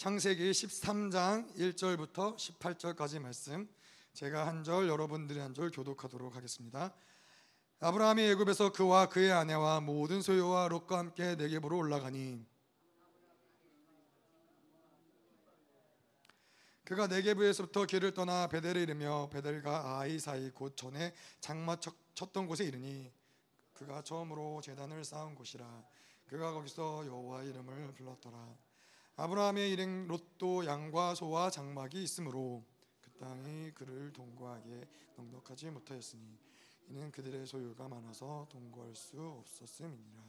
창세기 13장 1절부터 18절까지 말씀 제가 한 절 여러분들이 한 절 교독하도록 하겠습니다. 아브라함이 애굽에서 그와 그의 아내와 모든 소유와 롯과 함께 네겝으로 올라가니 그가 네게브에서부터 길을 떠나 베델에 이르며 베델과 아이 사이 곧 전에 장마 쳤던 곳에 이르니 그가 처음으로 제단을 쌓은 곳이라 그가 거기서 여호와 이름을 불렀더라 아브라함의 일행 롯도 양과 소와 장막이 있으므로 그 땅이 그를 동거하게 넉넉하지 못하였으니 이는 그들의 소유가 많아서 동거할 수 없었음이니라.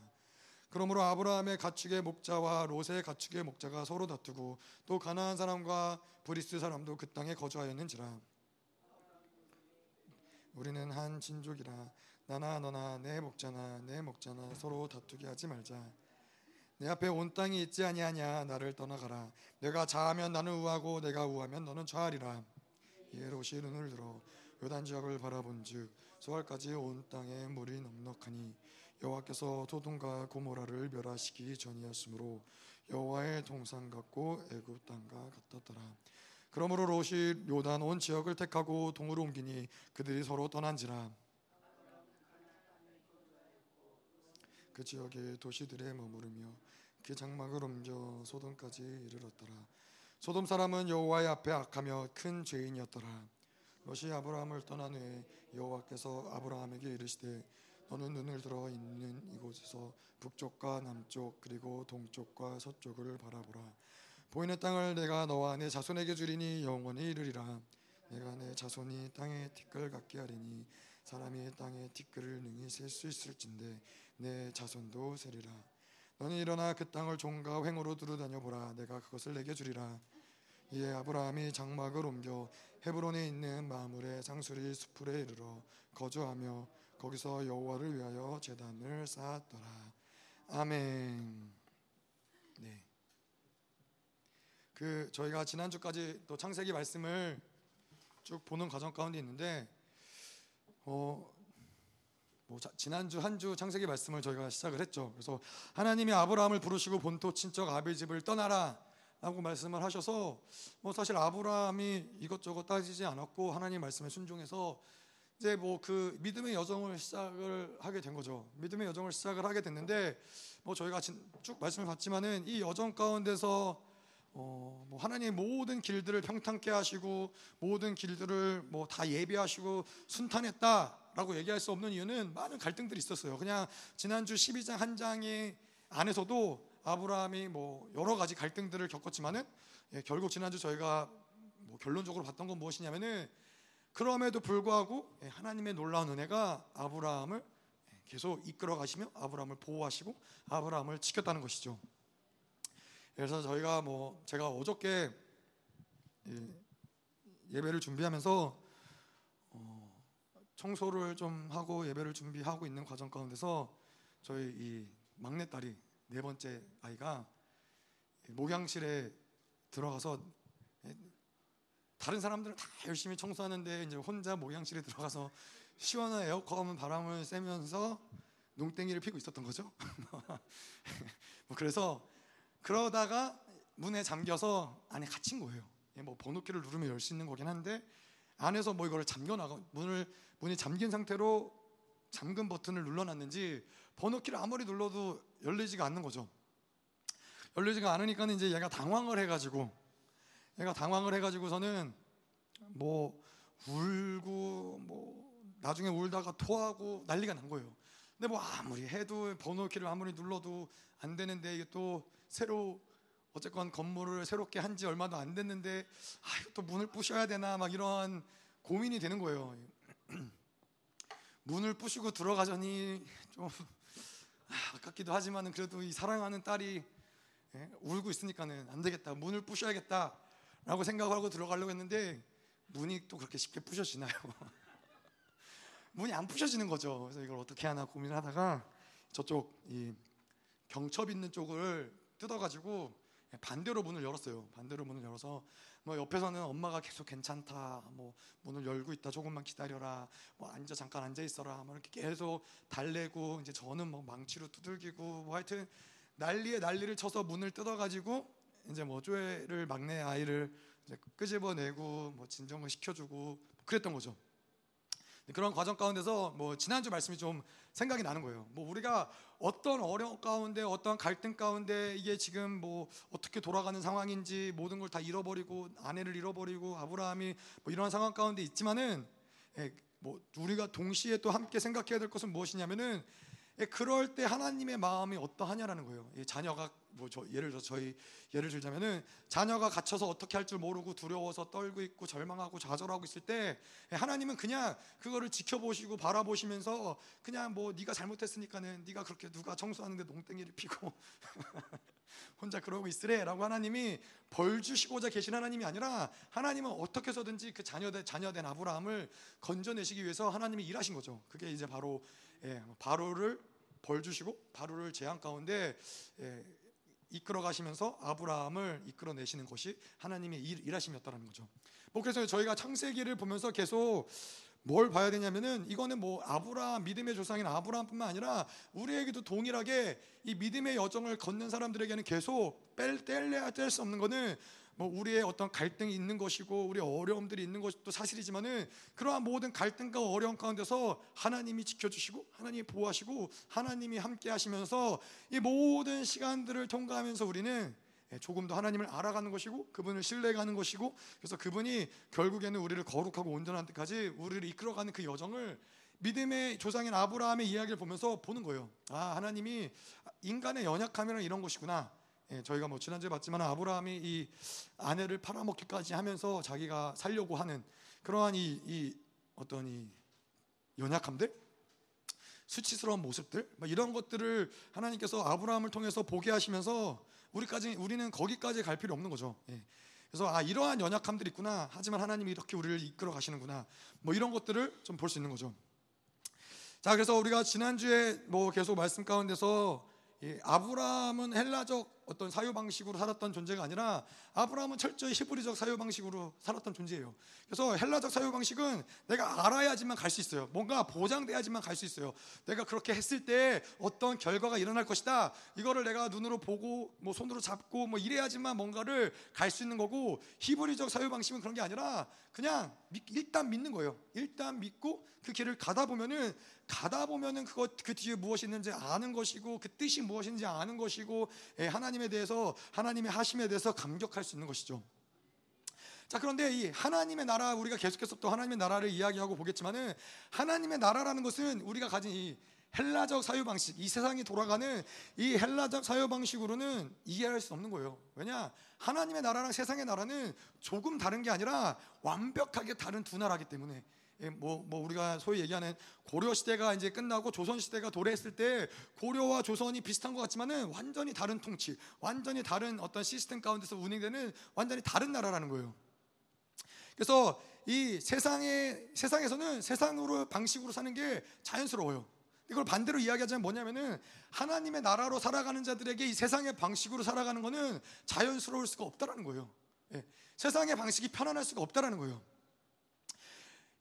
그러므로 아브라함의 가축의 목자와 롯의 가축의 목자가 서로 다투고 또 가나안 사람과 브리스 사람도 그 땅에 거주하였는지라. 우리는 한 친족이라 나나 너나 내 목자나 내 목자나 서로 다투게 하지 말자 내 앞에 온 땅이 있지 아니하냐 나를 떠나가라 내가 자하면 나는 우하고 내가 우하면 너는 좌하리라 롯이 눈을 들어 요단 지역을 바라본즉 소알까지 온 땅에 물이 넉넉하니 여호와께서 도동과 고모라를 멸하시기 전이었으므로 여호와의 동산 같고 애굽 땅과 같았더라. 그러므로 롯이 요단 온 지역을 택하고 동으로 옮기니 그들이 서로 떠난지라. 그 지역의 도시들에 머무르며 그 장막을 옮겨 소돔까지 이르렀더라. 소돔 사람은 여호와의 앞에 악하며 큰 죄인이었더라. 롯이 아브라함을 떠난 후에 여호와께서 아브라함에게 이르시되 너는 눈을 들어 있는 이곳에서 북쪽과 남쪽 그리고 동쪽과 서쪽을 바라보라. 보이는 땅을 내가 너와 내 자손에게 주리니 영원히 이르리라. 내가 내 자손이 땅에 티끌 같게 하리니 사람이 땅에 티끌을 능히 셀 수 있을진데 내 자손도 세리라. 너는 일어나 그 땅을 종과 횡으로 두루다녀 보라. 내가 그것을 내게 주리라. 이에 아브라함이 장막을 옮겨 헤브론에 있는 마물의 장수리 수풀에 이르러 거주하며 거기서 여호와를 위하여 제단을 쌓았더라. 아멘. 네. 그 저희가 지난주까지 또 창세기 말씀을 쭉 보는 과정 가운데 있는데 어, 뭐 지난주 한 주 창세기 말씀을 저희가 시작을 했죠. 그래서 하나님이 아브라함을 부르시고 본토 친척 아비 집을 떠나라 라고 말씀을 하셔서 뭐 사실 아브라함이 이것저것 따지지 않았고 하나님 말씀에 순종해서 이제 뭐 그 믿음의 여정을 시작을 하게 된 거죠. 믿음의 여정을 시작을 하게 됐는데 뭐 저희가 쭉 말씀을 받지만은 이 여정 가운데서 어, 뭐 하나님 모든 길들을 평탄케 하시고 모든 길들을 뭐 다 예비하시고 순탄했다라고 얘기할 수 없는 이유는 많은 갈등들이 있었어요. 그냥 지난주 12장 한 장의 안에서도 아브라함이 뭐 여러 가지 갈등들을 겪었지만은 예, 결국 지난주 저희가 뭐 결론적으로 봤던 건 무엇이냐면은 그럼에도 불구하고 예, 하나님의 놀라운 은혜가 아브라함을 예, 계속 이끌어 가시며 아브라함을 보호하시고 아브라함을 지켰다는 것이죠. 그래서 저희가 뭐 제가 어저께 예배를 준비하면서 어, 청소를 좀 하고 예배를 준비하고 있는 과정 가운데서 저희 이 막내 딸이 네 번째 아이가 목양실에 들어가서 다른 사람들은 다 열심히 청소하는데 이제 혼자 목양실에 들어가서 시원한 에어컨 바람을 쐬면서 농땡이를 피고 있었던 거죠. 뭐 그래서 그러다가 문에 잠겨서 안에 갇힌 거예요. 뭐 번호키를 누르면 열 수 있는 거긴 한데 안에서 뭐 이거를 잠겨 나가 문을 문이 잠긴 상태로 잠금 버튼을 눌러놨는지 번호키를 아무리 눌러도 열리지가 않는 거죠. 열리지가 않으니까 이제 얘가 당황을 해가지고 얘가 당황을 해가지고서는 뭐 울고 뭐 나중에 울다가 토하고 난리가 난 거예요. 근데 뭐 아무리 해도 번호키를 아무리 눌러도 안 되는데 이게 또 새로 어쨌건 건물을 새롭게 한 지 얼마도 안 됐는데 아, 또 문을 부셔야 되나 막 이런 고민이 되는 거예요. 문을 부시고 들어가자니 좀 아, 아깝기도 하지만은 그래도 이 사랑하는 딸이 예, 울고 있으니까는 안 되겠다. 문을 부셔야겠다. 라고 생각하고 들어가려고 했는데 문이 또 그렇게 쉽게 부셔지나요? 문이 안 부셔지는 거죠. 그래서 이걸 어떻게 하나 고민을 하다가 저쪽 이 경첩 있는 쪽을 뜯어가지고 반대로 문을 열었어요. 반대로 문을 열어서 뭐 옆에서는 엄마가 계속 괜찮다. 뭐 문을 열고 있다. 조금만 기다려라. 뭐 앉아 잠깐 앉아 있어라. 뭐 이렇게 계속 달래고 이제 저는 뭐 망치로 두들기고 뭐 하여튼 난리에 난리를 쳐서 문을 뜯어가지고 이제 뭐 쪼에를 막내 아이를 이제 끄집어내고 뭐 진정을 시켜주고 그랬던 거죠. 그런 과정 가운데서 뭐 지난주 말씀이 좀 생각이 나는 거예요. 뭐 우리가 어떤 어려움 가운데 어떤 갈등 가운데 이게 지금 뭐 어떻게 돌아가는 상황인지 모든 걸 다 잃어버리고 아내를 잃어버리고 아브라함이 뭐 이런 상황 가운데 있지만은 예, 뭐 우리가 동시에 또 함께 생각해야 될 것은 무엇이냐면은 예, 그럴 때 하나님의 마음이 어떠하냐라는 거예요. 자녀가 뭐 저, 예를 들어 저희 예를 들자면은 자녀가 갇혀서 어떻게 할 줄 모르고 두려워서 떨고 있고 절망하고 좌절하고 있을 때 예, 하나님은 그냥 그거를 지켜보시고 바라보시면서 그냥 뭐 네가 잘못했으니까는 네가 그렇게 누가 청소하는데 농땡이를 피고 혼자 그러고 있으래라고 하나님이 벌 주시고자 계신 하나님이 아니라 하나님은 어떻게 해서든지 그 자녀된 자녀된 아브라함을 건져내시기 위해서 하나님이 일하신 거죠. 그게 이제 바로 예, 바로를 벌 주시고 바로를 재앙 가운데 예, 이끌어 가시면서 아브라함을 이끌어 내시는 것이 하나님의 일, 일하심이었다는 거죠. 뭐 그래서 저희가 창세기를 보면서 계속 뭘 봐야 되냐면은 이거는 뭐 아브라함 믿음의 조상인 아브라함뿐만 아니라 우리에게도 동일하게 이 믿음의 여정을 걷는 사람들에게는 계속 뺄 뗄래야 뗄 수 없는 거는 뭐 우리의 어떤 갈등이 있는 것이고 우리 어려움들이 있는 것도 사실이지만은 그러한 모든 갈등과 어려움 가운데서 하나님이 지켜주시고 하나님이 보호하시고 하나님이 함께 하시면서 이 모든 시간들을 통과하면서 우리는 조금 더 하나님을 알아가는 것이고 그분을 신뢰가는 것이고 그래서 그분이 결국에는 우리를 거룩하고 온전한 때까지 우리를 이끌어가는 그 여정을 믿음의 조상인 아브라함의 이야기를 보면서 보는 거예요. 아 하나님이 인간의 연약함이란 이런 것이구나. 예, 저희가 뭐 지난주에 봤지만 아브라함이 이 아내를 팔아먹기까지 하면서 자기가 살려고 하는 그러한 이, 이 어떤 이 연약함들 수치스러운 모습들 뭐 이런 것들을 하나님께서 아브라함을 통해서 보게 하시면서 우리까지 우리는 거기까지 갈 필요 없는 거죠. 예. 그래서 아 이러한 연약함들이 있구나. 하지만 하나님이 이렇게 우리를 이끌어 가시는구나. 뭐 이런 것들을 좀 볼 수 있는 거죠. 자 그래서 우리가 지난 주에 뭐 계속 말씀 가운데서 아브라함은 헬라적 어떤 사유 방식으로 살았던 존재가 아니라 아브라함은 철저히 히브리적 사유 방식으로 살았던 존재예요. 그래서 헬라적 사유 방식은 내가 알아야지만 갈 수 있어요. 뭔가 보장돼야지만 갈 수 있어요. 내가 그렇게 했을 때 어떤 결과가 일어날 것이다. 이거를 내가 눈으로 보고 뭐 손으로 잡고 뭐 이래야지만 뭔가를 갈 수 있는 거고 히브리적 사유 방식은 그런 게 아니라 그냥 일단 믿는 거예요. 일단 믿고 그 길을 가다 보면은 가다 보면은 그것 그 뒤에 무엇이 있는지 아는 것이고 그 뜻이 무엇인지 아는 것이고 예, 하나 님에 대해서 하나님의 하심에 대해서 감격할 수 있는 것이죠. 자 그런데 이 하나님의 나라 우리가 계속해서 또 하나님의 나라를 이야기하고 보겠지만은 하나님의 나라라는 것은 우리가 가진 이 헬라적 사유 방식, 이 세상이 돌아가는 이 헬라적 사유 방식으로는 이해할 수 없는 거예요. 왜냐? 하나님의 나라랑 세상의 나라는 조금 다른 게 아니라 완벽하게 다른 두 나라기 때문에 예, 뭐, 뭐 우리가 소위 얘기하는 고려 시대가 이제 끝나고 조선 시대가 도래했을 때 고려와 조선이 비슷한 것 같지만은 완전히 다른 통치, 완전히 다른 어떤 시스템 가운데서 운행되는 완전히 다른 나라라는 거예요. 그래서 이 세상에 세상에서는 세상으로 방식으로 사는 게 자연스러워요. 이걸 반대로 이야기하자면 뭐냐면은 하나님의 나라로 살아가는 자들에게 이 세상의 방식으로 살아가는 것은 자연스러울 수가 없다라는 거예요. 예. 세상의 방식이 편안할 수가 없다라는 거예요.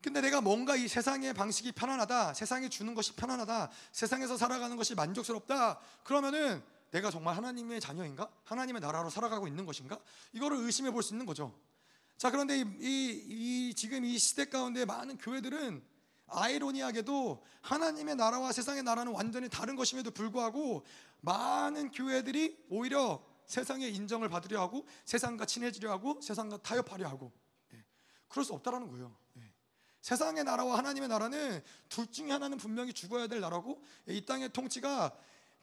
근데 내가 뭔가 이 세상의 방식이 편안하다, 세상이 주는 것이 편안하다, 세상에서 살아가는 것이 만족스럽다, 그러면은 내가 정말 하나님의 자녀인가? 하나님의 나라로 살아가고 있는 것인가? 이거를 의심해 볼 수 있는 거죠. 자, 그런데 이, 이, 이 지금 이 시대 가운데 많은 교회들은 아이러니하게도 하나님의 나라와 세상의 나라는 완전히 다른 것임에도 불구하고 많은 교회들이 오히려 세상의 인정을 받으려 하고 세상과 친해지려 하고 세상과 타협하려 하고 예. 그럴 수 없다라는 거예요. 세상의 나라와 하나님의 나라는 둘 중에 하나는 분명히 죽어야 될 나라고 이 땅의 통치가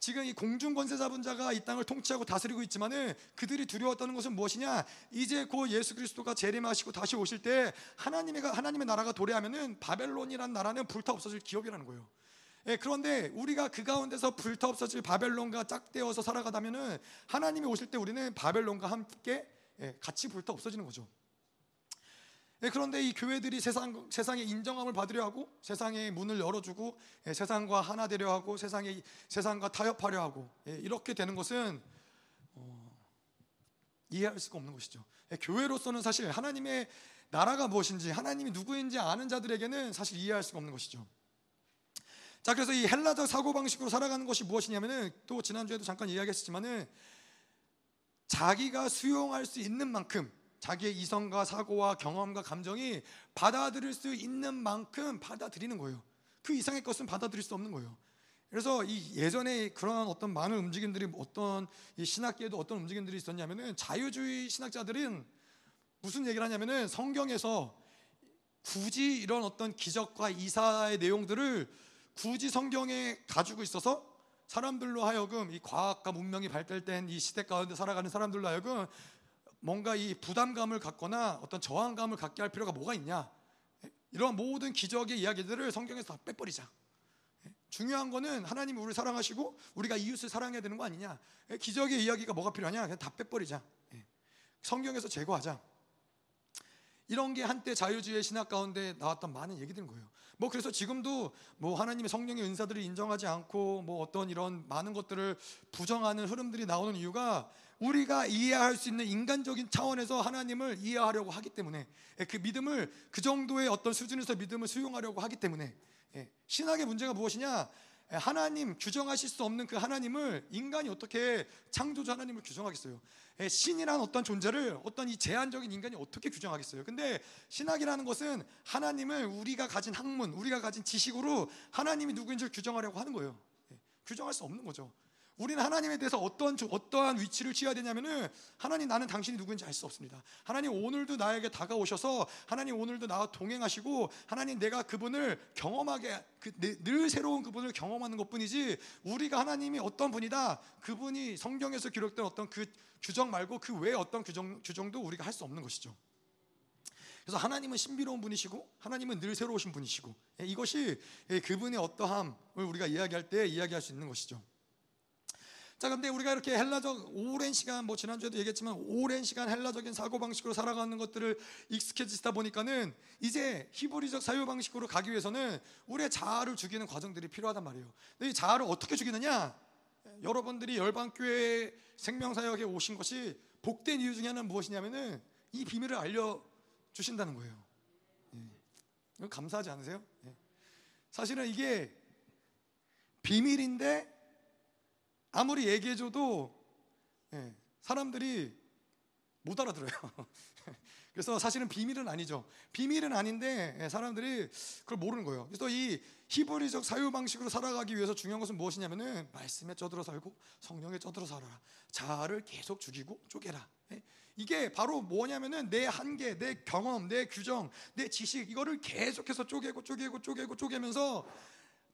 지금 이 공중 권세 잡은 자가 이 땅을 통치하고 다스리고 있지만은 그들이 두려웠다는 것은 무엇이냐? 이제 곧 예수 그리스도가 재림하시고 다시 오실 때 하나님의 하나님의 나라가 도래하면은 바벨론이란 나라는 불타 없어질 기업이라는 거예요. 예, 그런데 우리가 그 가운데서 불타 없어질 바벨론과 짝대어서 살아가다면은 하나님이 오실 때 우리는 바벨론과 함께 예, 같이 불타 없어지는 거죠. 예, 그런데 이 교회들이 세상 세상의 인정함을 받으려 하고 세상의 문을 열어주고 예, 세상과 하나 되려 하고 세상의 세상과 타협하려 하고 예, 이렇게 되는 것은 어, 이해할 수가 없는 것이죠. 교회로서는 사실 하나님의 나라가 무엇인지 하나님이 누구인지 아는 자들에게는 사실 이해할 수가 없는 것이죠. 자 그래서 이 헬라적 사고 방식으로 살아가는 것이 무엇이냐면은 또 지난주에도 잠깐 이야기했지만은 자기가 수용할 수 있는 만큼 자기의 이성과 사고와 경험과 감정이 받아들일 수 있는 만큼 받아들이는 거예요. 그 이상의 것은 받아들일 수 없는 거예요. 그래서 이 예전에 그런 어떤 많은 움직임들이 어떤 이 신학계에도 어떤 움직임들이 있었냐면은 자유주의 신학자들은 무슨 얘기를 하냐면은 성경에서 굳이 이런 어떤 기적과 이사의 내용들을 굳이 성경에 가지고 있어서 사람들로 하여금 이 과학과 문명이 발달된 이 시대 가운데 살아가는 사람들로 하여금 뭔가 이 부담감을 갖거나 어떤 저항감을 갖게 할 필요가 뭐가 있냐? 이런 모든 기적의 이야기들을 성경에서 다 빼버리자. 중요한 거는 하나님이 우리를 사랑하시고 우리가 이웃을 사랑해야 되는 거 아니냐? 기적의 이야기가 뭐가 필요하냐? 그냥 다 빼버리자. 성경에서 제거하자. 이런 게 한때 자유주의 신학 가운데 나왔던 많은 얘기들인 거예요. 뭐 그래서 지금도 뭐 하나님의 성령의 은사들을 인정하지 않고 뭐 어떤 이런 많은 것들을 부정하는 흐름들이 나오는 이유가 우리가 이해할 수 있는 인간적인 차원에서 하나님을 이해하려고 하기 때문에 예, 그 믿음을 그 정도의 어떤 수준에서 믿음을 수용하려고 하기 때문에 예, 신학의 문제가 무엇이냐? 예, 하나님 규정하실 수 없는 그 하나님을 인간이 어떻게 창조주 하나님을 규정하겠어요? 신이란 어떤 존재를 어떤 이 제한적인 인간이 어떻게 규정하겠어요? 근데 신학이라는 것은 하나님을 우리가 가진 학문, 우리가 가진 지식으로 하나님이 누구인지를 규정하려고 하는 거예요. 규정할 수 없는 거죠. 우리는 하나님에 대해서 어떠한 어떠한 위치를 취해야 되냐면은 하나님 나는 당신이 누구인지 알 수 없습니다. 하나님 오늘도 나에게 다가오셔서 하나님 오늘도 나와 동행하시고 하나님 내가 그분을 경험하게 그, 늘 새로운 그분을 경험하는 것뿐이지 우리가 하나님이 어떤 분이다 그분이 성경에서 기록된 어떤 그 규정 말고 그 외에 어떤 규정 규정도 우리가 할 수 없는 것이죠. 그래서 하나님은 신비로운 분이시고 하나님은 늘 새로우신 분이시고 예, 이것이 예, 그분의 어떠함을 우리가 이야기할 때 이야기할 수 있는 것이죠. 자, 근데 우리가 이렇게 헬라적 오랜 시간 뭐 지난주에도 얘기했지만 오랜 시간 헬라적인 사고 방식으로 살아가는 것들을 익숙해지다 보니까는 이제 히브리적 사유 방식으로 가기 위해서는 우리의 자아를 죽이는 과정들이 필요하단 말이에요. 근데 이 자아를 어떻게 죽이느냐? 여러분들이 열방교회 생명사역에 오신 것이 복된 이유 중에 하나는 무엇이냐면은 이 비밀을 알려 주신다는 거예요. 예. 감사하지 않으세요? 예. 사실은 이게 비밀인데 아무리 얘기해줘도 예, 사람들이 못 알아들어요. 그래서 사실은 비밀은 아니죠. 비밀은 아닌데 예, 사람들이 그걸 모르는 거예요. 그래서 이 히브리적 사유 방식으로 살아가기 위해서 중요한 것은 무엇이냐면은 말씀에 쪄들어 살고 성령에 쪄들어 살아라. 자아를 계속 죽이고 쪼개라. 예? 이게 바로 뭐냐면은 내 한계, 내 경험, 내 규정, 내 지식 이거를 계속해서 쪼개고 쪼개고 쪼개고 쪼개면서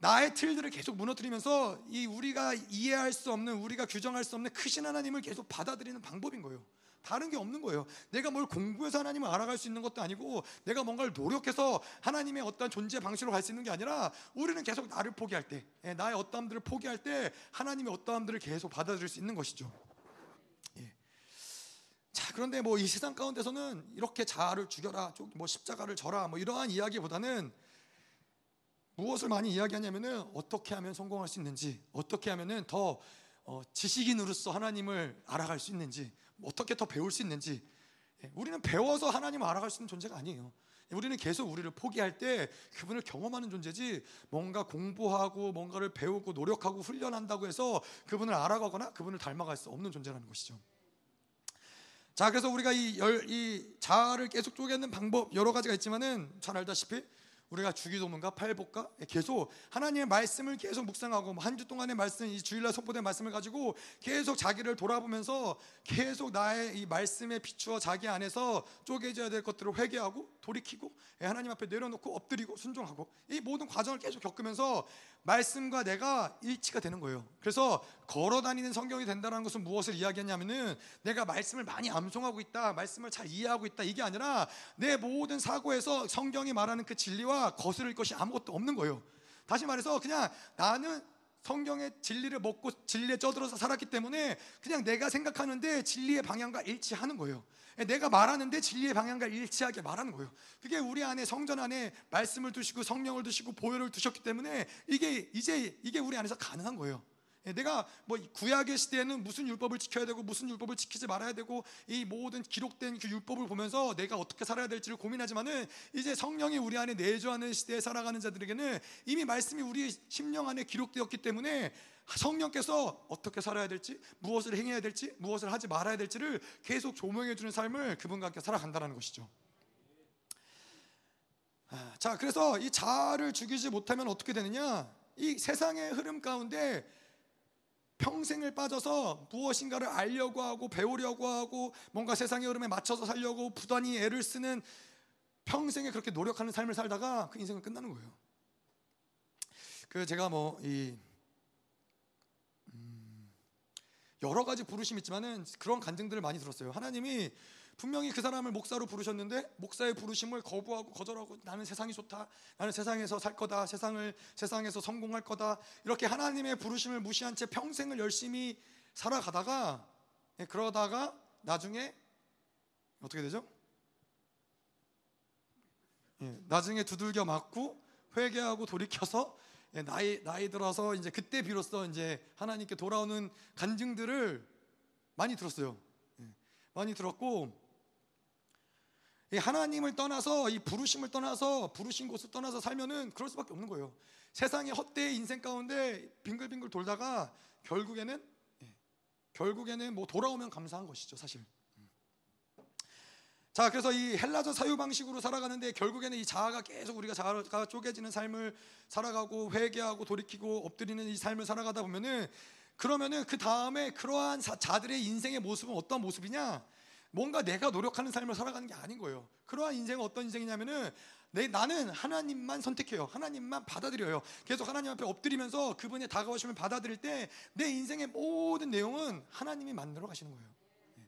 나의 틀들을 계속 무너뜨리면서 이 우리가 이해할 수 없는 우리가 규정할 수 없는 크신 하나님을 계속 받아들이는 방법인 거예요. 다른 게 없는 거예요. 내가 뭘 공부해서 하나님을 알아갈 수 있는 것도 아니고 내가 뭔가를 노력해서 하나님의 어떤 존재 방식으로 갈 수 있는 게 아니라 우리는 계속 나를 포기할 때, 예, 나의 어떠함들을 포기할 때 하나님의 어떠함들을 계속 받아들일 수 있는 것이죠. 예. 자, 그런데 뭐 이 세상 가운데서는 이렇게 자아를 죽여라, 뭐 십자가를 져라, 뭐 이러한 이야기보다는 무엇을 많이 이야기하냐면은 어떻게 하면 성공할 수 있는지, 어떻게 하면은 더 어, 지식인으로서 하나님을 알아갈 수 있는지, 어떻게 더 배울 수 있는지. 예, 우리는 배워서 하나님을 알아갈 수 있는 존재가 아니에요. 우리는 계속 우리를 포기할 때 그분을 경험하는 존재지 뭔가 공부하고 뭔가를 배우고 노력하고 훈련한다고 해서 그분을 알아가거나 그분을 닮아갈 수 없는 존재라는 것이죠. 자, 그래서 우리가 이, 열, 이 자아를 계속 쪼개는 방법 여러 가지가 있지만은 잘 알다시피 우리가 주기도문과 팔복과 계속 하나님의 말씀을 계속 묵상하고 뭐 한주 동안의 말씀, 이 주일날 선포된 말씀을 가지고 계속 자기를 돌아보면서 계속 나의 이 말씀에 비추어 자기 안에서 쪼개져야 될 것들을 회개하고 돌이키고 예, 하나님 앞에 내려놓고 엎드리고 순종하고 이 모든 과정을 계속 겪으면서 말씀과 내가 일치가 되는 거예요. 그래서 걸어 다니는 성경이 된다는 것은 무엇을 이야기하냐면은 내가 말씀을 많이 암송하고 있다, 말씀을 잘 이해하고 있다 이게 아니라 내 모든 사고에서 성경이 말하는 그 진리와 거스를 것이 아무것도 없는 거예요. 다시 말해서 그냥 나는 성경의 진리를 먹고 진리에 쪄들어서 살았기 때문에 그냥 내가 생각하는데 진리의 방향과 일치하는 거예요. 내가 말하는데 진리의 방향과 일치하게 말하는 거예요. 그게 우리 안에 성전 안에 말씀을 두시고 성령을 두시고 보혈을 두셨기 때문에 이게 이제 이게 우리 안에서 가능한 거예요. 예, 내가 뭐 구약의 시대에는 무슨 율법을 지켜야 되고 무슨 율법을 지키지 말아야 되고 이 모든 기록된 그 율법을 보면서 내가 어떻게 살아야 될지를 고민하지만은 이제 성령이 우리 안에 내주하는 시대에 살아가는 자들에게는 이미 말씀이 우리 심령 안에 기록되었기 때문에 성령께서 어떻게 살아야 될지 무엇을 행해야 될지 무엇을 하지 말아야 될지를 계속 조명해 주는 삶을 그분과 함께 살아간다는 것이죠. 아, 자, 그래서 이 자아를 죽이지 못하면 어떻게 되느냐? 이 세상의 흐름 가운데 평생을 빠져서 무엇인가를 알려고 하고 배우려고 하고 뭔가 세상의 흐름에 맞춰서 살려고 부단히 애를 쓰는 평생에 그렇게 노력하는 삶을 살다가 그 인생은 끝나는 거예요. 그 제가 뭐이 음, 여러 가지 부르심 있지만은 그런 간증들을 많이 들었어요. 하나님이 분명히 그 사람을 목사로 부르셨는데 목사의 부르심을 거부하고 거절하고 나는 세상이 좋다. 나는 세상에서 살 거다. 세상을 세상에서 성공할 거다. 이렇게 하나님의 부르심을 무시한 채 평생을 열심히 살아가다가 예, 그러다가 나중에 어떻게 되죠? 예, 나중에 두들겨 맞고 회개하고 돌이켜서 예, 나이 나이 들어서 이제 그때 비로소 이제 하나님께 돌아오는 간증들을 많이 들었어요. 예, 많이 들었고 하나님을 떠나서 이 부르심을 떠나서 부르신 곳을 떠나서 살면은 그럴 수밖에 없는 거예요. 세상의 헛되의 인생 가운데 빙글빙글 돌다가 결국에는 예, 결국에는 뭐 돌아오면 감사한 것이죠, 사실. 자, 그래서 이 헬라저 사유 방식으로 살아가는데 결국에는 이 자아가 계속 우리가 자아가 쪼개지는 삶을 살아가고 회개하고 돌이키고 엎드리는 이 삶을 살아가다 보면은 그러면은 그 다음에 그러한 자 들의 인생의 모습은 어떤 모습이냐? 뭔가 내가 노력하는 삶을 살아가는 게 아닌 거예요. 그러한 인생은 어떤 인생이냐면은 내, 나는 하나님만 선택해요. 하나님만 받아들여요. 계속 하나님 앞에 엎드리면서 그분의 다가오심을 받아들일 때 내 인생의 모든 내용은 하나님이 만들어 가시는 거예요. 예.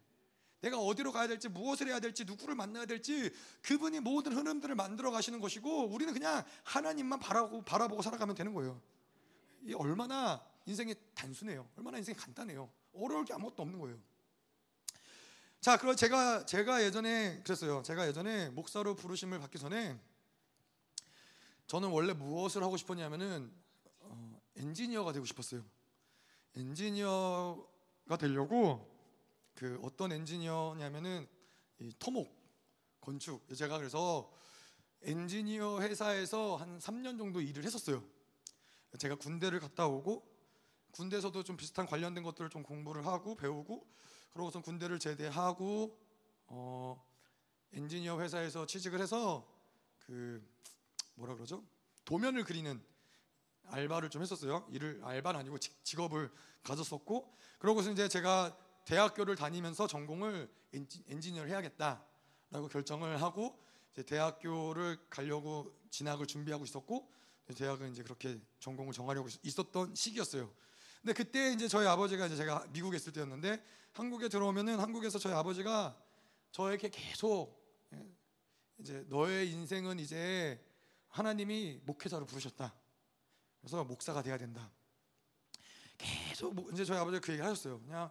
내가 어디로 가야 될지, 무엇을 해야 될지, 누구를 만나야 될지 그분이 모든 흐름들을 만들어 가시는 것이고 우리는 그냥 하나님만 바라고 바라보고 살아가면 되는 거예요. 이 얼마나 인생이 단순해요. 얼마나 인생이 간단해요. 어려울 게 아무것도 없는 거예요. 자, 그럼 제가 제가 예전에 그랬어요. 제가 예전에 목사로 부르심을 받기 전에 저는 원래 무엇을 하고 싶었냐면은 어, 엔지니어가 되고 싶었어요. 엔지니어가 되려고 그 어떤 엔지니어냐면은 이 토목 건축 제가 그래서 엔지니어 회사에서 한 3년 정도 일을 했었어요. 제가 군대를 갔다 오고 군대에서도 좀 비슷한 관련된 것들을 좀 공부를 하고 배우고 그러고선 군대를 제대하고 어, 엔지니어 회사에서 취직을 해서 그 뭐라 그러죠? 도면을 그리는 알바를 좀 했었어요. 일을 알바는 아니고 직업을 가졌었고 그러고서 이제 제가 대학교를 다니면서 전공을 엔지, 엔지니어를 해야겠다라고 결정을 하고 이제 대학교를 가려고 진학을 준비하고 있었고 대학은 이제 그렇게 전공을 정하려고 있었던 시기였어요. 근데 그때 이제 저희 아버지가 이제 제가 미국에 있을 때였는데 한국에 들어오면은 한국에서 저희 아버지가 저에게 계속 예, 이제 너의 인생은 이제 하나님이 목회자로 부르셨다. 그래서 목사가 돼야 된다. 계속 이제 저희 아버지가 그 얘기 하셨어요. 그냥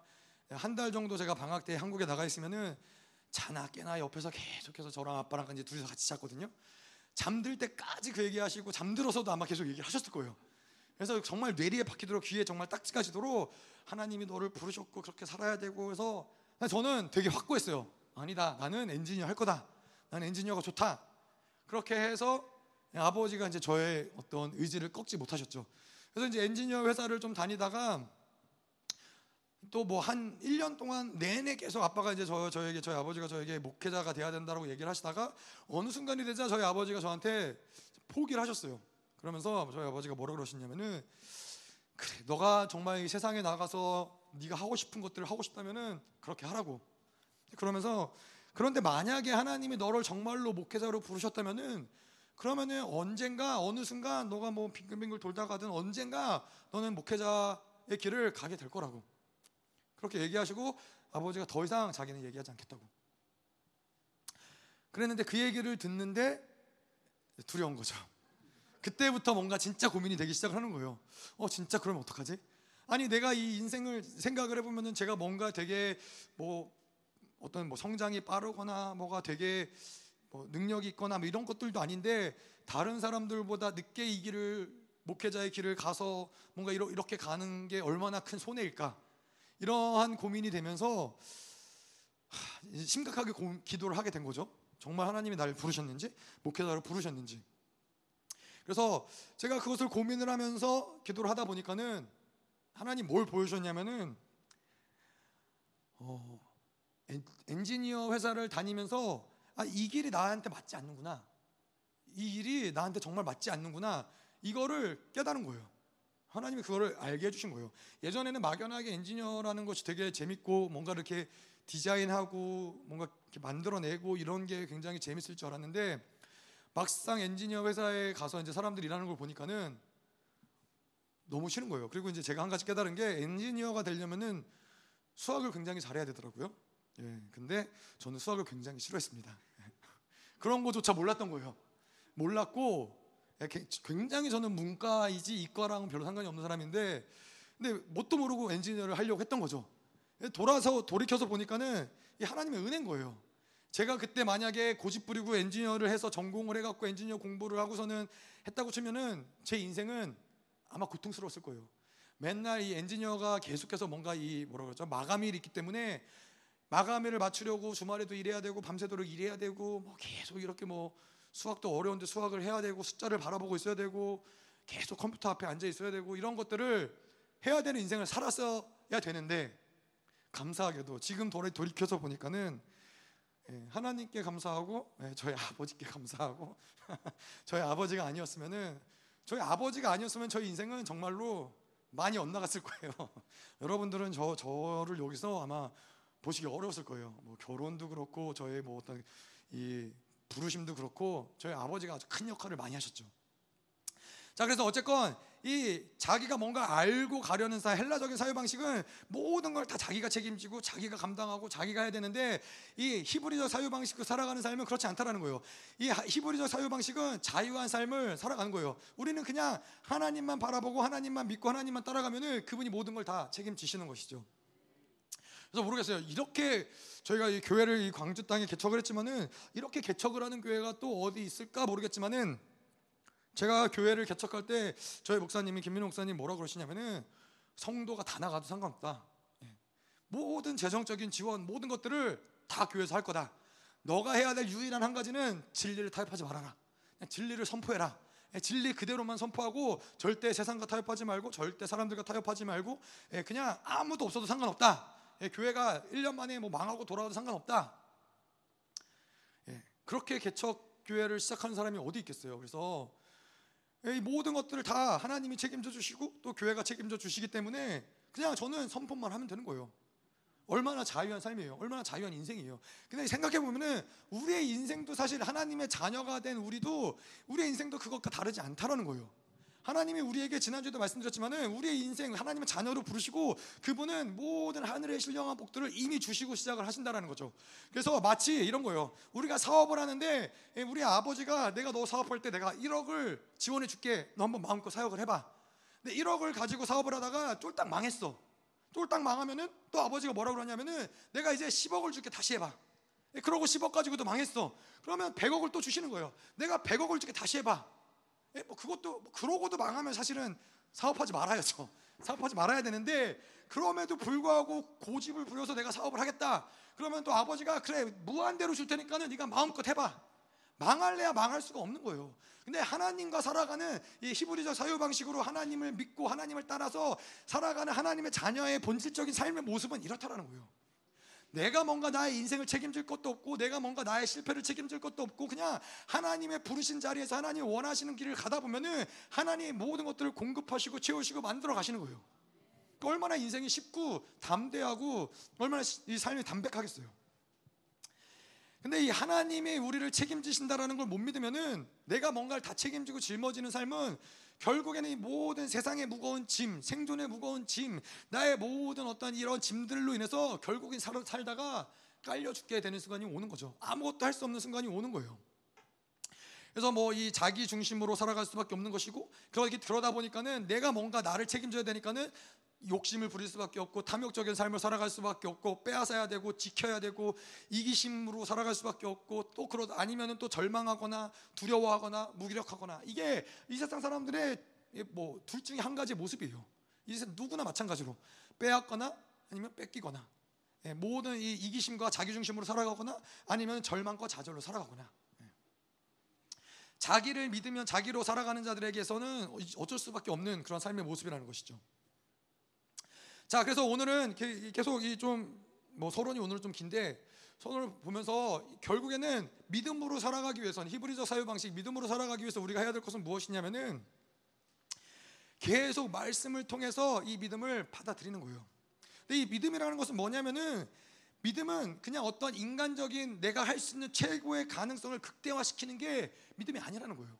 한 달 정도 제가 방학 때 한국에 나가 있으면은 자나 깨나 옆에서 계속해서 저랑 아빠랑 이제 둘이서 같이 잤거든요. 잠들 때까지 그 얘기하시고 잠들어서도 아마 계속 얘기하셨을 거예요. 그래서 정말 뇌리에 박히도록 귀에 정말 딱지까지도록 하나님이 너를 부르셨고 그렇게 살아야 되고 해서 저는 되게 확고했어요. 아니다. 나는 엔지니어 할 거다. 나는 엔지니어가 좋다. 그렇게 해서 아버지가 이제 저의 어떤 의지를 꺾지 못하셨죠. 그래서 이제 엔지니어 회사를 좀 다니다가 또 뭐 한 1년 동안 내내 계속 아빠가 이제 저, 저에게 저희 아버지가 저에게 목회자가 돼야 된다고 얘기를 하시다가 어느 순간이 되자 저희 아버지가 저한테 포기를 하셨어요. 그러면서 저희 아버지가 뭐라 그러셨냐면은 그래 너가 정말 이 세상에 나가서 네가 하고 싶은 것들을 하고 싶다면은 그렇게 하라고. 그러면서 그런데 만약에 하나님이 너를 정말로 목회자로 부르셨다면은 그러면은 언젠가 어느 순간 너가 뭐 빙글빙글 돌다가든 언젠가 너는 목회자의 길을 가게 될 거라고. 그렇게 얘기하시고 아버지가 더 이상 자기는 얘기하지 않겠다고. 그랬는데 그 얘기를 듣는데 두려운 거죠. 그때부터 뭔가 진짜 고민이 되기 시작을 하는 거예요. 어, 진짜 그러면 어떡하지? 아니, 내가 이 인생을 생각을 해보면은 제가 뭔가 되게 뭐 어떤 뭐 성장이 빠르거나 뭐가 되게 뭐 능력이 있거나 뭐 이런 것들도 아닌데 다른 사람들보다 늦게 이 길을 목회자의 길을 가서 뭔가 이러- 이렇게 가는 게 얼마나 큰 손해일까 이러한 고민이 되면서 심각하게 고- 기도를 하게 된 거죠. 정말 하나님이 나를 부르셨는지 목회자로 부르셨는지. 그래서 제가 그것을 고민을 하면서 기도를 하다 보니까는 하나님 뭘 보여주셨냐면은 어, 엔, 엔지니어 회사를 다니면서 아, 이 길이 나한테 맞지 않는구나. 이 일이 나한테 정말 맞지 않는구나. 이거를 깨달은 거예요. 하나님이 그거를 알게 해주신 거예요. 예전에는 막연하게 엔지니어라는 것이 되게 재밌고 뭔가 이렇게 디자인하고 뭔가 이렇게 만들어내고 이런 게 굉장히 재밌을 줄 알았는데 막상 엔지니어 회사에 가서 이제 사람들이 일하는 걸 보니까는 너무 싫은 거예요. 그리고 이제 제가 한 가지 깨달은 게 엔지니어가 되려면은 수학을 굉장히 잘해야 되더라고요. 예, 근데 저는 수학을 굉장히 싫어했습니다. 그런 거조차 몰랐던 거예요. 몰랐고 예, 게- 굉장히 저는 문과이지 이과랑은 별로 상관이 없는 사람인데 근데 뭣도 모르고 엔지니어를 하려고 했던 거죠. 예, 돌아서 돌이켜서 보니까는 이 하나님의 은혜인 거예요. 제가 그때 만약에 고집 부리고 엔지니어를 해서 전공을 해갖고 엔지니어 공부를 하고서는 했다고 치면은 제 인생은 아마 고통스러웠을 거예요. 맨날 이 엔지니어가 계속해서 뭔가 이 뭐라 그러죠 마감일이 있기 때문에 마감일을 맞추려고 주말에도 일해야 되고 밤새도록 일해야 되고 뭐 계속 이렇게 뭐 수학도 어려운데 수학을 해야 되고 숫자를 바라보고 있어야 되고 계속 컴퓨터 앞에 앉아 있어야 되고 이런 것들을 해야 되는 인생을 살았어야 되는데 감사하게도 지금 돌이 돌이켜서 보니까는 예, 하나님께 감사하고 예, 저희 아버지께 감사하고 저희 아버지가 아니었으면은 저희 아버지가 아니었으면 저희 인생은 정말로 많이 엇나갔을 거예요. 여러분들은 저 저를 여기서 아마 보시기 어려웠을 거예요. 뭐 결혼도 그렇고 저의 뭐 어떤 이 부르심도 그렇고 저희 아버지가 아주 큰 역할을 많이 하셨죠. 자 그래서 어쨌건 이 자기가 뭔가 알고 가려는 사 헬라적인 사유 방식은 모든 걸 다 자기가 책임지고 자기가 감당하고 자기가 해야 되는데 이 히브리적 사유 방식으로 살아가는 삶은 그렇지 않다라는 거예요. 이 하- 히브리적 사유 방식은 자유한 삶을 살아가는 거예요. 우리는 그냥 하나님만 바라보고 하나님만 믿고 하나님만 따라가면은 그분이 모든 걸 다 책임지시는 것이죠. 그래서 모르겠어요. 이렇게 저희가 이 교회를 이 광주 땅에 개척을 했지만은 이렇게 개척을 하는 교회가 또 어디 있을까 모르겠지만은 제가 교회를 개척할 때 저희 목사님이 김민호 목사님 뭐라 그러시냐면은 성도가 다 나가도 상관없다. 예. 모든 재정적인 지원 모든 것들을 다 교회에서 할 거다. 너가 해야 될 유일한 한 가지는 진리를 타협하지 말아라. 진리를 선포해라. 예, 진리 그대로만 선포하고 절대 세상과 타협하지 말고 절대 사람들과 타협하지 말고 예, 그냥 아무도 없어도 상관없다. 예, 교회가 1년 만에 뭐 망하고 돌아와도 상관없다. 예, 그렇게 개척 교회를 시작하는 사람이 어디 있겠어요. 그래서 이 모든 것들을 다 하나님이 책임져 주시고 또 교회가 책임져 주시기 때문에 그냥 저는 선포만 하면 되는 거예요. 얼마나 자유한 삶이에요. 얼마나 자유한 인생이에요. 근데 생각해 보면은 우리의 인생도 사실 하나님의 자녀가 된 우리도 우리의 인생도 그것과 다르지 않다라는 거예요. 하나님이 우리에게 지난주에도 말씀드렸지만은 우리의 인생 하나님의 자녀로 부르시고 그분은 모든 하늘의 신령한 복들을 이미 주시고 시작을 하신다라는 거죠. 그래서 마치 이런 거예요. 우리가 사업을 하는데 예, 우리 아버지가 내가 너 사업할 때 내가 1억을 지원해 줄게. 너 한번 마음껏 사역을 해 봐. 근데 1억을 가지고 사업을 하다가 쫄딱 망했어. 쫄딱 망하면은 또 아버지가 뭐라고 그러냐면은 내가 이제 10억을 줄게 다시 해봐. 예, 그러고 10억 가지고도 망했어. 그러면 100억을 또 주시는 거예요. 내가 100억을 줄게 다시 해 봐. 예, 뭐 그것도 뭐 그러고도 망하면 사실은 사업하지 말아야죠. 사업하지 말아야 되는데 그럼에도 불구하고 고집을 부려서 내가 사업을 하겠다. 그러면 또 아버지가 그래 무한대로 줄 테니까는 네가 마음껏 해봐. 망할래야 망할 수가 없는 거예요. 근데 하나님과 살아가는 이 히브리적 사유 방식으로 하나님을 믿고 하나님을 따라서 살아가는 하나님의 자녀의 본질적인 삶의 모습은 이렇다라는 거예요. 내가 뭔가 나의 인생을 책임질 것도 없고 내가 뭔가 나의 실패를 책임질 것도 없고 그냥 하나님의 부르신 자리에서 하나님이 원하시는 길을 가다 보면은 하나님이 모든 것들을 공급하시고 채우시고 만들어 가시는 거예요. 그러니까 얼마나 인생이 쉽고 담대하고 얼마나 시- 이 삶이 담백하겠어요. 근데 이 하나님이 우리를 책임지신다라는 걸 못 믿으면은 내가 뭔가를 다 책임지고 짊어지는 삶은 결국에는 이 모든 세상의 무거운 짐, 생존의 무거운 짐, 나의 모든 어떤 이런 짐들로 인해서 결국엔 살, 살다가 깔려 죽게 되는 순간이 오는 거죠. 아무것도 할 수 없는 순간이 오는 거예요. 그래서 뭐 이 자기 중심으로 살아갈 수밖에 없는 것이고 그러기 그러다 보니까는 내가 뭔가 나를 책임져야 되니까는 욕심을 부릴 수밖에 없고 탐욕적인 삶을 살아갈 수밖에 없고 빼앗아야 되고 지켜야 되고 이기심으로 살아갈 수밖에 없고 또 그러 아니면은 또 절망하거나 두려워하거나 무기력하거나 이게 이 세상 사람들의 뭐 둘 중에 한 가지 모습이에요. 이세 누구나 마찬가지로 빼앗거나 아니면 뺏기거나 예, 모든 이 이기심과 자기중심으로 살아가거나 아니면 절망과 좌절로 살아가거나 예. 자기를 믿으면 자기로 살아가는 자들에게서는 어쩔 수밖에 없는 그런 삶의 모습이라는 것이죠. 자, 그래서 오늘은 계속 이 좀 뭐 서론이 오늘 좀 긴데 서론을 보면서 결국에는 믿음으로 살아가기 위해서는 히브리서 사유 방식 믿음으로 살아가기 위해서 우리가 해야 될 것은 무엇이냐면은 계속 말씀을 통해서 이 믿음을 받아들이는 거예요. 근데 이 믿음이라는 것은 뭐냐면은 믿음은 그냥 어떤 인간적인 내가 할 수 있는 최고의 가능성을 극대화시키는 게 믿음이 아니라는 거예요.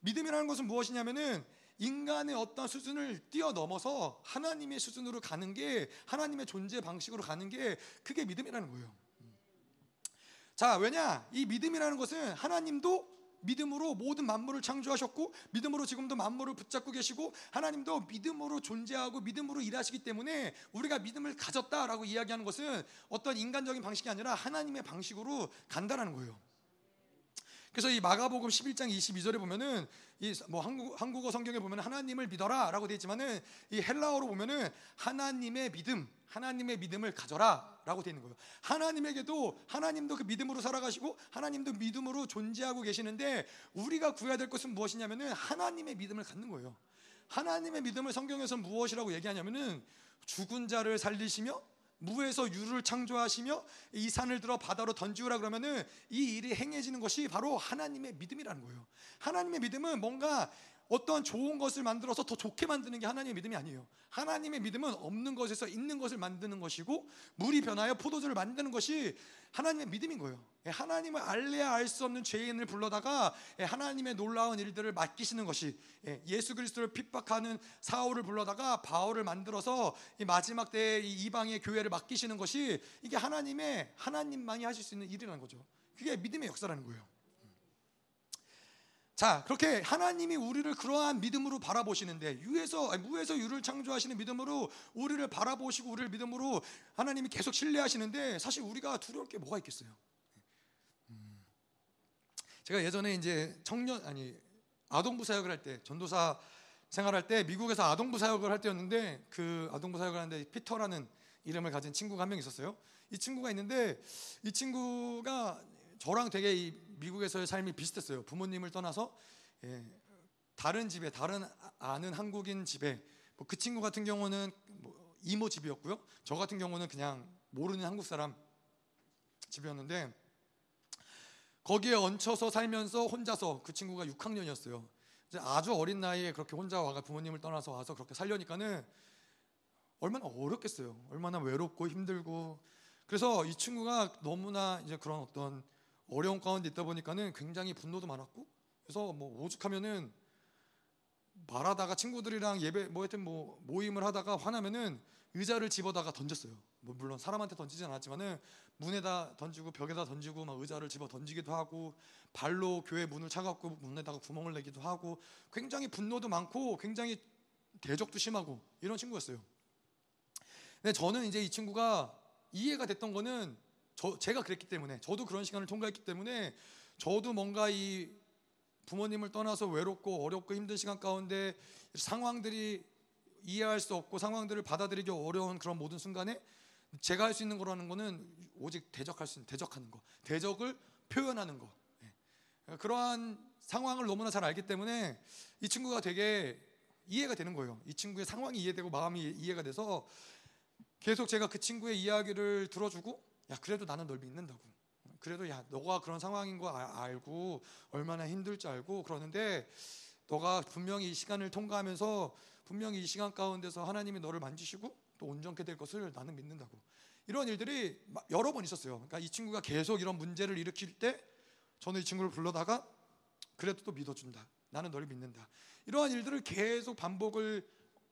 믿음이라는 것은 무엇이냐면은 인간의 어떤 수준을 뛰어넘어서 하나님의 수준으로 가는 게 하나님의 존재 방식으로 가는 게 그게 믿음이라는 거예요. 자, 왜냐? 이 믿음이라는 것은 하나님도 믿음으로 모든 만물을 창조하셨고 믿음으로 지금도 만물을 붙잡고 계시고 하나님도 믿음으로 존재하고 믿음으로 일하시기 때문에 우리가 믿음을 가졌다라고 이야기하는 것은 어떤 인간적인 방식이 아니라 하나님의 방식으로 간다라는 거예요. 그래서 이 마가복음 11장 22절에 보면은 이 뭐 한국, 한국어 성경에 보면 하나님을 믿어라라고 되어 있지만은 이 헬라어로 보면은 하나님의 믿음, 하나님의 믿음을 가져라라고 되어 있는 거예요. 하나님에게도 하나님도 그 믿음으로 살아가시고 하나님도 믿음으로 존재하고 계시는데 우리가 구해야 될 것은 무엇이냐면은 하나님의 믿음을 갖는 거예요. 하나님의 믿음을 성경에서 무엇이라고 얘기하냐면은 죽은 자를 살리시며 무에서 유를 창조하시며 이 산을 들어 바다로 던지우라 그러면은 이 일이 행해지는 것이 바로 하나님의 믿음이라는 거예요. 하나님의 믿음은 뭔가 어떤 좋은 것을 만들어서 더 좋게 만드는 게 하나님의 믿음이 아니에요. 하나님의 믿음은 없는 것에서 있는 것을 만드는 것이고 물이 변하여 포도주를 만드는 것이 하나님의 믿음인 거예요. 예, 하나님을 알래야 알 수 없는 죄인을 불러다가 예, 하나님의 놀라운 일들을 맡기시는 것이 예, 예수 그리스도를 핍박하는 사울을 불러다가 바울을 만들어서 마지막 때에 이방의 교회를 맡기시는 것이 이게 하나님의 하나님만이 하실 수 있는 일이라는 거죠. 그게 믿음의 역사라는 거예요. 자, 그렇게 하나님이 우리를 그러한 믿음으로 바라보시는데 유에서 무에서 유를 창조하시는 믿음으로 우리를 바라보시고 우리를 믿음으로 하나님이 계속 신뢰하시는데 사실 우리가 두려울 게 뭐가 있겠어요? 음. 제가 예전에 이제 청년 아니 아동부 사역을 할 때 전도사 생활할 때 미국에서 아동부 사역을 할 때였는데 그 아동부 사역을 하는데 피터라는 이름을 가진 친구가 한 명 있었어요. 이 친구가 있는데 이 친구가 저랑 되게 미국에서의 삶이 비슷했어요. 부모님을 떠나서 예, 다른 집에 다른 아는 한국인 집에 뭐 그 친구 같은 경우는 뭐 이모 집이었고요. 저 같은 경우는 그냥 모르는 한국 사람 집이었는데 거기에 얹혀서 살면서 혼자서 그 친구가 6학년이었어요. 아주 어린 나이에 그렇게 혼자 와가 부모님을 떠나서 와서 그렇게 살려니까는 얼마나 어렵겠어요. 얼마나 외롭고 힘들고 그래서 이 친구가 너무나 이제 그런 어떤 어려운 가운데 있다 보니까는 굉장히 분노도 많았고 그래서 뭐 오죽하면은 말하다가 친구들이랑 예배 뭐 하여튼 뭐 모임을 하다가 화나면은 의자를 집어다가 던졌어요. 뭐 물론 사람한테 던지진 않았지만은 문에다 던지고 벽에다 던지고 막 의자를 집어 던지기도 하고 발로 교회 문을 차갖고 문에다가 구멍을 내기도 하고 굉장히 분노도 많고 굉장히 대적도 심하고 이런 친구였어요. 근데 저는 이제 이 친구가 이해가 됐던 거는 저 제가 그랬기 때문에 저도 그런 시간을 통과했기 때문에 저도 뭔가 이 부모님을 떠나서 외롭고 어렵고 힘든 시간 가운데 상황들이 이해할 수 없고 상황들을 받아들이기 어려운 그런 모든 순간에 제가 할 수 있는 거라는 거는 오직 대적할 수 있는 대적하는 거, 대적을 표현하는 거. 예. 그러한 상황을 너무나 잘 알기 때문에 이 친구가 되게 이해가 되는 거예요. 이 친구의 상황이 이해되고 마음이 이해가 돼서 계속 제가 그 친구의 이야기를 들어주고 야 그래도 나는 널 믿는다고. 그래도 야 너가 그런 상황인 거 아, 알고 얼마나 힘들지 알고 그러는데 너가 분명히 이 시간을 통과하면서 분명히 이 시간 가운데서 하나님이 너를 만지시고 또 온전케 될 것을 나는 믿는다고. 이런 일들이 여러 번 있었어요. 그러니까 이 친구가 계속 이런 문제를 일으킬 때 저는 이 친구를 불러다가 그래도 또 믿어준다. 나는 너를 믿는다. 이러한 일들을 계속 반복을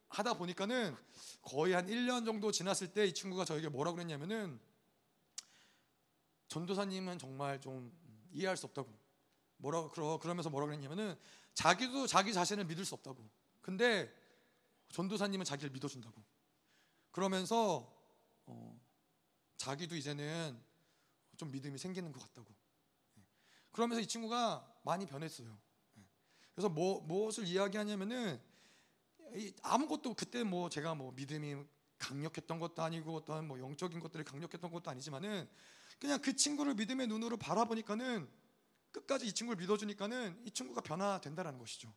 하다 보니까는 거의 한 1년 정도 지났을 때 이 친구가 저에게 뭐라고 그랬냐면은 전도사님은 정말 좀 이해할 수 없다고. 뭐라 그러 그러면서 뭐라 그랬냐면은 자기도 자기 자신을 믿을 수 없다고. 근데 전도사님은 자기를 믿어준다고. 그러면서 어, 자기도 이제는 좀 믿음이 생기는 것 같다고. 예. 그러면서 이 친구가 많이 변했어요. 예. 그래서 뭐 무엇을 이야기하냐면은 아무것도 그때 뭐 제가 뭐 믿음이 강력했던 것도 아니고 어떤 뭐 영적인 것들이 강력했던 것도 아니지만은 그냥 그 친구를 믿음의 눈으로 바라보니까는 끝까지 이 친구를 믿어주니까는 이 친구가 변화된다라는 것이죠.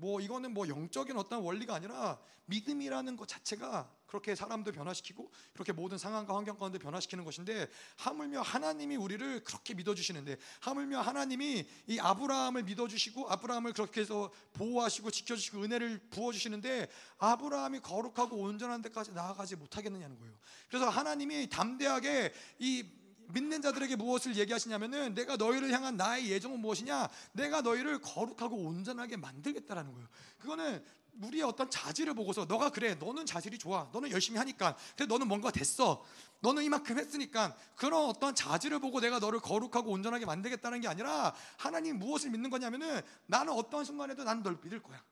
뭐 이거는 뭐 영적인 어떤 원리가 아니라 믿음이라는 것 자체가 그렇게 사람도 변화시키고 그렇게 모든 상황과 환경 가운데 변화시키는 것인데 하물며 하나님이 우리를 그렇게 믿어주시는데 하물며 하나님이 이 아브라함을 믿어주시고 아브라함을 그렇게 해서 보호하시고 지켜주시고 은혜를 부어주시는데 아브라함이 거룩하고 온전한 데까지 나아가지 못하겠느냐는 거예요. 그래서 하나님이 담대하게 이 믿는 자들에게 무엇을 얘기하시냐면은 내가 너희를 향한 나의 예정은 무엇이냐? 내가 너희를 거룩하고 온전하게 만들겠다라는 거예요. 그거는 우리의 어떤 자질을 보고서 너가 그래 너는 자질이 좋아 너는 열심히 하니까 근데 너는 뭔가 됐어 너는 이만큼 했으니까 그런 어떤 자질을 보고 내가 너를 거룩하고 온전하게 만들겠다는 게 아니라 하나님 무엇을 믿는 거냐면은 나는 어떤 순간에도 나는 널 믿을 거야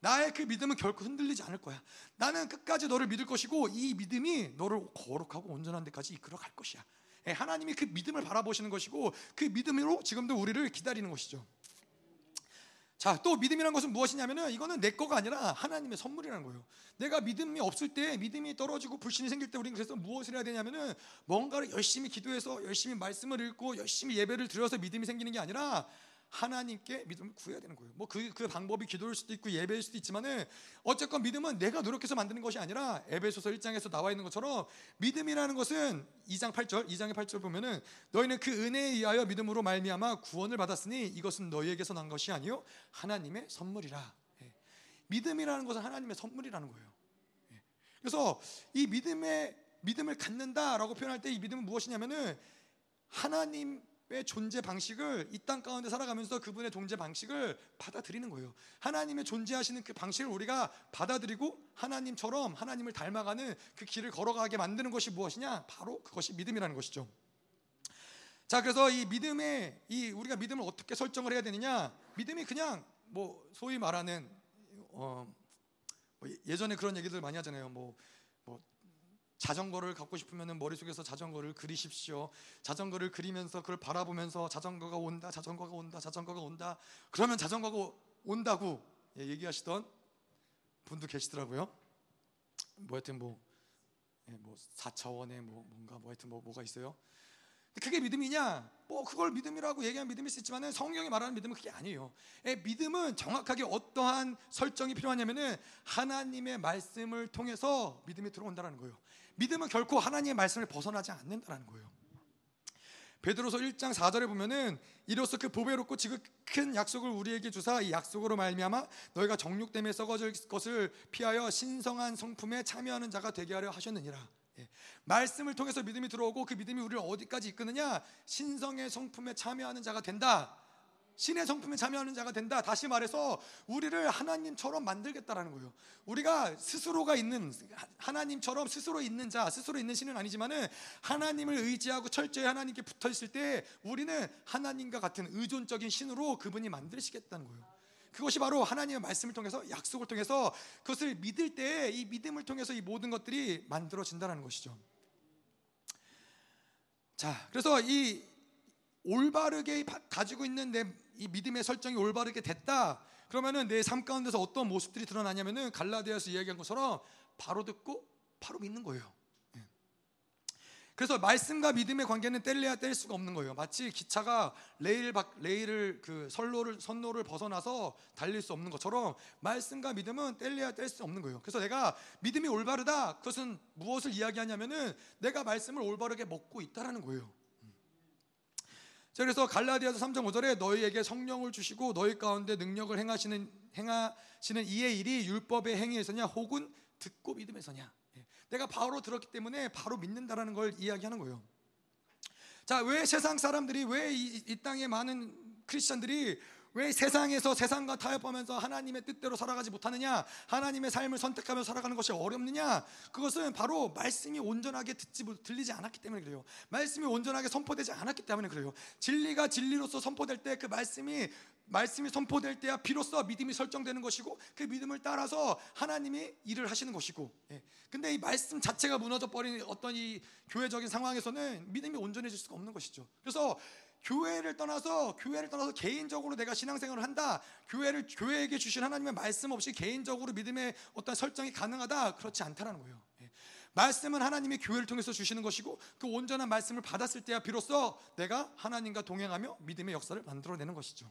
나의 그 믿음은 결코 흔들리지 않을 거야 나는 끝까지 너를 믿을 것이고 이 믿음이 너를 거룩하고 온전한 데까지 이끌어 갈 것이야 예, 하나님이 그 믿음을 바라보시는 것이고 그 믿음으로 지금도 우리를 기다리는 것이죠. 자, 또 믿음이라는 것은 무엇이냐면은 이거는 내 거가 아니라 하나님의 선물이라는 거예요. 내가 믿음이 없을 때, 믿음이 떨어지고 불신이 생길 때 우리는 그래서 무엇을 해야 되냐면은 뭔가를 열심히 기도해서 열심히 말씀을 읽고 열심히 예배를 드려서 믿음이 생기는 게 아니라 하나님께 믿음을 구해야 되는 거예요. 뭐그 그 방법이 기도일 수도 있고 예배일 수도 있지만은 어쨌건 믿음은 내가 노력해서 만드는 것이 아니라 에베소서 1장에서 나와 있는 것처럼 믿음이라는 것은 2장 8절, 2장의 8절 보면은 너희는 그 은혜에 의하여 믿음으로 말미암아 구원을 받았으니 이것은 너희에게서 난 것이 아니요 하나님의 선물이라. 예. 믿음이라는 것은 하나님의 선물이라는 거예요. 예. 그래서 이 믿음의 믿음을 갖는다라고 표현할 때 이 믿음은 무엇이냐면은 하나님 의 존재 방식을 이 땅 가운데 살아가면서 그분의 존재 방식을 받아들이는 거예요. 하나님의 존재하시는 그 방식을 우리가 받아들이고 하나님처럼 하나님을 닮아가는 그 길을 걸어가게 만드는 것이 무엇이냐? 바로 그것이 믿음이라는 것이죠. 자, 그래서 이 믿음의 이 우리가 믿음을 어떻게 설정을 해야 되느냐? 믿음이 그냥 뭐 소위 말하는 어, 뭐 예전에 그런 얘기들 많이 하잖아요. 뭐 자전거를 갖고 싶으면 머릿속에서 자전거를 그리십시오. 자전거를 그리면서 그걸 바라보면서 자전거가 온다, 자전거가 온다, 자전거가 온다. 그러면 자전거가 온다고 예, 얘기하시던 분도 계시더라고요. 뭐 하여튼 뭐, 예, 뭐 4차원의 뭐 뭔가 뭐 하여튼 뭐 뭐가 있어요. 그게 믿음이냐? 뭐 그걸 믿음이라고 얘기하면 믿음일 수 있지만은 성경이 말하는 믿음은 그게 아니에요. 예, 믿음은 정확하게 어떠한 설정이 필요하냐면은 하나님의 말씀을 통해서 믿음이 들어온다는 거예요. 믿음은 결코 하나님의 말씀을 벗어나지 않는다는 거예요. 베드로서 1장 4절에 보면은 이로써 그 보배롭고 지극큰 약속을 우리에게 주사 이 약속으로 말미암아 너희가 정욕 때문에 썩어질 것을 피하여 신성한 성품에 참여하는 자가 되게 하려 하셨느니라. 예. 말씀을 통해서 믿음이 들어오고 그 믿음이 우리를 어디까지 이끄느냐? 신성의 성품에 참여하는 자가 된다. 신의 성품에 참여하는 자가 된다. 다시 말해서 우리를 하나님처럼 만들겠다라는 거예요. 우리가 스스로가 있는 하나님처럼 스스로 있는 자, 스스로 있는 신은 아니지만은 하나님을 의지하고 철저히 하나님께 붙어 있을 때 우리는 하나님과 같은 의존적인 신으로 그분이 만드시겠다는 거예요. 그것이 바로 하나님의 말씀을 통해서 약속을 통해서 그것을 믿을 때 이 믿음을 통해서 이 모든 것들이 만들어진다는 것이죠. 자, 그래서 이 올바르게 가지고 있는 내 이 믿음의 설정이 올바르게 됐다. 그러면은 내 삶 가운데서 어떤 모습들이 드러나냐면은 갈라디아서 이야기한 것처럼 바로 듣고 바로 믿는 거예요. 예. 그래서 말씀과 믿음의 관계는 뗄래야 뗄 수가 없는 거예요. 마치 기차가 레일 박 레일을 그 선로를 선로를 벗어나서 달릴 수 없는 것처럼 말씀과 믿음은 뗄래야 뗄 수 없는 거예요. 그래서 내가 믿음이 올바르다. 그것은 무엇을 이야기하냐면은 내가 말씀을 올바르게 먹고 있다라는 거예요. 자, 그래서 갈라디아서 3장 5절에 너희에게 성령을 주시고 너희 가운데 능력을 행하시는 행하시는 이의 일이 율법의 행위에서냐 혹은 듣고 믿음에서냐. 예. 내가 바로 들었기 때문에 바로 믿는다라는 걸 이야기하는 거예요. 자, 왜 세상 사람들이 왜 이 땅에 많은 크리스천들이 왜 세상에서 세상과 타협하면서 하나님의 뜻대로 살아가지 못하느냐? 하나님의 삶을 선택하며 살아가는 것이 어렵느냐? 그것은 바로 말씀이 온전하게 듣지 들리지 않았기 때문에 그래요. 말씀이 온전하게 선포되지 않았기 때문에 그래요. 진리가 진리로서 선포될 때 그 말씀이 말씀이 선포될 때야 비로소 믿음이 설정되는 것이고 그 믿음을 따라서 하나님이 일을 하시는 것이고. 예. 근데 이 말씀 자체가 무너져 버린 어떤 이 교회적인 상황에서는 믿음이 온전해질 수가 없는 것이죠. 그래서 교회를 떠나서 교회를 떠나서 개인적으로 내가 신앙생활을 한다. 교회를 교회에게 주신 하나님의 말씀 없이 개인적으로 믿음의 어떤 설정이 가능하다. 그렇지 않다라는 거예요. 예. 말씀은 하나님이 교회를 통해서 주시는 것이고 그 온전한 말씀을 받았을 때야 비로소 내가 하나님과 동행하며 믿음의 역사를 만들어내는 것이죠.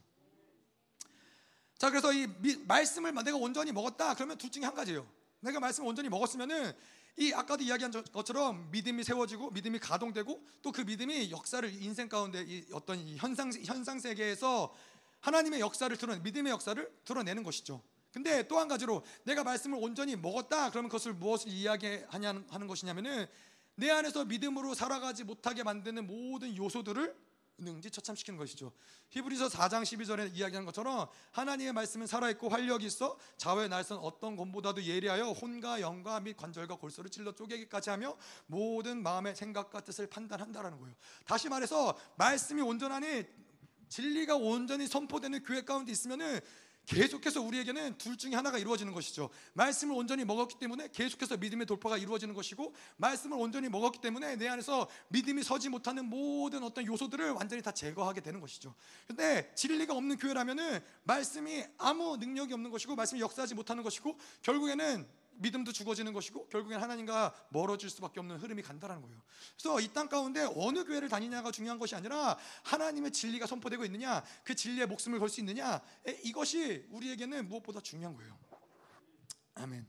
자, 그래서 이 미, 말씀을 내가 온전히 먹었다. 그러면 둘 중에 한 가지예요. 내가 말씀을 온전히 먹었으면은 이 아까도 이야기한 것처럼 믿음이 세워지고 믿음이 가동되고 또 그 믿음이 역사를 인생 가운데 이 어떤 이 현상 현상 세계에서 하나님의 역사를 드러 믿음의 역사를 드러내는 것이죠. 근데 또 한 가지로 내가 말씀을 온전히 먹었다. 그러면 그것을 무엇을 이야기하냐 하는 것이냐면은 내 안에서 믿음으로 살아가지 못하게 만드는 모든 요소들을 능지 처참시키는 것이죠. 히브리서 4장 12절에 이야기한 것처럼 하나님의 말씀은 살아있고 활력이 있어 좌우의 날선 어떤 검보다도 예리하여 혼과 영과 및 관절과 골소를 찔러 쪼개기까지 하며 모든 마음의 생각과 뜻을 판단한다라는 거예요. 다시 말해서 말씀이 온전하니 진리가 온전히 선포되는 교회 가운데 있으면은 계속해서 우리에게는 둘 중에 하나가 이루어지는 것이죠. 말씀을 온전히 먹었기 때문에 계속해서 믿음의 돌파가 이루어지는 것이고 말씀을 온전히 먹었기 때문에 내 안에서 믿음이 서지 못하는 모든 어떤 요소들을 완전히 다 제거하게 되는 것이죠. 근데 진리가 없는 교회라면은 말씀이 아무 능력이 없는 것이고 말씀이 역사하지 못하는 것이고 결국에는 믿음도 죽어지는 것이고 결국엔 하나님과 멀어질 수밖에 없는 흐름이 간다라는 거예요. 그래서 이 땅 가운데 어느 교회를 다니냐가 중요한 것이 아니라 하나님의 진리가 선포되고 있느냐, 그 진리에 목숨을 걸 수 있느냐, 이것이 우리에게는 무엇보다 중요한 거예요. 아멘.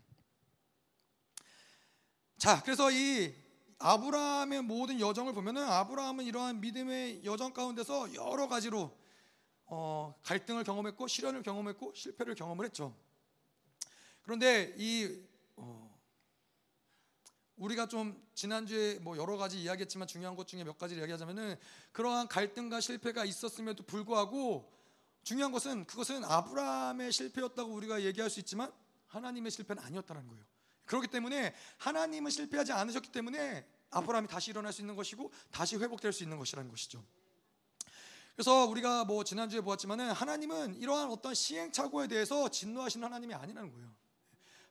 자, 그래서 이 아브라함의 모든 여정을 보면은 아브라함은 이러한 믿음의 여정 가운데서 여러 가지로 어, 갈등을 경험했고 시련을 경험했고 실패를 경험을 했죠. 그런데 이 어, 우리가 좀 지난주에 뭐 여러 가지 이야기했지만 중요한 것 중에 몇 가지를 이야기하자면은 그러한 갈등과 실패가 있었음에도 불구하고 중요한 것은 그것은 아브라함의 실패였다고 우리가 얘기할 수 있지만 하나님의 실패는 아니었다는 거예요. 그렇기 때문에 하나님은 실패하지 않으셨기 때문에 아브라함이 다시 일어날 수 있는 것이고 다시 회복될 수 있는 것이라는 것이죠. 그래서 우리가 뭐 지난주에 보았지만은 하나님은 이러한 어떤 시행착오에 대해서 진노하시는 하나님이 아니라는 거예요.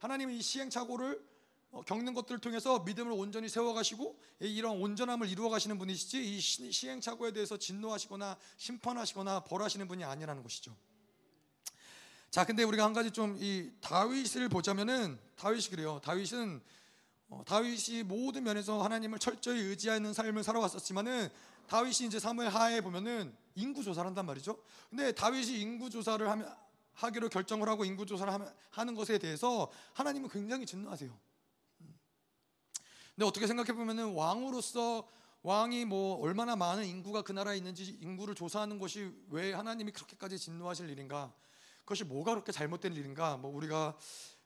하나님은 이 시행착오를 어, 겪는 것들을 통해서 믿음을 온전히 세워가시고 이런 온전함을 이루어가시는 분이시지 이 시행착오에 대해서 진노하시거나 심판하시거나 벌하시는 분이 아니라는 것이죠. 자, 근데 우리가 한 가지 좀 이 다윗을 보자면은 다윗이 그래요. 다윗은 어, 다윗이 모든 면에서 하나님을 철저히 의지하는 삶을 살아왔었지만은 다윗이 이제 사무엘 하에 보면은 인구 조사를 한단 말이죠. 근데 다윗이 인구 조사를 하면 하기로 결정을 하고 인구 조사를 하는 것에 대해서 하나님은 굉장히 진노하세요. 음. 근데 어떻게 생각해 보면은 왕으로서 왕이 뭐 얼마나 많은 인구가 그 나라에 있는지 인구를 조사하는 것이 왜 하나님이 그렇게까지 진노하실 일인가? 그것이 뭐가 그렇게 잘못된 일인가? 뭐 우리가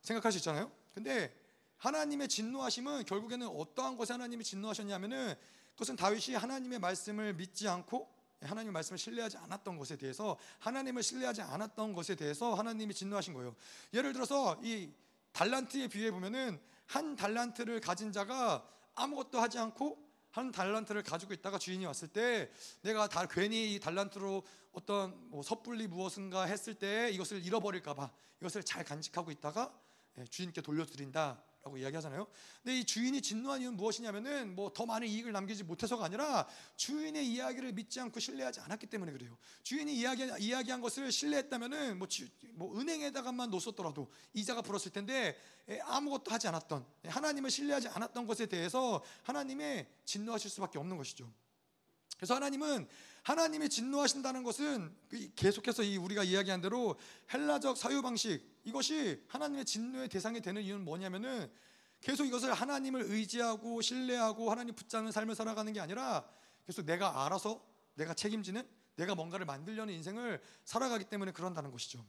생각할 수 있잖아요. 근데 하나님의 진노하심은 결국에는 어떠한 것에 하나님이 진노하셨냐면은 그것은 다윗이 하나님의 말씀을 믿지 않고 하나님의 말씀을 신뢰하지 않았던 것에 대해서 하나님을 신뢰하지 않았던 것에 대해서 하나님이 진노하신 거예요. 예를 들어서 이 달란트에 비유해 보면은 한 달란트를 가진 자가 아무것도 하지 않고 한 달란트를 가지고 있다가 주인이 왔을 때 내가 다 괜히 이 달란트로 어떤 뭐 섣불리 무엇인가 했을 때 이것을 잃어버릴까봐 이것을 잘 간직하고 있다가 예, 주인께 돌려드린다. 라고 이야기하잖아요. 근데 이 주인이 진노한 이유는 무엇이냐면은 뭐 더 많은 이익을 남기지 못해서가 아니라 주인의 이야기를 믿지 않고 신뢰하지 않았기 때문에 그래요. 주인이 이야기 이야기한 것을 신뢰했다면은 뭐, 주, 뭐 은행에다가만 놓았더라도 이자가 불었을 텐데 예, 아무것도 하지 않았던 예, 하나님을 신뢰하지 않았던 것에 대해서 하나님의 진노하실 수밖에 없는 것이죠. 그래서 하나님은 하나님이 진노하신다는 것은 그 계속해서 이 우리가 이야기한 대로 헬라적 사유 방식 이것이 하나님의 진노의 대상이 되는 이유는 뭐냐면은 계속 이것을 하나님을 의지하고 신뢰하고 하나님 붙잡는 삶을 살아가는 게 아니라 계속 내가 알아서 내가 책임지는 내가 뭔가를 만들려는 인생을 살아가기 때문에 그런다는 것이죠.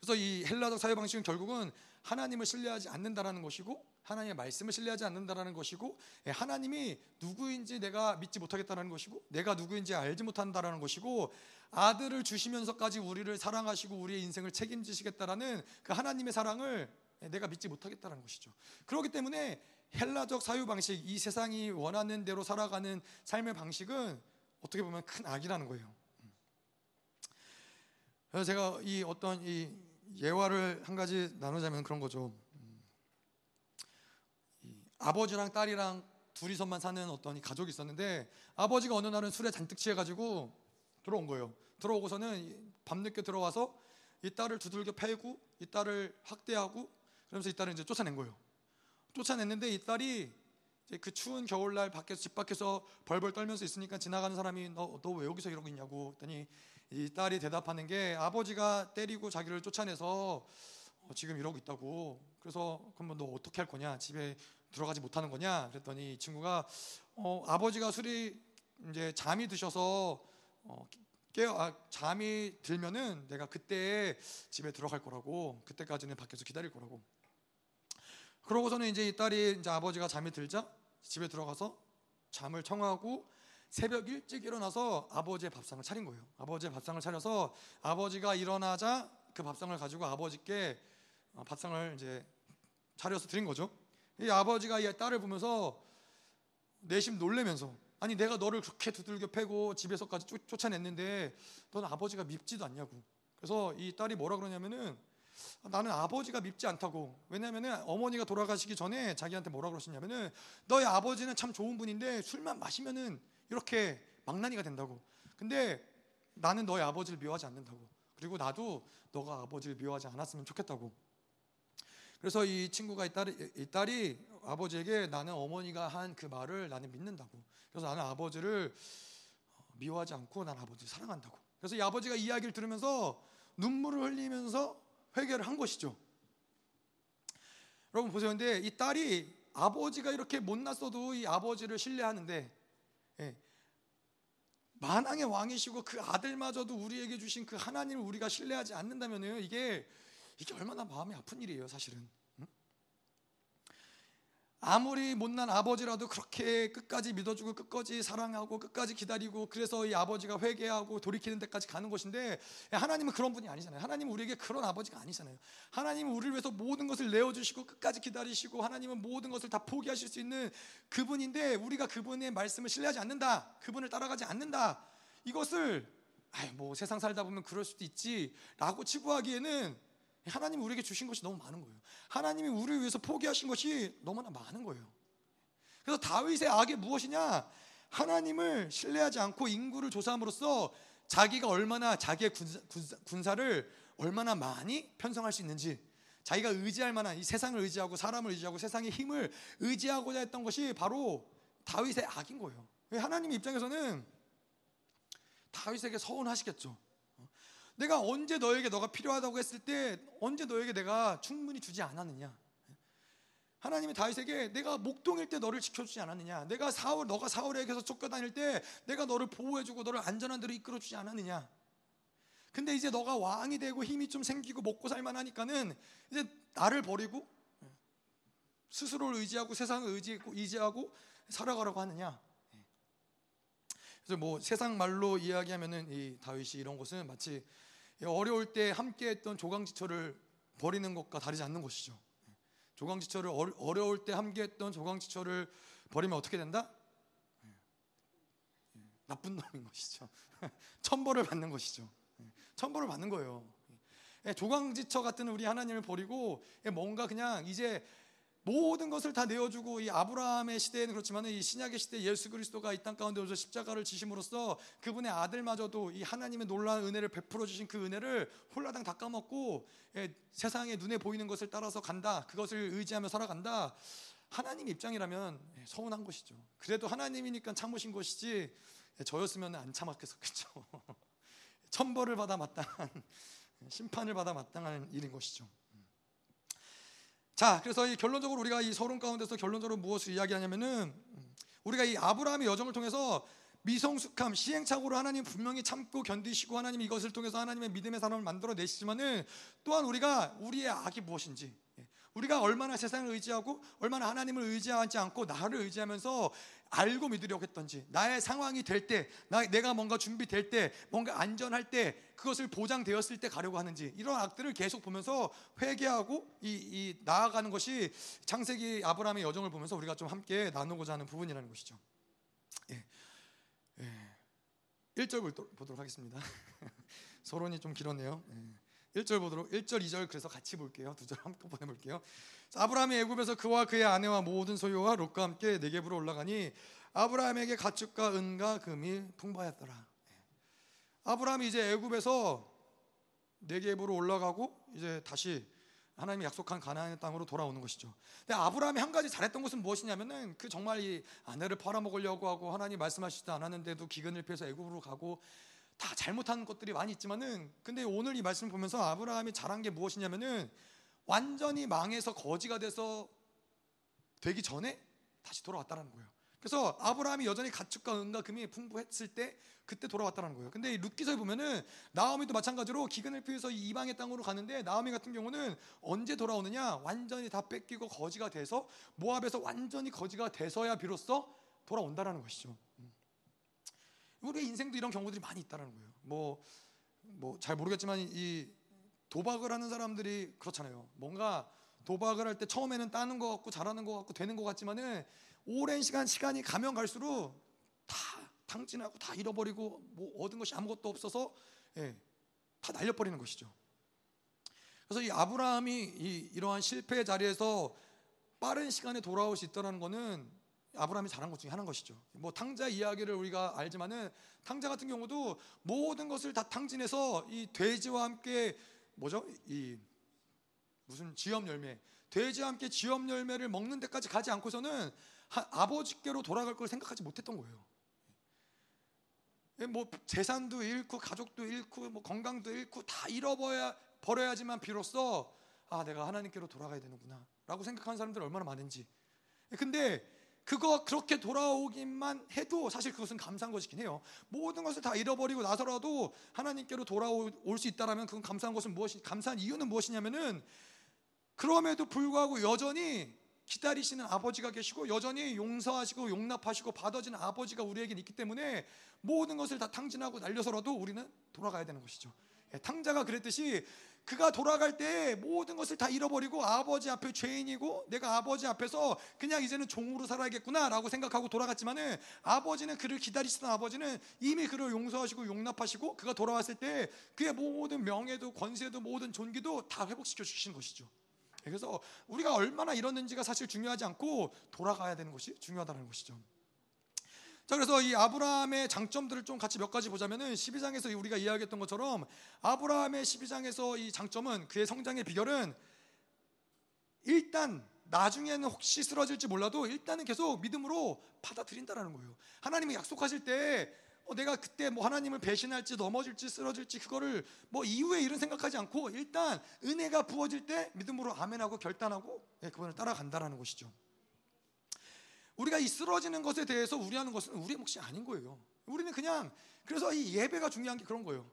그래서 이 헬라적 사회 방식은 결국은 하나님을 신뢰하지 않는다라는 것이고 하나님의 말씀을 신뢰하지 않는다라는 것이고 예, 하나님이 누구인지 내가 믿지 못하겠다는 것이고 내가 누구인지 알지 못한다라는 것이고 아들을 주시면서까지 우리를 사랑하시고 우리의 인생을 책임지시겠다라는 그 하나님의 사랑을 내가 믿지 못하겠다는 것이죠. 그렇기 때문에 헬라적 사유 방식, 이 세상이 원하는 대로 살아가는 삶의 방식은 어떻게 보면 큰 악이라는 거예요. 그래서 제가 이 어떤 이 예화를 한 가지 나누자면 그런 거죠. 아버지랑 딸이랑 둘이서만 사는 어떤 이 가족이 있었는데 아버지가 어느 날은 술에 잔뜩 취해가지고 들어온 거예요. 들어오고서는 밤늦게 들어와서 이 딸을 두들겨 패고 이 딸을 학대하고 그러면서 이 딸을 이제 쫓아낸 거예요. 쫓아냈는데 이 딸이 그 추운 겨울날 밖에서 집 밖에서 벌벌 떨면서 있으니까 지나가는 사람이 너 너 왜 여기서 이러고 있냐고 했더니 이 딸이 대답하는 게 아버지가 때리고 자기를 쫓아내서 어, 지금 이러고 있다고. 그래서 그러면 너 어떻게 할 거냐? 집에 들어가지 못하는 거냐? 그랬더니 이 친구가 어, 아버지가 술이 이제 잠이 드셔서 어, 깨어 아, 잠이 들면은 내가 그때 집에 들어갈 거라고. 그때까지는 밖에서 기다릴 거라고. 그러고서는 이제 이 딸이 이제 아버지가 잠이 들자 집에 들어가서 잠을 청하고 새벽 일찍 일어나서 아버지의 밥상을 차린 거예요. 아버지의 밥상을 차려서 아버지가 일어나자 그 밥상을 가지고 아버지께 어, 밥상을 이제 차려서 드린 거죠. 이 아버지가 이 딸을 보면서 내심 놀래면서 아니 내가 너를 그렇게 두들겨 패고 집에서까지 쫓, 쫓아냈는데 너는 아버지가 밉지도 않냐고. 그래서 이 딸이 뭐라 그러냐면은 나는 아버지가 밉지 않다고. 왜냐면은 어머니가 돌아가시기 전에 자기한테 뭐라 그러시냐면은 너의 아버지는 참 좋은 분인데 술만 마시면은 이렇게 망나니가 된다고. 근데 나는 너의 아버지를 미워하지 않는다고. 그리고 나도 너가 아버지를 미워하지 않았으면 좋겠다고. 그래서 이 친구가 이 딸이, 이 딸이 아버지에게 나는 어머니가 한 그 말을 나는 믿는다고. 그래서 나는 아버지를 미워하지 않고 나는 아버지를 사랑한다고. 그래서 이 아버지가 이야기를 들으면서 눈물을 흘리면서 회개를 한 것이죠. 여러분 보세요. 근데 이 딸이 아버지가 이렇게 못났어도 이 아버지를 신뢰하는데 예, 만왕의 왕이시고 그 아들마저도 우리에게 주신 그 하나님을 우리가 신뢰하지 않는다면은 이게 이게 얼마나 마음이 아픈 일이에요, 사실은. 응? 아무리 못난 아버지라도 그렇게 끝까지 믿어주고 끝까지 사랑하고 끝까지 기다리고 그래서 이 아버지가 회개하고 돌이키는 데까지 가는 것인데 하나님은 그런 분이 아니잖아요. 하나님은 우리에게 그런 아버지가 아니잖아요. 하나님은 우리를 위해서 모든 것을 내어주시고 끝까지 기다리시고 하나님은 모든 것을 다 포기하실 수 있는 그분인데 우리가 그분의 말씀을 신뢰하지 않는다. 그분을 따라가지 않는다. 이것을 아유 뭐 세상 살다 보면 그럴 수도 있지라고 치부하기에는 하나님이 우리에게 주신 것이 너무 많은 거예요. 하나님이 우리를 위해서 포기하신 것이 너무나 많은 거예요. 그래서 다윗의 악이 무엇이냐? 하나님을 신뢰하지 않고 인구를 조사함으로써 자기가 얼마나 자기의 군사, 를 얼마나 많이 편성할 수 있는지 자기가 의지할 만한 이 세상을 의지하고 사람을 의지하고 세상의 힘을 의지하고자 했던 것이 바로 다윗의 악인 거예요. 하나님 입장에서는 다윗에게 서운하시겠죠. 내가 언제 너에게 너가 필요하다고 했을 때 언제 너에게 내가 충분히 주지 않았느냐? 하나님이 다윗에게 내가 목동일 때 너를 지켜주지 않았느냐? 내가 사울 너가 사울에게서 쫓겨다닐 때 내가 너를 보호해주고 너를 안전한 데로 이끌어주지 않았느냐? 근데 이제 너가 왕이 되고 힘이 좀 생기고 먹고 살만하니까는 이제 나를 버리고 스스로를 의지하고 세상을 의지하고, 의지하고 살아가라고 하느냐? 그래서 뭐 세상 말로 이야기하면은 이 다윗이 이런 것은 마치 어려울 때 함께했던 조강지처를 버리는 것과 다르지 않는 것이죠. 조강지처를 어려울 때 함께했던 조강지처를 버리면 어떻게 된다? 나쁜 놈인 것이죠. 천벌을 받는 것이죠. 천벌을 받는 거예요. 조강지처 같은 우리 하나님을 버리고 뭔가 그냥 이제 모든 것을 다 내어주고 이 아브라함의 시대에는 그렇지만 이 신약의 시대 예수 그리스도가 이 땅 가운데 오셔 십자가를 지심으로써 그분의 아들마저도 이 하나님의 놀라운 은혜를 베풀어 주신 그 은혜를 홀라당 다 까먹고 예, 세상에 눈에 보이는 것을 따라서 간다. 그것을 의지하며 살아간다. 하나님 입장이라면 예, 서운한 것이죠. 그래도 하나님이니까 참으신 것이지 예, 저였으면 안 참았겠었겠죠. 천벌을 받아 마땅한 심판을 받아 마땅한 일인 것이죠. 자, 그래서 이 결론적으로 우리가 이 서론 가운데서 결론적으로 무엇을 이야기하냐면은 우리가 이 아브라함의 여정을 통해서 미성숙함, 시행착오를 하나님 분명히 참고 견디시고 하나님 이것을 통해서 하나님의 믿음의 사람을 만들어 내시지만은 또한 우리가 우리의 악이 무엇인지 예, 우리가 얼마나 세상을 의지하고 얼마나 하나님을 의지하지 않고 나를 의지하면서 알고 믿으려고 했던지 나의 상황이 될 때 내가 뭔가 준비될 때 뭔가 안전할 때 그것을 보장되었을 때 가려고 하는지 이런 악들을 계속 보면서 회개하고 이, 이 나아가는 것이 창세기 아브라함의 여정을 보면서 우리가 좀 함께 나누고자 하는 부분이라는 것이죠 예. 예. 1절 보도록 하겠습니다 서론이 좀 길었네요 예. 1절 보도록 1절 2절 그래서 같이 볼게요. 두 절 한꺼번에 볼게요. 아브라함이 애굽에서 그와 그의 아내와 모든 소유와 롯과 함께 네겝으로 올라가니 아브라함에게 가축과 은과 금이 풍부하였더라. 예. 아브라함이 이제 애굽에서 네겝으로 올라가고 이제 다시 하나님이 약속한 가나안의 땅으로 돌아오는 것이죠. 근데 아브라함이 한 가지 잘했던 것은 무엇이냐면은 그 정말 이 아내를 팔아먹으려고 하고 하나님 말씀하시지 않았는데도 기근을 피해서 애굽으로 가고 다 잘못한 것들이 많이 있지만은 근데 오늘 이 말씀을 보면서 아브라함이 잘한 게 무엇이냐면은 완전히 망해서 거지가 돼서 되기 전에 다시 돌아왔다는 거예요. 그래서 아브라함이 여전히 가축과 은과 금이 풍부했을 때 그때 돌아왔다는 거예요. 근데 이 룻기서에 보면은 나오미도 마찬가지로 기근을 피해서 이방의 땅으로 가는데 나오미 같은 경우는 언제 돌아오느냐? 완전히 다 뺏기고 거지가 돼서 모압에서 완전히 거지가 돼서야 비로소 돌아온다라는 것이죠. 음. 우리의 인생도 이런 경우들이 많이 있다는 거예요. 뭐 뭐 잘 모르겠지만 이 도박을 하는 사람들이 그렇잖아요. 뭔가 도박을 할 때 처음에는 따는 것 같고 잘하는 것 같고 되는 것 같지만은 오랜 시간 시간이 가면 갈수록 다 탕진하고 다 잃어버리고 뭐 얻은 것이 아무것도 없어서 예, 다 날려버리는 것이죠. 그래서 이 아브라함이 이, 이러한 실패의 자리에서 빠른 시간에 돌아올 수 있다는 것은 아브라함이 잘한 것 중에 하나인 것이죠. 뭐 탕자 이야기를 우리가 알지만은 탕자 같은 경우도 모든 것을 다 탕진해서 이 돼지와 함께 뭐죠? 이 무슨 지엄 열매, 돼지와 함께 지엄 열매를 먹는 데까지 가지 않고서는 아버지께로 돌아갈 걸 생각하지 못했던 거예요. 예, 뭐 재산도 잃고 가족도 잃고 뭐 건강도 잃고 다 잃어버려야 버려야지만 비로소 아 내가 하나님께로 돌아가야 되는구나라고 생각하는 사람들 얼마나 많은지. 예, 근데 그거 그렇게 돌아오기만 해도 사실 그것은 감사한 것이긴 해요. 모든 것을 다 잃어버리고 나서라도 하나님께로 돌아올 수 있다라면 그건 감사한 것은 무엇이 감사한 이유는 무엇이냐면은 그럼에도 불구하고 여전히 기다리시는 아버지가 계시고 여전히 용서하시고 용납하시고 받아주는 아버지가 우리에게 있기 때문에 모든 것을 다 탕진하고 날려서라도 우리는 돌아가야 되는 것이죠. 예, 탕자가 그랬듯이 그가 돌아갈 때 모든 것을 다 잃어버리고 아버지 앞에 죄인이고 내가 아버지 앞에서 그냥 이제는 종으로 살아야겠구나라고 생각하고 돌아갔지만은 아버지는 그를 기다리시던 아버지는 이미 그를 용서하시고 용납하시고 그가 돌아왔을 때 그의 모든 명예도 권세도 모든 존귀도 다 회복시켜 주시는 것이죠. 그래서 우리가 얼마나 이뤘는지가 사실 중요하지 않고 돌아가야 되는 것이 중요하다는 것이죠. 자 그래서 이 아브라함의 장점들을 좀 같이 몇 가지 보자면은 12장에서 우리가 이야기했던 것처럼 아브라함의 12장에서 이 장점은 그의 성장의 비결은 일단 나중에는 혹시 쓰러질지 몰라도 일단은 계속 믿음으로 받아들인다라는 거예요. 하나님이 약속하실 때 어, 내가 그때 뭐 하나님을 배신할지 넘어질지 쓰러질지 그거를 뭐 이후에 이런 생각하지 않고 일단 은혜가 부어질 때 믿음으로 아멘하고 결단하고 네, 그분을 따라간다라는 것이죠. 우리가 이 쓰러지는 것에 대해서 우려하는 것은 우리의 몫이 아닌 거예요. 우리는 그냥 그래서 이 예배가 중요한 게 그런 거예요.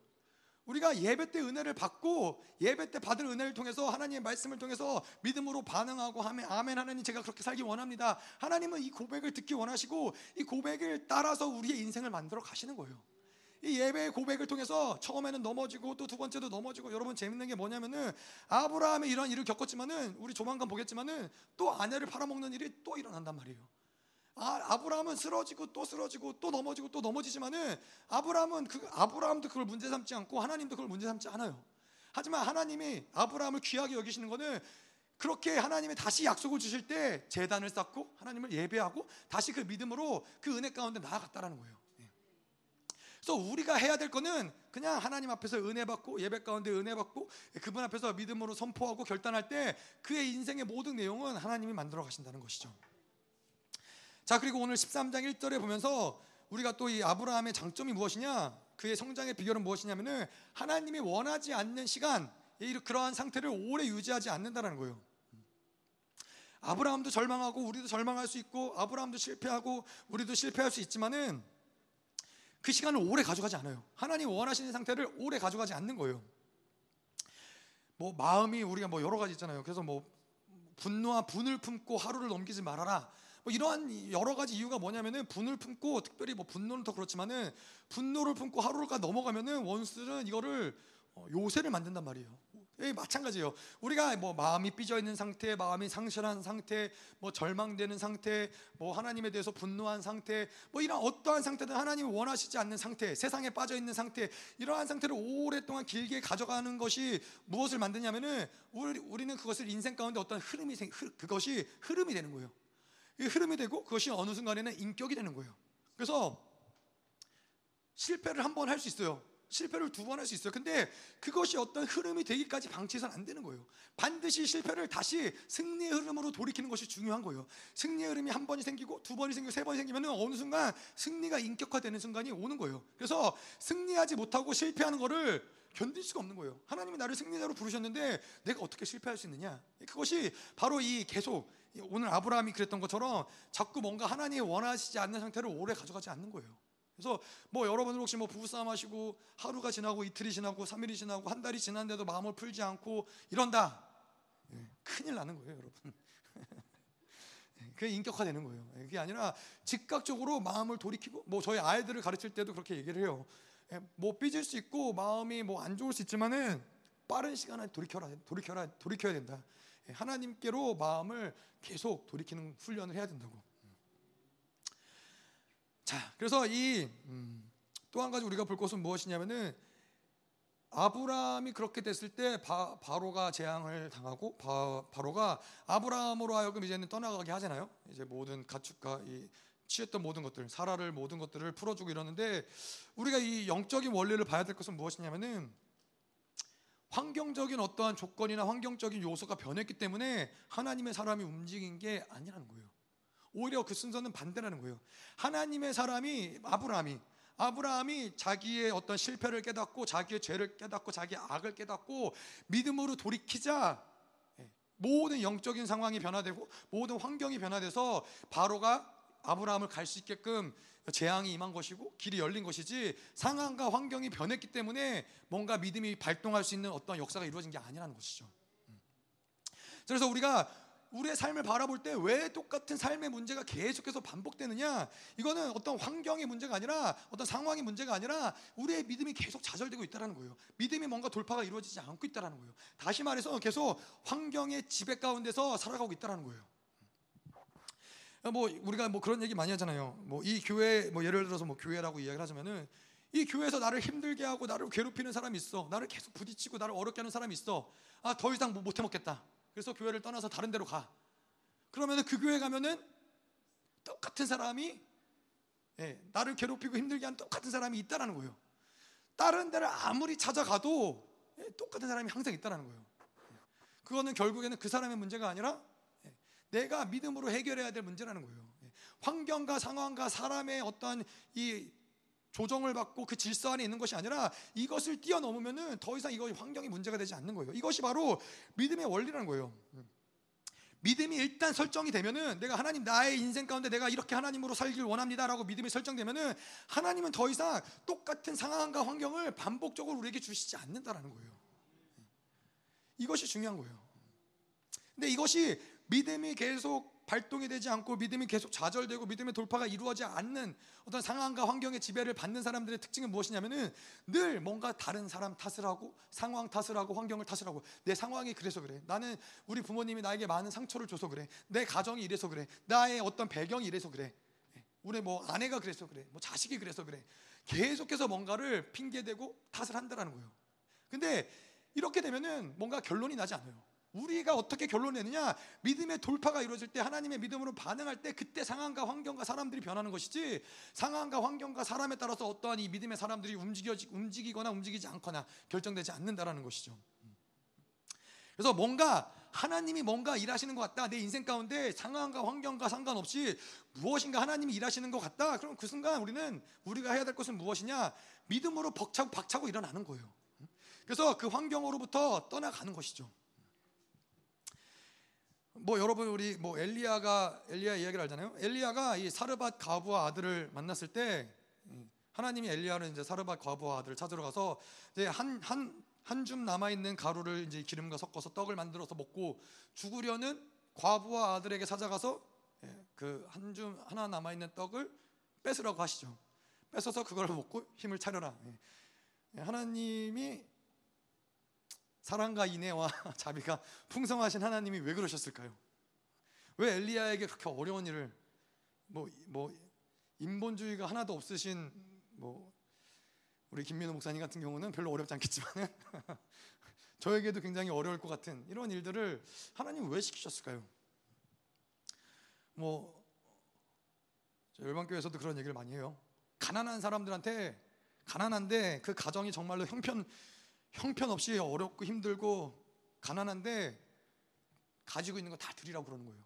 우리가 예배 때 은혜를 받고 예배 때 받을 은혜를 통해서 하나님의 말씀을 통해서 믿음으로 반응하고 하면 아멘 하나님 제가 그렇게 살기 원합니다. 하나님은 이 고백을 듣기 원하시고 이 고백을 따라서 우리의 인생을 만들어 가시는 거예요. 이 예배의 고백을 통해서 처음에는 넘어지고 또 두 번째도 넘어지고 여러분 재밌는 게 뭐냐면은 아브라함이 이런 일을 겪었지만은 우리 조만간 보겠지만은 또 아내를 팔아먹는 일이 또 일어난단 말이에요. 아, 브라함은 쓰러지고 또 쓰러지고 또 넘어지고 또 넘어지지만은 아브라함은 그 아브라함도 그걸 문제 삼지 않고 하나님도 그걸 문제 삼지 않아요. 하지만 하나님이 아브라함을 귀하게 여기시는 거는 그렇게 하나님이 다시 약속을 주실 때 재단을 쌓고 하나님을 예배하고 다시 그 믿음으로 그 은혜 가운데 나아갔다라는 거예요. 예. 그래서 우리가 해야 될 거는 그냥 하나님 앞에서 은혜 받고 예배 가운데 은혜 받고 그분 앞에서 믿음으로 선포하고 결단할 때 그의 인생의 모든 내용은 하나님이 만들어 가신다는 것이죠. 자, 그리고 오늘 13장 1절에 보면서 우리가 또 이 아브라함의 장점이 무엇이냐? 그의 성장의 비결은 무엇이냐면은 하나님이 원하지 않는 시간, 그러한 상태를 오래 유지하지 않는다는 거예요. 아브라함도 절망하고 우리도 절망할 수 있고 아브라함도 실패하고 우리도 실패할 수 있지만은 그 시간을 오래 가져가지 않아요. 하나님 원하시는 상태를 오래 가져가지 않는 거예요. 뭐 마음이 우리가 뭐 여러 가지 있잖아요. 그래서 뭐 분노와 분을 품고 하루를 넘기지 말아라. 뭐 이러한 여러 가지 이유가 뭐냐면은 분을 품고 특별히 뭐 분노는 더 그렇지만은 분노를 품고 하루가 넘어가면은 원수들은 이거를 어, 요새를 만든단 말이에요. 예, 마찬가지예요. 우리가 뭐 마음이 삐져 있는 상태, 마음이 상실한 상태, 뭐 절망되는 상태, 뭐 하나님에 대해서 분노한 상태, 뭐 이런 어떠한 상태든 하나님이 원하시지 않는 상태, 세상에 빠져 있는 상태, 이러한 상태를 오랫동안 길게 가져가는 것이 무엇을 만드냐면은 우리, 우리는 그것을 인생 가운데 어떤 흐름이 그것이 흐름이 되는 거예요. 이 흐름이 되고 그것이 어느 순간에는 인격이 되는 거예요. 그래서 실패를 한 번 할 수 있어요. 실패를 두 번 할 수 있어요. 근데 그것이 어떤 흐름이 되기까지 방치해서는 안 되는 거예요. 반드시 실패를 다시 승리의 흐름으로 돌이키는 것이 중요한 거예요. 승리의 흐름이 한 번이 생기고 두 번이 생기고 세 번이 생기면 어느 순간 승리가 인격화되는 순간이 오는 거예요. 그래서 승리하지 못하고 실패하는 거를 견딜 수가 없는 거예요. 하나님이 나를 승리자로 부르셨는데 내가 어떻게 실패할 수 있느냐? 그것이 바로 이 계속 오늘 아브라함이 그랬던 것처럼 자꾸 뭔가 하나님이 원하시지 않는 상태를 오래 가져가지 않는 거예요. 그래서 뭐 여러분들 혹시 뭐 부부싸움 하시고 하루가 지나고 이틀이 지나고 3일이 지나고 한 달이 지났는데도 마음을 풀지 않고 이런다. 예, 큰일 나는 거예요, 여러분. 그게 인격화되는 거예요. 예, 그게 아니라 즉각적으로 마음을 돌이키고 뭐 저희 아이들을 가르칠 때도 그렇게 얘기를 해요. 예, 뭐 삐질 수 있고 마음이 뭐 안 좋을 수 있지만은 빠른 시간에 돌이켜라, 돌이켜라, 돌이켜야 된다. 하나님께로 마음을 계속 돌이키는 훈련을 해야 된다고. 자, 그래서 이 또한 음, 가지 우리가 볼 것은 무엇이냐면은 아브라함이 그렇게 됐을 때 바, 바로가 재앙을 당하고 바, 바로가 아브라함으로 하여금 이제는 떠나가게 하잖아요. 이제 모든 가축과 이 취했던 모든 것들, 사라를 모든 것들을 풀어주고 이러는데 우리가 이 영적인 원리를 봐야 될 것은 무엇이냐면은 환경적인 어떠한 조건이나 환경적인 요소가 변했기 때문에 하나님의 사람이 움직인 게 아니라는 거예요. 오히려 그 순서는 반대라는 거예요. 하나님의 사람이 아브라함이 아브라함이 자기의 어떤 실패를 깨닫고 자기의 죄를 깨닫고 자기의 악을 깨닫고 믿음으로 돌이키자 예, 모든 영적인 상황이 변화되고 모든 환경이 변화돼서 바로가 아브라함을 갈 수 있게끔 재앙이 임한 것이고 길이 열린 것이지 상황과 환경이 변했기 때문에 뭔가 믿음이 발동할 수 있는 어떤 역사가 이루어진 게 아니라는 것이죠. 음. 그래서 우리가 우리의 삶을 바라볼 때 왜 똑같은 삶의 문제가 계속해서 반복되느냐? 이거는 어떤 환경의 문제가 아니라 어떤 상황의 문제가 아니라 우리의 믿음이 계속 좌절되고 있다는 거예요. 믿음이 뭔가 돌파가 이루어지지 않고 있다는 거예요. 다시 말해서 계속 환경의 지배 가운데서 살아가고 있다는 거예요. 뭐 우리가 뭐 그런 얘기 많이 하잖아요. 뭐 이 교회 뭐 예를 들어서 뭐 교회라고 이야기를 하자면은 이 교회에서 나를 힘들게 하고 나를 괴롭히는 사람이 있어. 나를 계속 부딪히고 나를 어렵게 하는 사람이 있어. 아, 더 이상 뭐못 해 먹겠다. 그래서 교회를 떠나서 다른 데로 가. 그러면 그 교회 가면은 똑같은 사람이 예, 나를 괴롭히고 힘들게 하는 똑같은 사람이 있다라는 거예요. 다른 데를 아무리 찾아가도 예, 똑같은 사람이 항상 있다라는 거예요. 그거는 결국에는 그 사람의 문제가 아니라 예, 내가 믿음으로 해결해야 될 문제라는 거예요. 예, 환경과 상황과 사람의 어떤 이 조정을 받고 그 질서 안에 있는 것이 아니라 이것을 뛰어넘으면은 더 이상 이거 환경이 문제가 되지 않는 거예요. 이것이 바로 믿음의 원리라는 거예요. 믿음이 일단 설정이 되면은 내가 하나님 나의 인생 가운데 내가 이렇게 하나님으로 살길 원합니다라고 믿음이 설정되면은 하나님은 더 이상 똑같은 상황과 환경을 반복적으로 우리에게 주시지 않는다라는 거예요. 이것이 중요한 거예요. 근데 이것이 믿음이 계속 발동이 되지 않고 믿음이 계속 좌절되고 믿음의 돌파가 이루어지지 않는 어떤 상황과 환경의 지배를 받는 사람들의 특징은 무엇이냐면은 늘 뭔가 다른 사람 탓을 하고 상황 탓을 하고 환경을 탓을 하고 내 상황이 그래서 그래. 나는 우리 부모님이 나에게 많은 상처를 줘서 그래. 내 가정이 이래서 그래. 나의 어떤 배경이 이래서 그래. 우리 뭐 아내가 그래서 그래. 뭐 자식이 그래서 그래. 계속해서 뭔가를 핑계대고 탓을 한다라는 거예요. 근데 이렇게 되면은 뭔가 결론이 나지 않아요. 우리가 어떻게 결론 내느냐? 믿음의 돌파가 이루어질 때 하나님의 믿음으로 반응할 때 그때 상황과 환경과 사람들이 변하는 것이지 상황과 환경과 사람에 따라서 어떠한 이 믿음의 사람들이 움직여 움직이거나 움직이지 않거나 결정되지 않는다라는 것이죠. 그래서 뭔가 하나님이 뭔가 일하시는 것 같다. 내 인생 가운데 상황과 환경과 상관없이 무엇인가 하나님이 일하시는 것 같다. 그럼 그 순간 우리는 우리가 해야 될 것은 무엇이냐? 믿음으로 벅차고 박차고 일어나는 거예요. 그래서 그 환경으로부터 떠나가는 것이죠. 뭐 여러분 우리 뭐 엘리야가 엘리야 이야기를 알잖아요. 엘리야가 이 사르밧 과부와 아들을 만났을 때 하나님이 엘리야는 이제 사르밧 과부와 아들을 찾으러 가서 이제 한 한 한 줌 남아 있는 가루를 이제 기름과 섞어서 떡을 만들어서 먹고 죽으려는 과부와 아들에게 찾아가서 예, 그한 줌 하나 남아 있는 떡을 뺏으라고 하시죠. 뺏어서 그걸 먹고 힘을 차려라. 예. 하나님이 사랑과 인애와 자비가 풍성하신 하나님이 왜 그러셨을까요? 왜 엘리야에게 그렇게 어려운 일을 뭐 뭐 인본주의가 하나도 없으신 뭐 우리 김민호 목사님 같은 경우는 별로 어렵지 않겠지만 저에게도 굉장히 어려울 것 같은 이런 일들을 하나님 왜 시키셨을까요? 뭐 열방교회에서도 그런 얘기를 많이 해요. 가난한 사람들한테 가난한데 그 가정이 정말로 형편 형편없이 어렵고 힘들고 가난한데 가지고 있는 거 다 드리라고 그러는 거예요.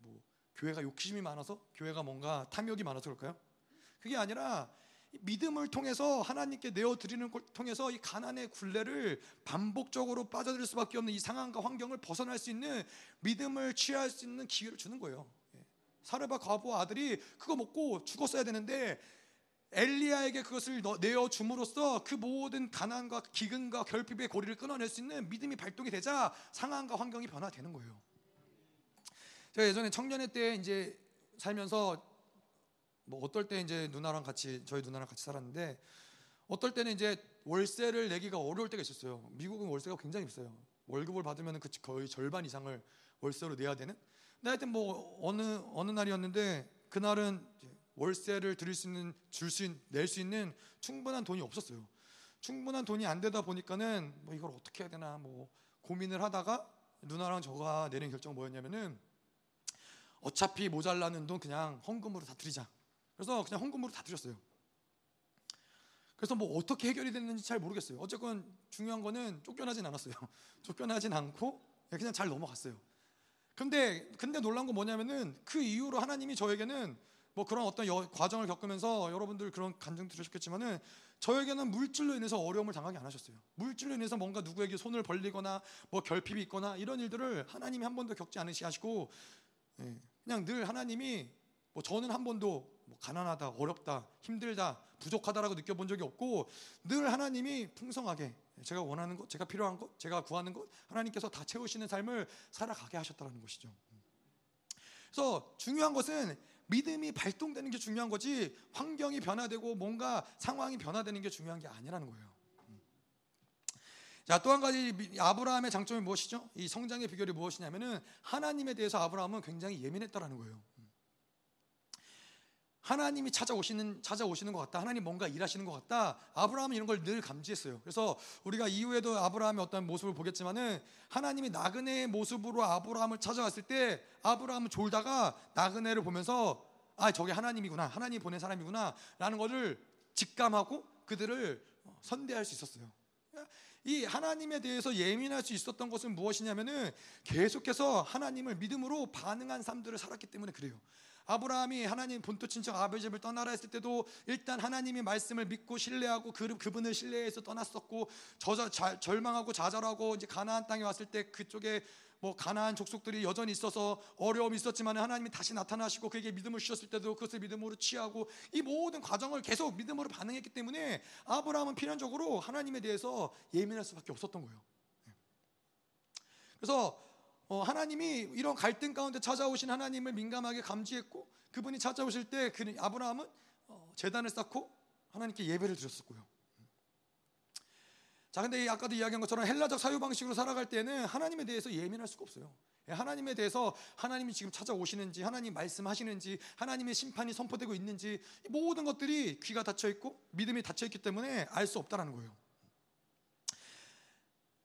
뭐 교회가 욕심이 많아서 교회가 뭔가 탐욕이 많아서 그럴까요? 그게 아니라 믿음을 통해서 하나님께 내어 드리는 걸 통해서 이 가난의 굴레를 반복적으로 빠져들 수밖에 없는 이 상황과 환경을 벗어날 수 있는 믿음을 취할 수 있는 기회를 주는 거예요. 예. 사르바 과부 아들이 그거 먹고 죽었어야 되는데 엘리야에게 그것을 내어 줌으로써 그 모든 가난과 기근과 결핍의 고리를 끊어낼 수 있는 믿음이 발동이 되자 상황과 환경이 변화되는 거예요. 제가 예전에 청년회 때 이제 살면서 뭐 어떨 때 이제 누나랑 같이 저희 누나랑 같이 살았는데 어떨 때는 이제 월세를 내기가 어려울 때가 있었어요. 미국은 월세가 굉장히 비싸요. 월급을 받으면 그 거의 절반 이상을 월세로 내야 되는. 근데 하여튼 뭐 어느 어느 날이었는데 그날은 월세를 드릴 수 있는 줄수낼수 있는 충분한 돈이 없었어요. 충분한 돈이 안 되다 보니까는 뭐 이걸 어떻게 해야 되나 뭐 고민을 하다가 누나랑 저가 내린 결정 뭐였냐면은 어차피 모자라는 돈 그냥 헌금으로 다 드리자. 그래서 그냥 헌금으로 다 드렸어요. 그래서 뭐 어떻게 해결이 됐는지 잘 모르겠어요. 어쨌건 중요한 거는 쫓겨나진 않았어요. 쫓겨나진 않고 그냥 잘 넘어갔어요. 근데 근데 놀란 건 뭐냐면은 그 이후로 하나님이 저에게는 뭐 그런 어떤 여, 과정을 겪으면서 여러분들 그런 간증 들으셨겠지만은 저에게는 물질로 인해서 어려움을 당하게 안 하셨어요. 물질로 인해서 뭔가 누구에게 손을 벌리거나 뭐 결핍이 있거나 이런 일들을 하나님이 한 번도 겪지 않으시고 예, 그냥 늘 하나님이 뭐 저는 한 번도 뭐 가난하다, 어렵다, 힘들다, 부족하다라고 느껴본 적이 없고 늘 하나님이 풍성하게 제가 원하는 것, 제가 필요한 것, 제가 구하는 것 하나님께서 다 채우시는 삶을 살아가게 하셨다는 것이죠. 그래서 중요한 것은 믿음이 발동되는 게 중요한 거지 환경이 변화되고 뭔가 상황이 변화되는 게 중요한 게 아니라는 거예요. 음. 자, 또 한 가지 아브라함의 장점이 무엇이죠? 이 성장의 비결이 무엇이냐면은 하나님에 대해서 아브라함은 굉장히 예민했다라는 거예요. 하나님이 찾아오시는 찾아오시는 것 같다. 하나님 뭔가 일하시는 것 같다. 아브라함은 이런 걸 늘 감지했어요. 그래서 우리가 이후에도 아브라함의 어떤 모습을 보겠지만은 하나님이 나그네의 모습으로 아브라함을 찾아왔을 때 아브라함은 졸다가 나그네를 보면서 아 저게 하나님이구나. 하나님 보낸 사람이구나라는 것을 직감하고 그들을 선대할 수 있었어요. 이 하나님에 대해서 예민할 수 있었던 것은 무엇이냐면은 계속해서 하나님을 믿음으로 반응한 삶들을 살았기 때문에 그래요. 아브라함이 하나님 본토 친척 아버지를 떠나라 했을 때도 일단 하나님의 말씀을 믿고 신뢰하고 그, 그분을 신뢰해서 떠났었고 저자, 자, 절망하고 좌절하고 이제 가나안 땅에 왔을 때 그쪽에 뭐 가나안 족속들이 여전히 있어서 어려움이 있었지만 하나님이 다시 나타나시고 그에게 믿음을 주셨을 때도 그것을 믿음으로 취하고 이 모든 과정을 계속 믿음으로 반응했기 때문에 아브라함은 필연적으로 하나님에 대해서 예민할 수밖에 없었던 거예요. 네. 그래서 어, 하나님이 이런 갈등 가운데 찾아오신 하나님을 민감하게 감지했고 그분이 찾아오실 때 그 아브라함은 어, 재단을 쌓고 하나님께 예배를 드렸었고요. 자, 근데 아까도 이야기한 것처럼 헬라적 사유 방식으로 살아갈 때는 하나님에 대해서 예민할 수가 없어요. 예, 하나님에 대해서 하나님이 지금 찾아오시는지, 하나님 말씀하시는지, 하나님의 심판이 선포되고 있는지 모든 것들이 귀가 닫혀 있고 믿음이 닫혀 있기 때문에 알 수 없다라는 거예요.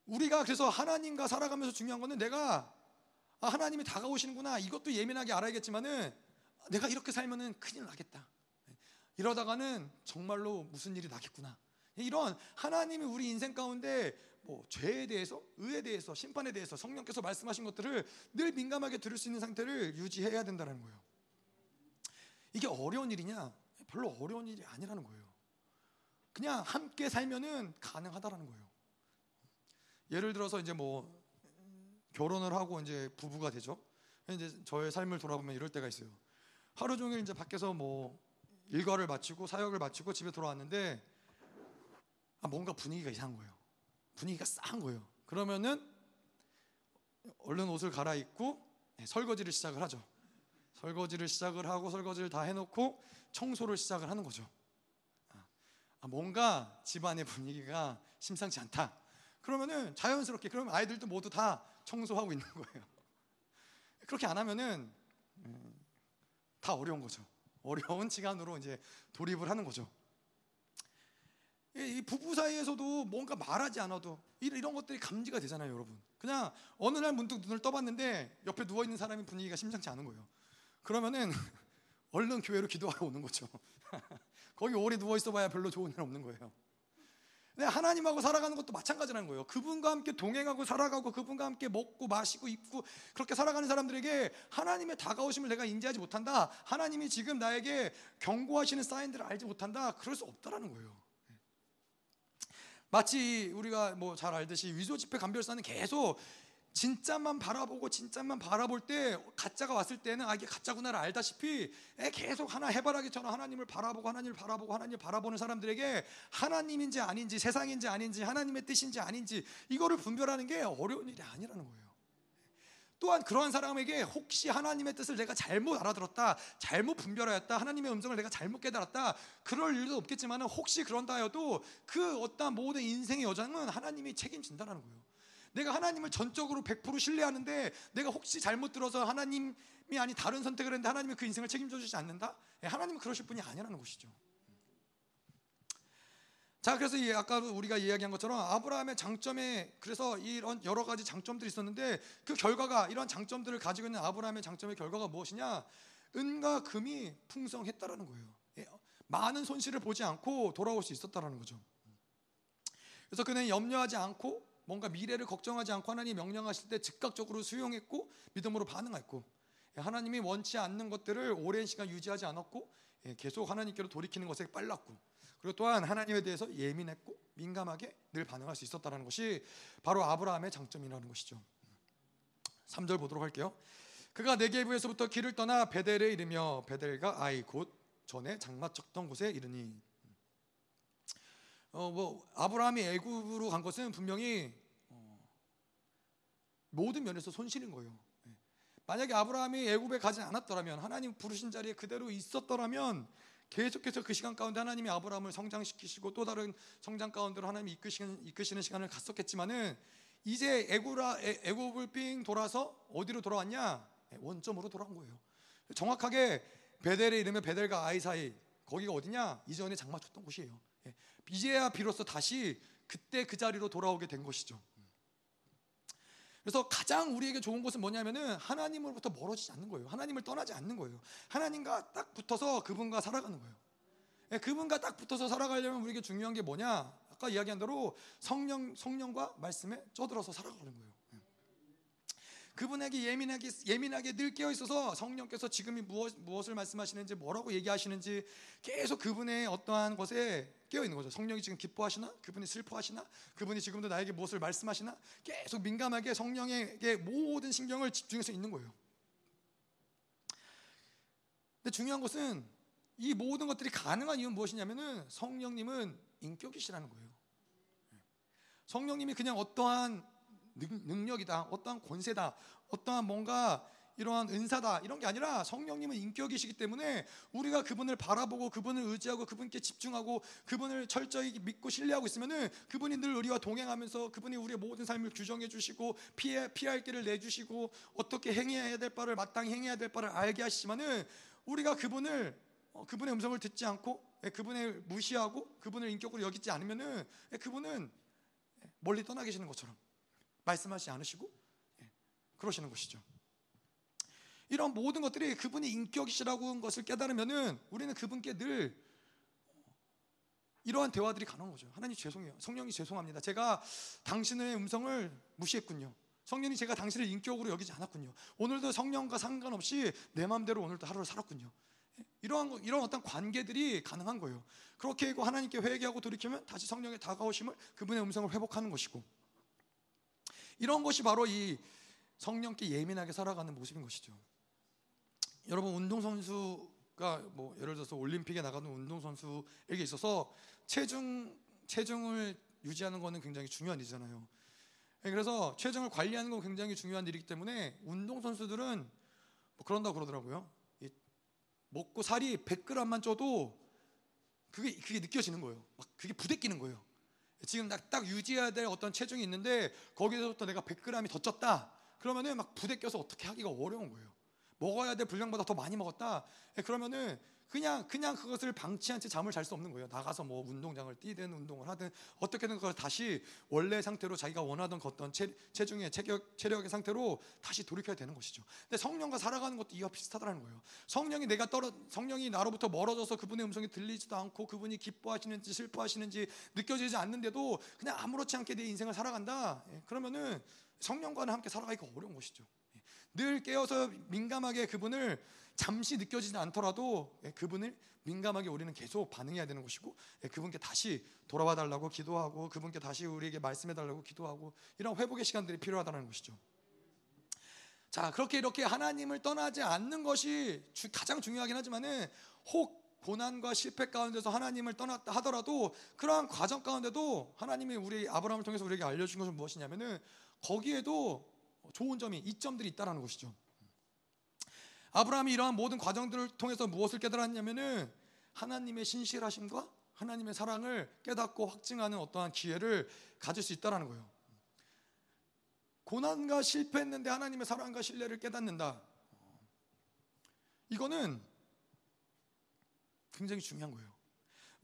우리가 그래서 하나님과 살아가면서 중요한 거는 내가 아, 하나님이 다가오시는구나. 이것도 예민하게 알아야겠지만은 내가 이렇게 살면은 큰일 나겠다. 이러다가는 정말로 무슨 일이 나겠구나. 이런 하나님이 우리 인생 가운데 뭐 죄에 대해서, 의에 대해서, 심판에 대해서 성령께서 말씀하신 것들을 늘 민감하게 들을 수 있는 상태를 유지해야 된다는 거예요. 이게 어려운 일이냐? 별로 어려운 일이 아니라는 거예요. 그냥 함께 살면은 가능하다라는 거예요. 예를 들어서 이제 뭐 결혼을 하고 이제 부부가 되죠. 이제 저의 삶을 돌아보면 이럴 때가 있어요. 하루 종일 이제 밖에서 뭐 일과를 마치고 사역을 마치고 집에 돌아왔는데 아, 뭔가 분위기가 이상한 거예요. 분위기가 싸한 거예요. 그러면은 얼른 옷을 갈아입고 네, 설거지를 시작을 하죠. 설거지를 시작을 하고 설거지를 다 해놓고 청소를 시작을 하는 거죠. 아, 아 뭔가 집안의 분위기가 심상치 않다. 그러면은 자연스럽게 그러면 아이들도 모두 다 청소하고 있는 거예요. 그렇게 안 하면은 음, 다 어려운 거죠. 어려운 시간으로 이제 돌입을 하는 거죠. 이 부부 사이에서도 뭔가 말하지 않아도 이런 것들이 감지가 되잖아요, 여러분. 그냥 어느 날 문득 눈을 떠봤는데 옆에 누워 있는 사람의 분위기가 심상치 않은 거예요. 그러면은 얼른 교회로 기도하러 오는 거죠. 거기 오래 누워 있어봐야 별로 좋은 일 없는 거예요. 근데 하나님하고 살아가는 것도 마찬가지라는 거예요. 그분과 함께 동행하고 살아가고 그분과 함께 먹고 마시고 입고 그렇게 살아가는 사람들에게 하나님의 다가오심을 내가 인지하지 못한다. 하나님이 지금 나에게 경고하시는 사인들을 알지 못한다. 그럴 수 없다라는 거예요. 마치 우리가 뭐 잘 알듯이 위조 집회 감별사는 계속 진짜만 바라보고 진짜만 바라볼 때 가짜가 왔을 때는 아 이게 가짜구나를 알다시피 계속 하나 해바라기처럼 하나님을 바라보고 하나님을 바라보고 하나님을 바라보는 사람들에게 하나님인지 아닌지 세상인지 아닌지 하나님의 뜻인지 아닌지 이거를 분별하는 게 어려운 일이 아니라는 거예요. 또한 그러한 사람에게 혹시 하나님의 뜻을 내가 잘못 알아들었다, 잘못 분별하였다, 하나님의 음성을 내가 잘못 깨달았다, 그럴 일도 없겠지만 혹시 그런다 하여도 그 어떠한 모든 인생의 여정은 하나님이 책임진다는 거예요. 내가 하나님을 전적으로 100% 신뢰하는데 내가 혹시 잘못 들어서 하나님이 아니 다른 선택을 했는데 하나님이 그 인생을 책임져 주지 않는다? 예, 하나님은 그러실 분이 아니라는 것이죠. 자, 그래서 아까 우리가 이야기한 것처럼 아브라함의 장점에 그래서 이런 여러 가지 장점들이 있었는데 그 결과가 이런 장점들을 가지고 있는 아브라함의 장점의 결과가 무엇이냐? 은과 금이 풍성했다라는 거예요. 예, 많은 손실을 보지 않고 돌아올 수 있었다라는 거죠. 그래서 그는 염려하지 않고 뭔가 미래를 걱정하지 않고 하나님 명령하실 때 즉각적으로 수용했고 믿음으로 반응했고 예, 하나님이 원치 않는 것들을 오랜 시간 유지하지 않았고 예, 계속 하나님께로 돌이키는 것에 빨랐고 그리고 또한 하나님에 대해서 예민했고 민감하게 늘 반응할 수 있었다는 것이 바로 아브라함의 장점이라는 것이죠. 3절 보도록 할게요. 그가 네게부에서부터 길을 떠나 베델에 이르며 베델과 아이 곧 전에 장마 쳤던 곳에 이르니 어, 뭐 아브라함이 애굽으로 간 것은 분명히 어, 모든 면에서 손실인 거예요. 예. 만약에 아브라함이 애굽에 가지 않았더라면 하나님 부르신 자리에 그대로 있었더라면 계속해서 그 시간 가운데 하나님이 아브라함을 성장시키시고 또 다른 성장 가운데로 하나님이 이끄시는, 이끄시는 시간을 갔었겠지만은 이제 애굽라 애굽을 삥 돌아서 어디로 돌아왔냐 예, 원점으로 돌아온 거예요. 정확하게 베델의 이름에 베델과 아이 사이 거기가 어디냐 이전에 장마 쳤던 곳이에요. 이제야 비로소 다시 그때 그 자리로 돌아오게 된 것이죠. 그래서 가장 우리에게 좋은 것은 뭐냐면은 하나님으로부터 멀어지지 않는 거예요. 하나님을 떠나지 않는 거예요. 하나님과 딱 붙어서 그분과 살아가는 거예요. 예, 그분과 딱 붙어서 살아가려면 우리에게 중요한 게 뭐냐? 아까 이야기한 대로 성령 성령과 말씀에 쪄들어서 살아가는 거예요. 그분에게 예민하게 예민하게 늘 깨어 있어서 성령께서 지금이 무엇, 무엇을 말씀하시는지 뭐라고 얘기하시는지 계속 그분의 어떠한 것에 깨어 있는 거죠. 성령이 지금 기뻐하시나? 그분이 슬퍼하시나? 그분이 지금도 나에게 무엇을 말씀하시나? 계속 민감하게 성령에게 모든 신경을 집중해서 있는 거예요. 근데 중요한 것은 이 모든 것들이 가능한 이유는 무엇이냐면은 성령님은 인격이시라는 거예요. 성령님이 그냥 어떠한 능력이다, 어떠한 권세다, 어떠한 뭔가 이러한 은사다 이런 게 아니라 성령님은 인격이시기 때문에 우리가 그분을 바라보고 그분을 의지하고 그분께 집중하고 그분을 철저히 믿고 신뢰하고 있으면은 그분이 늘 우리와 동행하면서 그분이 우리의 모든 삶을 규정해 주시고 피해 피할 길을 내 주시고 어떻게 행해야 될 바를 마땅히 행해야 될 바를 알게 하시지만은 우리가 그분을 어, 그분의 음성을 듣지 않고 예, 그분을 무시하고 그분을 인격으로 여기지 않으면은 예, 그분은 멀리 떠나 계시는 것처럼 말씀하지 않으시고 예, 그러시는 것이죠. 이런 모든 것들이 그분이 인격이시라고 하는 것을 깨달으면은 우리는 그분께 늘 이러한 대화들이 가능한 거죠. 하나님 죄송해요. 성령이 죄송합니다. 제가 당신의 음성을 무시했군요. 성령이 제가 당신을 인격으로 여기지 않았군요. 오늘도 성령과 상관없이 내 마음대로 오늘도 하루를 살았군요. 예, 이러한 이런 어떤 관계들이 가능한 거예요. 그렇게 하고 하나님께 회개하고 돌이키면 다시 성령의 다가오심을 그분의 음성을 회복하는 것이고 이런 것이 바로 이 성령께 예민하게 살아가는 모습인 것이죠. 여러분 운동 선수가 뭐 예를 들어서 올림픽에 나가는 운동 선수에게 있어서 체중 체중을 유지하는 것은 굉장히 중요한 일이잖아요. 예, 그래서 체중을 관리하는 건 굉장히 중요한 일이기 때문에 운동 선수들은 뭐 그런다 그러더라고요. 먹고 살이 100g만 쪄도 그게 그게 느껴지는 거예요. 막 그게 부대끼는 거예요. 지금 딱, 딱 유지해야 될 어떤 체중이 있는데 거기서부터 내가 100g이 더 쪘다. 그러면은 막 부대껴서 어떻게 하기가 어려운 거예요. 먹어야 될 분량보다 더 많이 먹었다. 예, 그러면은 그냥 그냥 그것을 방치한 채 잠을 잘 수 없는 거예요. 나가서 뭐 운동장을 뛰든 운동을 하든 어떻게든 그걸 다시 원래 상태로 자기가 원하던 어떤 체, 체중의 체격 체력의 상태로 다시 돌이켜야 되는 것이죠. 근데 성령과 살아가는 것도 이와 비슷하다는 거예요. 성령이 내가 떨어 성령이 나로부터 멀어져서 그분의 음성이 들리지도 않고 그분이 기뻐하시는지 슬퍼하시는지 느껴지지 않는데도 그냥 아무렇지 않게 내 인생을 살아간다. 예, 그러면은 성령과는 함께 살아가기가 어려운 것이죠. 예, 늘 깨어서 민감하게 그분을 잠시 느껴지지 않더라도 예, 그분을 민감하게 우리는 계속 반응해야 되는 것이고 예, 그분께 다시 돌아와 달라고 기도하고 그분께 다시 우리에게 말씀해 달라고 기도하고 이런 회복의 시간들이 필요하다는 것이죠. 자 그렇게 이렇게 하나님을 떠나지 않는 것이 가장 중요하긴 하지만은 혹 고난과 실패 가운데서 하나님을 떠났다 하더라도 그러한 과정 가운데도 하나님이 우리 아브라함을 통해서 우리에게 알려준 것은 무엇이냐면은 거기에도 좋은 점이 이점들이 있다라는 것이죠. 아브라함이 이러한 모든 과정들을 통해서 무엇을 깨달았냐면은 하나님의 신실하심과 하나님의 사랑을 깨닫고 확증하는 어떠한 기회를 가질 수 있다라는 거예요. 고난과 실패했는데 하나님의 사랑과 신뢰를 깨닫는다. 이거는 굉장히 중요한 거예요.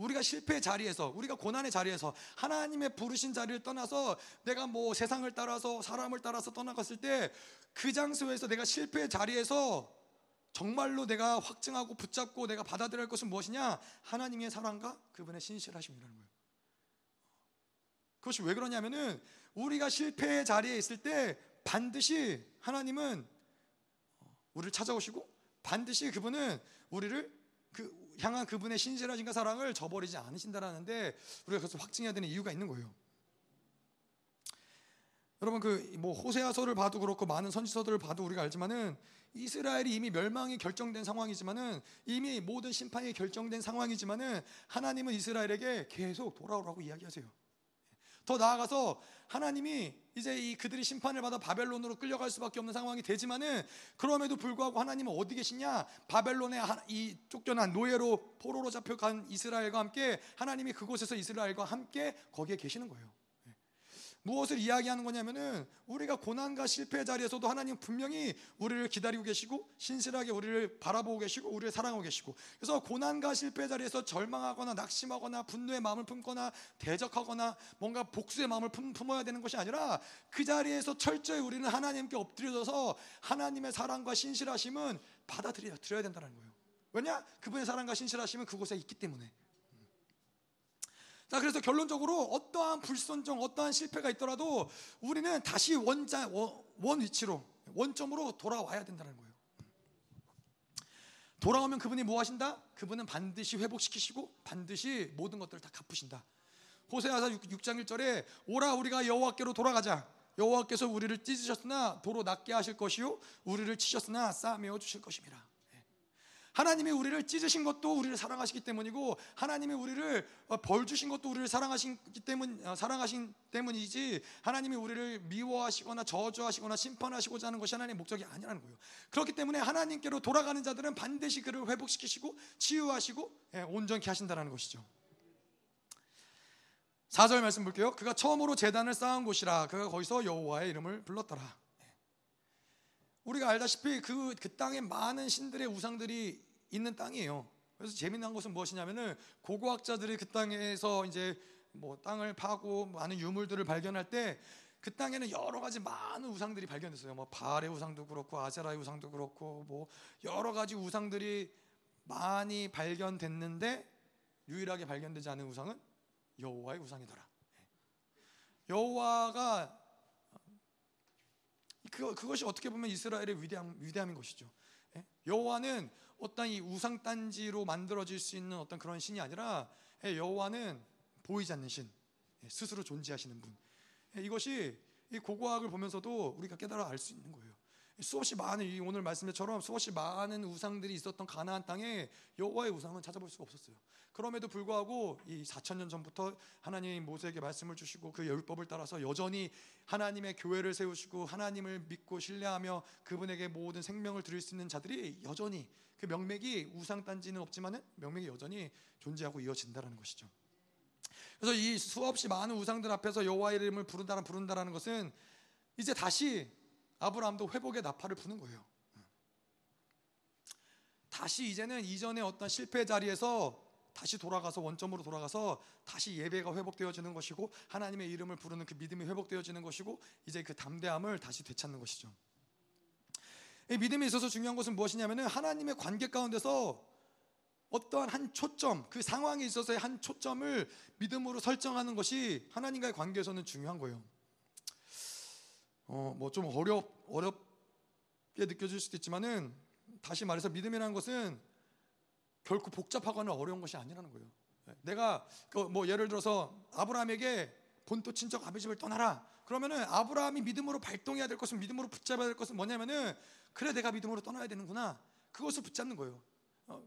우리가 실패의 자리에서 우리가 고난의 자리에서 하나님의 부르신 자리를 떠나서 내가 뭐 세상을 따라서 사람을 따라서 떠나갔을 때 그 장소에서 내가 실패의 자리에서 정말로 내가 확증하고 붙잡고 내가 받아들일 것은 무엇이냐? 하나님의 사랑과 그분의 신실하심이라는 거예요. 그것이 왜 그러냐면은 우리가 실패의 자리에 있을 때 반드시 하나님은 우리를 찾아오시고 반드시 그분은 우리를 그 향한 그분의 신실하신과 사랑을 저버리지 않으신다라는데 우리가 그것을 확증해야 되는 이유가 있는 거예요. 여러분 그 뭐 호세아서를 봐도 그렇고 많은 선지서들을 봐도 우리가 알지만은 이스라엘이 이미 멸망이 결정된 상황이지만은 이미 모든 심판이 결정된 상황이지만은 하나님은 이스라엘에게 계속 돌아오라고 이야기하세요. 더 나아가서 하나님이 이제 이 그들이 심판을 받아 바벨론으로 끌려갈 수밖에 없는 상황이 되지만은 그럼에도 불구하고 하나님은 어디 계시냐? 바벨론의 이 쫓겨난 노예로 포로로 잡혀간 이스라엘과 함께 하나님이 그곳에서 이스라엘과 함께 거기에 계시는 거예요. 무엇을 이야기하는 거냐면은 우리가 고난과 실패의 자리에서도 하나님 분명히 우리를 기다리고 계시고 신실하게 우리를 바라보고 계시고 우리를 사랑하고 계시고 그래서 고난과 실패의 자리에서 절망하거나 낙심하거나 분노의 마음을 품거나 대적하거나 뭔가 복수의 마음을 품, 품어야 되는 것이 아니라 그 자리에서 철저히 우리는 하나님께 엎드려져서 하나님의 사랑과 신실하심은 받아들여야 된다는 거예요. 왜냐? 그분의 사랑과 신실하심은 그곳에 있기 때문에. 자, 그래서 결론적으로 어떠한 불순종, 어떠한 실패가 있더라도 우리는 다시 원자, 원 위치로, 원점으로 돌아와야 된다는 거예요. 돌아오면 그분이 뭐 하신다? 그분은 반드시 회복시키시고 반드시 모든 것들을 다 갚으신다. 호세아서 6장 1절에 오라 우리가 여호와께로 돌아가자. 여호와께서 우리를 찢으셨으나 도로 낫게 하실 것이요 우리를 치셨으나 싸매어 주실 것입니다. 하나님이 우리를 찢으신 것도 우리를 사랑하시기 때문이고 하나님이 우리를 어, 벌 주신 것도 우리를 사랑하시기 때문 어, 사랑하신 때문이지 하나님이 우리를 미워하시거나 저주하시거나 심판하시고자 하는 것이 하나님의 목적이 아니라는 거예요. 그렇기 때문에 하나님께로 돌아가는 자들은 반드시 그를 회복시키시고 치유하시고 예, 온전케 하신다는 것이죠. 4절 말씀 볼게요. 그가 처음으로 재단을 쌓은 곳이라 그가 거기서 여호와의 이름을 불렀더라. 우리가 알다시피 그, 그 땅에 많은 신들의 우상들이 있는 땅이에요. 그래서 재미난 것은 무엇이냐면은 고고학자들이 그 땅에서 이제 뭐 땅을 파고 많은 유물들을 발견할 때 그 땅에는 여러 가지 많은 우상들이 발견됐어요. 뭐 바알의 우상도 그렇고 아세라의 우상도 그렇고 뭐 여러 가지 우상들이 많이 발견됐는데 유일하게 발견되지 않은 우상은 여호와의 우상이더라. 여호와가 그, 그것이 어떻게 보면 이스라엘의 위대함, 위대함인 것이죠. 예? 여호와는 어떤 이 우상 단지로 만들어질 수 있는 어떤 그런 신이 아니라 예, 여호와는 보이지 않는 신, 예, 스스로 존재하시는 분. 이것이 이 고고학을 보면서도 우리가 깨달아 알 수 있는 거예요. 수없이 많은 이 오늘 말씀처럼 수없이 많은 우상들이 있었던 가나안 땅에 여호와의 우상은 찾아볼 수가 없었어요. 그럼에도 불구하고 이 4천 년 전부터 하나님이 모세에게 말씀을 주시고 그 율법을 따라서 여전히 하나님의 교회를 세우시고 하나님을 믿고 신뢰하며 그분에게 모든 생명을 드릴 수 있는 자들이 여전히 그 명맥이 우상 단지는 없지만은 명맥이 여전히 존재하고 이어진다라는 것이죠. 그래서 이 수없이 많은 우상들 앞에서 여호와 이름을 부른다 부른다라는 것은 이제 다시 아브라함도 회복의 나팔을 부는 거예요. 다시 이제는 이전의 어떤 실패 자리에서 다시 돌아가서 원점으로 돌아가서 다시 예배가 회복되어지는 것이고 하나님의 이름을 부르는 그 믿음이 회복되어지는 것이고 이제 그 담대함을 다시 되찾는 것이죠. 이 믿음에 있어서 중요한 것은 무엇이냐면은 하나님의 관계 가운데서 어떠한 한 초점, 그 상황에 있어서의 한 초점을 믿음으로 설정하는 것이 하나님과의 관계에서는 중요한 거예요. 어, 뭐 좀 어렵 어렵게 느껴질 수도 있지만은 다시 말해서 믿음이라는 것은 결코 복잡하거나 어려운 것이 아니라는 거예요. 내가 뭐 예를 들어서 아브라함에게 본토 친척 아비 집을 떠나라. 그러면은 아브라함이 믿음으로 발동해야 될 것은 믿음으로 붙잡아야 될 것은 뭐냐면은 그래 내가 믿음으로 떠나야 되는구나. 그것을 붙잡는 거예요. 어,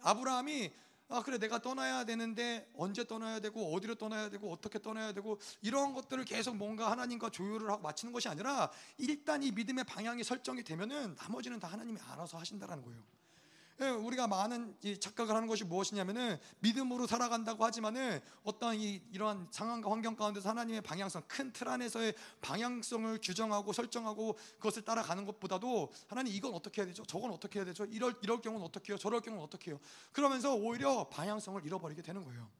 아브라함이 아 그래 내가 떠나야 되는데 언제 떠나야 되고 어디로 떠나야 되고 어떻게 떠나야 되고 이런 것들을 계속 뭔가 하나님과 조율을 하고 맞추는 것이 아니라 일단 이 믿음의 방향이 설정이 되면은 나머지는 다 하나님이 알아서 하신다라는 거예요. 예, 우리가 많은 착각을 하는 것이 무엇이냐면은 믿음으로 살아간다고 하지만은 어떤 이 이러한 상황과 환경 가운데서 하나님의 방향성 큰 틀 안에서의 방향성을 규정하고 설정하고 그것을 따라가는 것보다도 하나님 이건 어떻게 해야 되죠? 저건 어떻게 해야 되죠? 이럴 이럴 경우는 어떻게 해요? 저럴 경우는 어떻게 해요? 그러면서 오히려 방향성을 잃어버리게 되는 거예요.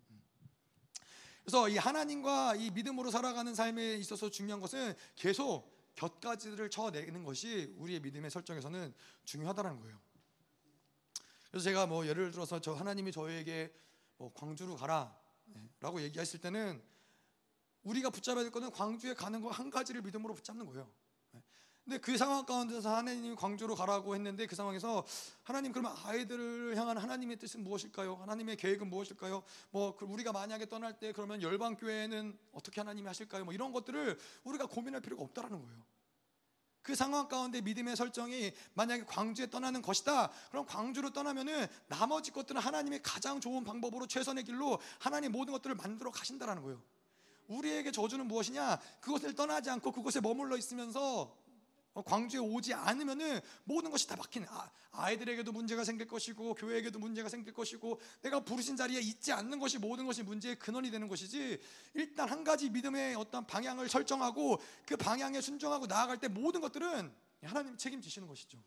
그래서 이 하나님과 이 믿음으로 살아가는 삶에 있어서 중요한 것은 계속 곁가지를 쳐내는 것이 우리의 믿음의 설정에서는 중요하다는 거예요. 그래서 제가 뭐 예를 들어서 저 하나님이 저에게 뭐 광주로 가라라고 얘기했을 때는 우리가 붙잡아야 될 거는 광주에 가는 거 한 가지를 믿음으로 붙잡는 거예요. 근데 그 상황 가운데서 하나님이 광주로 가라고 했는데 그 상황에서 하나님 그러면 아이들을 향한 하나님의 뜻은 무엇일까요? 하나님의 계획은 무엇일까요? 뭐그 우리가 만약에 떠날 때 그러면 열방 교회는 어떻게 하나님이 하실까요? 뭐 이런 것들을 우리가 고민할 필요가 없다라는 거예요. 그 상황 가운데 믿음의 설정이 만약에 광주에 떠나는 것이다. 그럼 광주로 떠나면은 나머지 것들은 하나님의 가장 좋은 방법으로 최선의 길로 하나님 모든 것들을 만들어 가신다라는 거예요. 우리에게 저주는 무엇이냐? 그것을 떠나지 않고 그곳에 머물러 있으면서 어, 광주에 오지 않으면은 모든 것이 다 막히는 아, 이들에게도 문제가 생길 것이고 교회에게도 문제가 생길 것이고 내가 부르신 자리에 있지 않는 것이 모든 것이 문제의 근원이 되는 것이지 일단 한 가지 믿음의 어떤 방향을 설정하고 그 방향에 순종하고 나아갈 때 모든 것들은 하나님이 책임지시는 것이죠.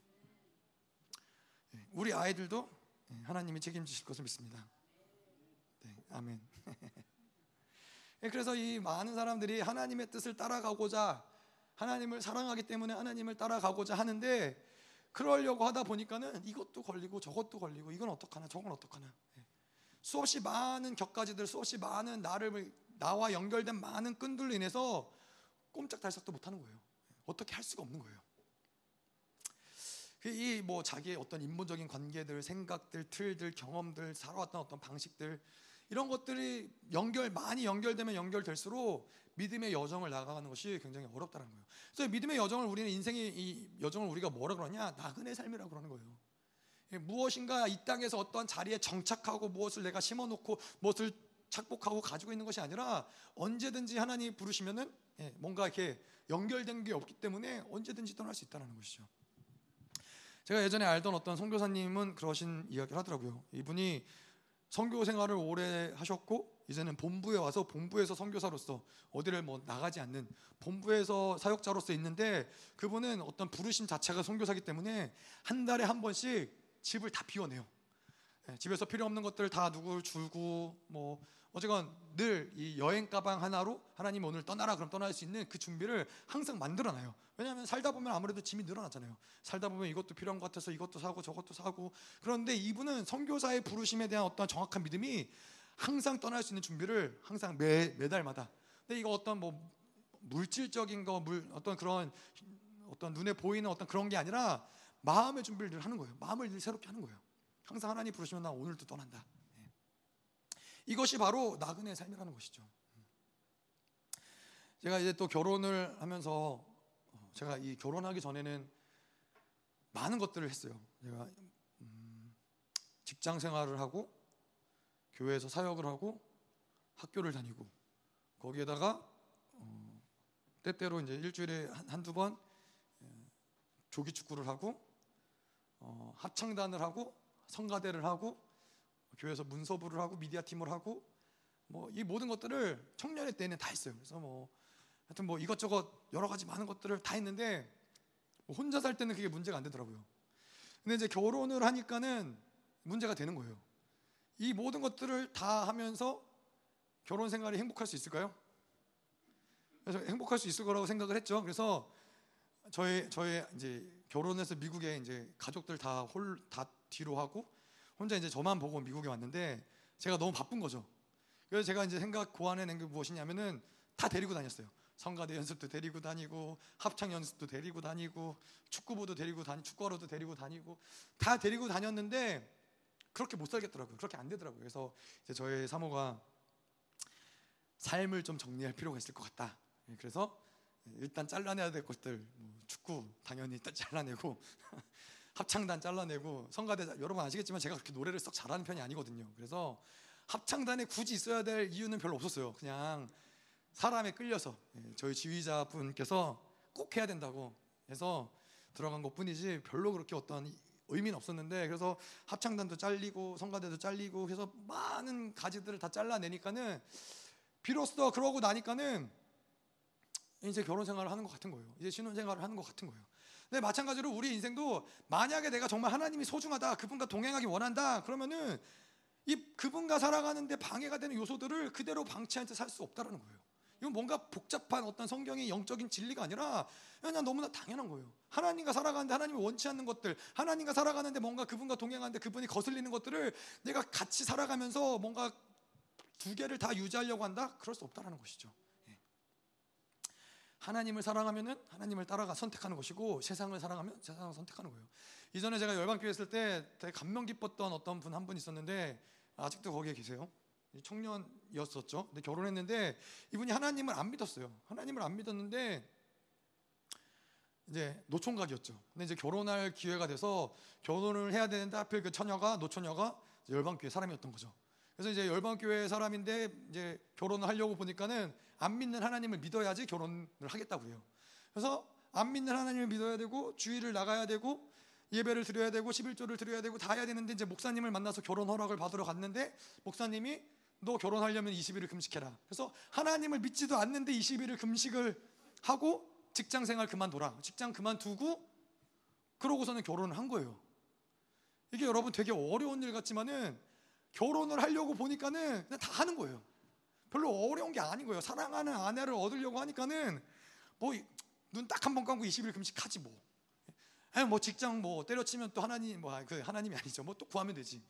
예, 우리 아이들도 예, 하나님이 책임지실 것을 믿습니다. 네, 아멘. 예, 그래서 이 많은 사람들이 하나님의 뜻을 따라가고자 하나님을 사랑하기 때문에 하나님을 따라가고자 하는데 그러려고 하다 보니까는 이것도 걸리고 저것도 걸리고 이건 어떡하나 저건 어떡하나 예. 수없이 많은 격가지들 수없이 많은 나를 나와 연결된 많은 끈들로 인해서 꼼짝달싹도 못하는 거예요. 어떻게 할 수가 없는 거예요. 그 이뭐 자기의 어떤 인본적인 관계들, 생각들, 틀들, 경험들, 살아왔던 어떤 방식들 이런 것들이 연결 많이 연결되면 연결될수록 믿음의 여정을 나가는 것이 굉장히 어렵다는 거예요. 그래서 믿음의 여정을 우리는 인생의 이 여정을 우리가 뭐라 그러냐? 나그네 삶이라고 그러는 거예요. 무엇인가 이 땅에서 어떠한 자리에 정착하고 무엇을 내가 심어 놓고 무엇을 착복하고 가지고 있는 것이 아니라 언제든지 하나님 부르시면은 예, 뭔가 이렇게 연결된 게 없기 때문에 언제든지 떠날 수 있다는 것이죠. 제가 예전에 알던 어떤 선교사님은 그러신 이야기를 하더라고요. 이분이 선교 생활을 오래 하셨고 이제는 본부에 와서 본부에서 선교사로서 어디를 뭐 나가지 않는 본부에서 사역자로서 있는데 그분은 어떤 부르심 자체가 선교사기 때문에 한 달에 한 번씩 집을 다 비워내요. 네, 집에서 필요 없는 것들 다 누굴 주고 뭐 어쨌건 늘 이 여행 가방 하나로 하나님 오늘 떠나라 그럼 떠날 수 있는 그 준비를 항상 만들어놔요. 왜냐하면 살다 보면 아무래도 짐이 늘어나잖아요. 살다 보면 이것도 필요한 것 같아서 이것도 사고 저것도 사고 그런데 이분은 선교사의 부르심에 대한 어떤 정확한 믿음이 항상 떠날 수 있는 준비를 항상 매 매달마다. 근데 이거 어떤 뭐 물질적인 거, 물 어떤 그런 어떤 눈에 보이는 어떤 그런 게 아니라 마음의 준비를 늘 하는 거예요. 마음을 늘 새롭게 하는 거예요. 항상 하나님 부르시면 나 오늘도 떠난다. 예. 이것이 바로 나그네의 삶이라는 것이죠. 제가 이제 또 결혼을 하면서 어, 제가 이 결혼하기 전에는 많은 것들을 했어요. 제가 음, 직장 생활을 하고 교회에서 사역을 하고 학교를 다니고 거기에다가 어, 때때로 이제 일주일에 한 두번 조기 축구를 하고 어, 합창단을 하고 성가대를 하고 교회에서 문서부를 하고 미디어 팀을 하고 뭐 이 모든 것들을 청년의 때는 다 했어요. 그래서 뭐 하여튼 뭐 이것저것 여러 가지 많은 것들을 다 했는데 뭐 혼자 살 때는 그게 문제가 안 되더라고요. 근데 이제 결혼을 하니까는 문제가 되는 거예요. 이 모든 것들을 다 하면서 결혼 생활이 행복할 수 있을까요? 그래서 행복할 수 있을 거라고 생각을 했죠. 그래서 저희 저희 이제 결혼해서 미국에 이제 가족들 다 홀 다 뒤로 하고 혼자 이제 저만 보고 미국에 왔는데 제가 너무 바쁜 거죠. 그래서 제가 이제 생각 고안해낸 게 무엇이냐면은 다 데리고 다녔어요. 성가대 연습도 데리고 다니고 합창 연습도 데리고 다니고 축구부도 데리고 다니 축구하러도 데리고 다니고 다 데리고 다녔는데 그렇게 못 살겠더라고요. 그렇게 안 되더라고요. 그래서 이제 저희 사모가 삶을 좀 정리할 필요가 있을 것 같다. 예, 그래서 일단 잘라내야 될 것들 뭐 축구 당연히 일단 잘라내고 합창단 잘라내고 성가대 여러분 아시겠지만 제가 그렇게 노래를 썩 잘하는 편이 아니거든요. 그래서 합창단에 굳이 있어야 될 이유는 별로 없었어요. 그냥 사람에 끌려서 예, 저희 지휘자분께서 꼭 해야 된다고 해서 들어간 것뿐이지 별로 그렇게 어떤 의미는 없었는데 그래서 합창단도 잘리고 성가대도 잘리고 해서 많은 가지들을 다 잘라내니까는 비로소 그러고 나니까는 이제 결혼 생활을 하는 것 같은 거예요. 이제 신혼 생활을 하는 것 같은 거예요. 근데 마찬가지로 우리 인생도 만약에 내가 정말 하나님이 소중하다, 그분과 동행하기 원한다, 그러면은 이 그분과 살아가는데 방해가 되는 요소들을 그대로 방치한 채 살 수 없다라는 거예요. 이건 뭔가 복잡한 어떤 성경의 영적인 진리가 아니라 그냥 너무나 당연한 거예요. 하나님과 살아가는데 하나님이 원치 않는 것들, 하나님과 살아가는데 뭔가 그분과 동행하는데 그분이 거슬리는 것들을 내가 같이 살아가면서 뭔가 두 개를 다 유지하려고 한다? 그럴 수 없다라는 것이죠. 예. 하나님을 사랑하면은 하나님을 따라가 선택하는 것이고 세상을 사랑하면 세상을 선택하는 거예요. 이전에 제가 열방교회 있을 때 되게 감명 깊었던 어떤 분한분 있었는데 아직도 거기에 계세요. 청년이었었죠. 근데 결혼했는데 이분이 하나님을 안 믿었어요. 하나님을 안 믿었는데 이제 노총각이었죠. 근데 이제 결혼할 기회가 돼서 결혼을 해야 되는데 하필 그 처녀가 노처녀가 열방교회 사람이었던 거죠. 그래서 이제 열방교회 사람인데 이제 결혼을 하려고 보니까는 안 믿는 하나님을 믿어야지 결혼을 하겠다고 해요. 그래서 안 믿는 하나님을 믿어야 되고 주의를 나가야 되고 예배를 드려야 되고 11조를 드려야 되고 다 해야 되는데 이제 목사님을 만나서 결혼 허락을 받으러 갔는데 목사님이 너 결혼하려면 20일을 금식해라. 그래서 하나님을 믿지도 않는데 20일을 금식을 하고 직장 생활 그만둬라. 직장 그만두고 그러고서는 결혼을 한 거예요. 이게 여러분 되게 어려운 일 같지만은 결혼을 하려고 보니까는 그냥 다 하는 거예요. 별로 어려운 게 아닌 거예요. 사랑하는 아내를 얻으려고 하니까는 뭐 눈 딱 한 번 감고 20일 금식하지 뭐. 아니 뭐 직장 뭐 때려치면 또 하나님 뭐 그 하나님이 아니죠. 뭐 또 구하면 되지.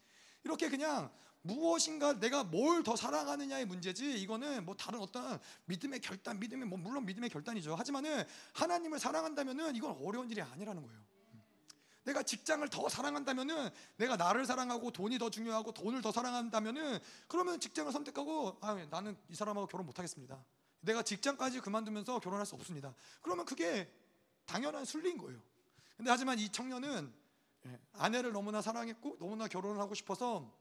이렇게 그냥 무엇인가 내가 뭘 더 사랑하느냐의 문제지 이거는 뭐 다른 어떤 믿음의 결단, 믿음의 뭐 물론 믿음의 결단이죠. 하지만은 하나님을 사랑한다면은 이건 어려운 일이 아니라는 거예요. 내가 직장을 더 사랑한다면은 내가 나를 사랑하고 돈이 더 중요하고 돈을 더 사랑한다면은 그러면 직장을 선택하고 아, 나는 이 사람하고 결혼 못 하겠습니다. 내가 직장까지 그만두면서 결혼할 수 없습니다. 그러면 그게 당연한 순리인 거예요. 근데 하지만 이 청년은 예, 아내를 너무나 사랑했고 너무나 결혼을 하고 싶어서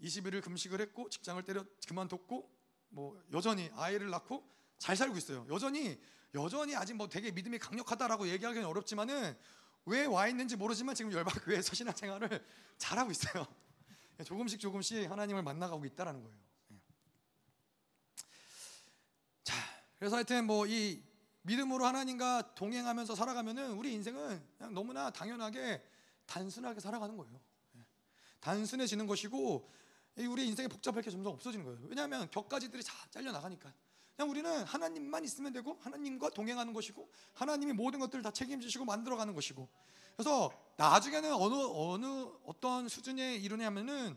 20일을 예, 금식을 했고 직장을 때려 그만뒀고 뭐 여전히 아이를 낳고 잘 살고 있어요. 여전히 여전히 아직 뭐 되게 믿음이 강력하다라고 얘기하기는 어렵지만은 왜 와 있는지 모르지만 지금 열방교회에서 신앙생활을 잘하고 있어요. 예, 조금씩 조금씩 하나님을 만나가고 있다라는 거예요. 자, 그래서 하여튼 뭐 이 믿음으로 하나님과 동행하면서 살아가면은 우리 인생은 그냥 너무나 당연하게 단순하게 살아가는 거예요. 예. 단순해지는 것이고 우리 인생이 복잡할 게 점점 없어지는 거예요. 왜냐하면 격가지들이 다 잘려 나가니까. 그냥 우리는 하나님만 있으면 되고 하나님과 동행하는 것이고 하나님이 모든 것들을 다 책임지시고 만들어가는 것이고. 그래서 나중에는 어느 어느 어떤 수준에 이르냐면은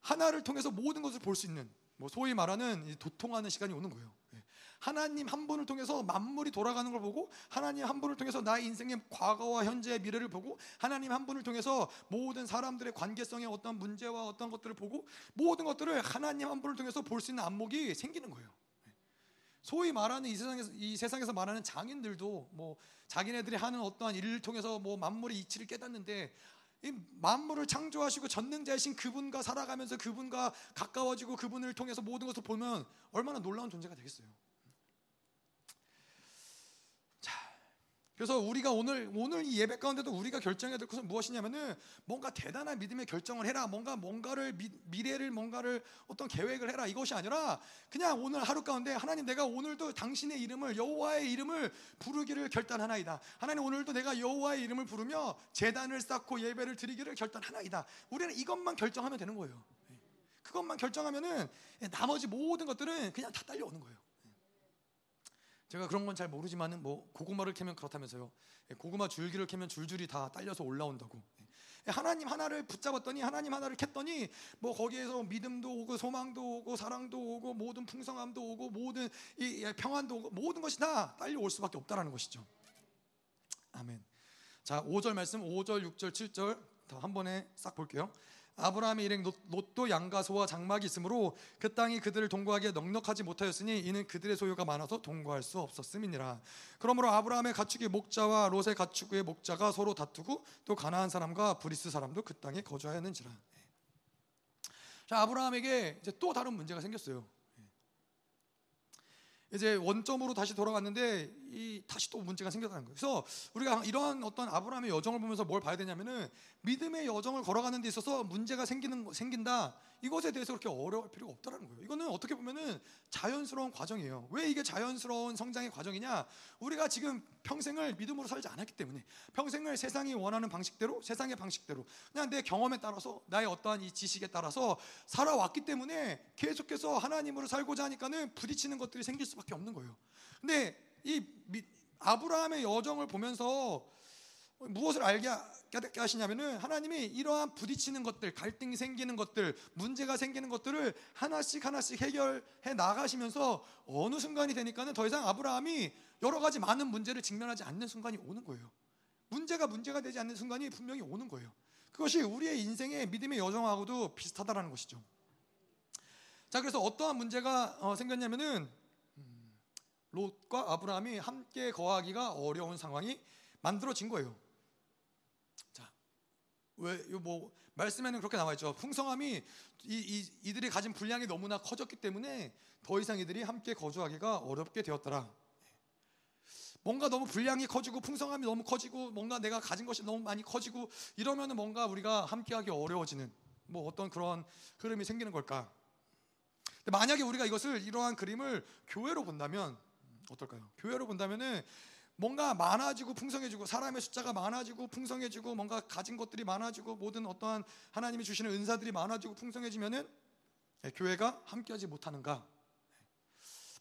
하나를 통해서 모든 것을 볼 수 있는 뭐 소위 말하는 도통하는 시간이 오는 거예요. 하나님 한 분을 통해서 만물이 돌아가는 걸 보고 하나님 한 분을 통해서 나의 인생의 과거와 현재의 미래를 보고 하나님 한 분을 통해서 모든 사람들의 관계성의 어떤 문제와 어떤 것들을 보고 모든 것들을 하나님 한 분을 통해서 볼 수 있는 안목이 생기는 거예요. 소위 말하는 이 세상에서 이 세상에서 말하는 장인들도 뭐 자기네들이 하는 어떠한 일을 통해서 뭐 만물의 이치를 깨닫는데 이 만물을 창조하시고 전능자이신 그분과 살아가면서 그분과 가까워지고 그분을 통해서 모든 것을 보면 얼마나 놀라운 존재가 되겠어요. 그래서 우리가 오늘 오늘 이 예배 가운데도 우리가 결정해야 될 것은 무엇이냐면은 뭔가 대단한 믿음의 결정을 해라. 뭔가 뭔가를 미, 미래를 뭔가를 어떤 계획을 해라. 이것이 아니라 그냥 오늘 하루 가운데 하나님 내가 오늘도 당신의 이름을 여호와의 이름을 부르기를 결단하나이다. 하나님 오늘도 내가 여호와의 이름을 부르며 제단을 쌓고 예배를 드리기를 결단하나이다. 우리는 이것만 결정하면 되는 거예요. 예. 그것만 결정하면은 나머지 모든 것들은 그냥 다 딸려오는 거예요. 제가 그런 건 잘 모르지만은 뭐 고구마를 캐면 그렇다면서요. 예, 고구마 줄기를 캐면 줄줄이 다 딸려서 올라온다고. 예, 하나님 하나를 붙잡았더니 하나님 하나를 캤더니 뭐 거기에서 믿음도 오고 소망도 오고 사랑도 오고 모든 풍성함도 오고 모든 이 예, 평안도 오고 모든 것이 다 딸려올 수밖에 없다라는 것이죠. 아멘. 자, 5절 말씀 5절, 6절, 7절 다 한 번에 싹 볼게요. 아브라함의 일행 롯도 양과 소와 장막이 있으므로 그 땅이 그들을 동거하기에 넉넉하지 못하였으니 이는 그들의 소유가 많아서 동거할 수 없었음이니라. 그러므로 아브라함의 가축의 목자와 롯의 가축의 목자가 서로 다투고 또 가나안 사람과 브리스 사람도 그 땅에 거주하였는지라. 자 아브라함에게 이제 또 다른 문제가 생겼어요. 이제 원점으로 다시 돌아갔는데 이 다시 또 문제가 생겼다는 거예요. 그래서 우리가 이러한 어떤 아브라함의 여정을 보면서 뭘 봐야 되냐면은 믿음의 여정을 걸어가는 데 있어서 문제가 생기는 생긴다. 이것에 대해서 그렇게 어려울 필요가 없다라는 거예요. 이거는 어떻게 보면은 자연스러운 과정이에요. 왜 이게 자연스러운 성장의 과정이냐? 우리가 지금 평생을 믿음으로 살지 않았기 때문에 평생을 세상이 원하는 방식대로 세상의 방식대로 그냥 내 경험에 따라서 나의 어떠한 이 지식에 따라서 살아왔기 때문에 계속해서 하나님으로 살고자 하니까는 부딪히는 것들이 생길 수밖에 없는 거예요. 근데 이 아브라함의 여정을 보면서 무엇을 알게 하시냐면은 하나님이 이러한 부딪히는 것들, 갈등이 생기는 것들, 문제가 생기는 것들을 하나씩 하나씩 해결해 나가시면서 어느 순간이 되니까는 더 이상 아브라함이 여러 가지 많은 문제를 직면하지 않는 순간이 오는 거예요. 문제가 문제가 되지 않는 순간이 분명히 오는 거예요. 그것이 우리의 인생의 믿음의 여정하고도 비슷하다라는 것이죠. 자, 그래서 어떠한 문제가 어, 생겼냐면은 음, 롯과 아브라함이 함께 거하기가 어려운 상황이 만들어진 거예요. 왜뭐 말씀에는 그렇게 나와 있죠. 풍성함이 이, 이, 이들이 가진 분량이 너무나 커졌기 때문에 더 이상 이들이 함께 거주하기가 어렵게 되었더라. 뭔가 너무 분량이 커지고 풍성함이 너무 커지고 뭔가 내가 가진 것이 너무 많이 커지고 이러면은 뭔가 우리가 함께하기 어려워지는 뭐 어떤 그런 흐름이 생기는 걸까? 만약에 우리가 이것을 이러한 그림을 교회로 본다면 어떨까요? 교회로 본다면은 뭔가 많아지고 풍성해지고 사람의 숫자가 많아지고 풍성해지고 뭔가 가진 것들이 많아지고 모든 어떠한 하나님이 주시는 은사들이 많아지고 풍성해지면은 예, 교회가 함께하지 못하는가?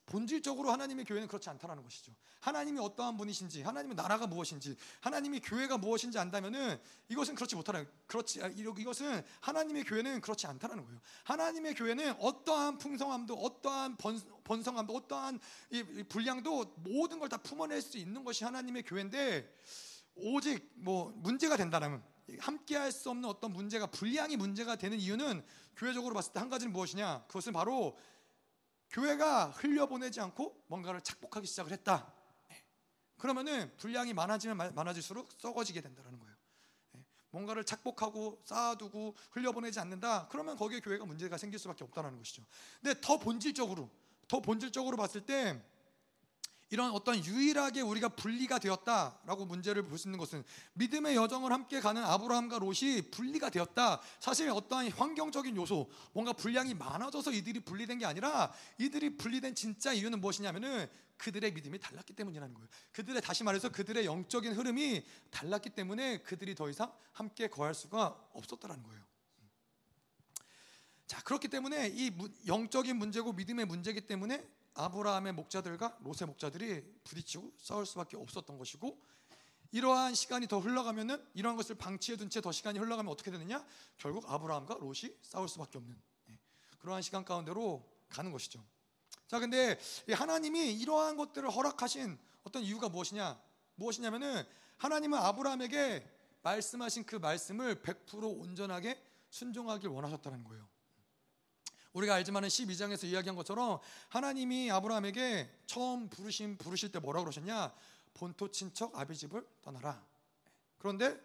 본질적으로 하나님의 교회는 그렇지 않다라는 것이죠. 하나님이 어떠한 분이신지, 하나님의 나라가 무엇인지, 하나님이 교회가 무엇인지 안다면은 이것은 그렇지 못하는 그렇지 아, 이것은 하나님의 교회는 그렇지 않다라는 거예요. 하나님의 교회는 어떠한 풍성함도 어떠한 번, 성함도 어떠한 이 분량도 모든 걸 다 품어낼 수 있는 것이 하나님의 교회인데 오직 뭐 문제가 된다면 함께할 수 없는 어떤 문제가 분량이 문제가 되는 이유는 교회적으로 봤을 때 한 가지는 무엇이냐? 그것은 바로 교회가 흘려보내지 않고 뭔가를 착복하기 시작을 했다. 네. 그러면은 분량이 많아지면 많아질수록 썩어지게 된다는 거예요. 네. 뭔가를 착복하고 쌓아두고 흘려보내지 않는다. 그러면 거기에 교회가 문제가 생길 수밖에 없다는 것이죠. 근데 더 본질적으로, 더 본질적으로 봤을 때 이런 어떤 유일하게 우리가 분리가 되었다라고 문제를 볼 수 있는 것은 믿음의 여정을 함께 가는 아브라함과 롯이 분리가 되었다. 사실 어떠한 환경적인 요소, 뭔가 분량이 많아져서 이들이 분리된 게 아니라 이들이 분리된 진짜 이유는 무엇이냐면은 그들의 믿음이 달랐기 때문이라는 거예요. 그들의 다시 말해서 그들의 영적인 흐름이 달랐기 때문에 그들이 더 이상 함께 거할 수가 없었다라는 거예요. 자, 그렇기 때문에 이 영적인 문제고 믿음의 문제이기 때문에 아브라함의 목자들과 롯의 목자들이 부딪히고 싸울 수밖에 없었던 것이고 이러한 시간이 더 흘러가면은 이러한 것을 방치해 둔 채 더 시간이 흘러가면 어떻게 되느냐? 결국 아브라함과 롯이 싸울 수밖에 없는 예, 그러한 시간 가운데로 가는 것이죠. 자, 근데 하나님이 이러한 것들을 허락하신 어떤 이유가 무엇이냐? 무엇이냐면은 하나님은 아브라함에게 말씀하신 그 말씀을 100% 온전하게 순종하길 원하셨다는 거예요. 우리가 알지만은 12장에서 이야기한 것처럼 하나님이 아브라함에게 처음 부르신 부르실 때 뭐라 그러셨냐? 본토 친척 아비 집을 떠나라. 그런데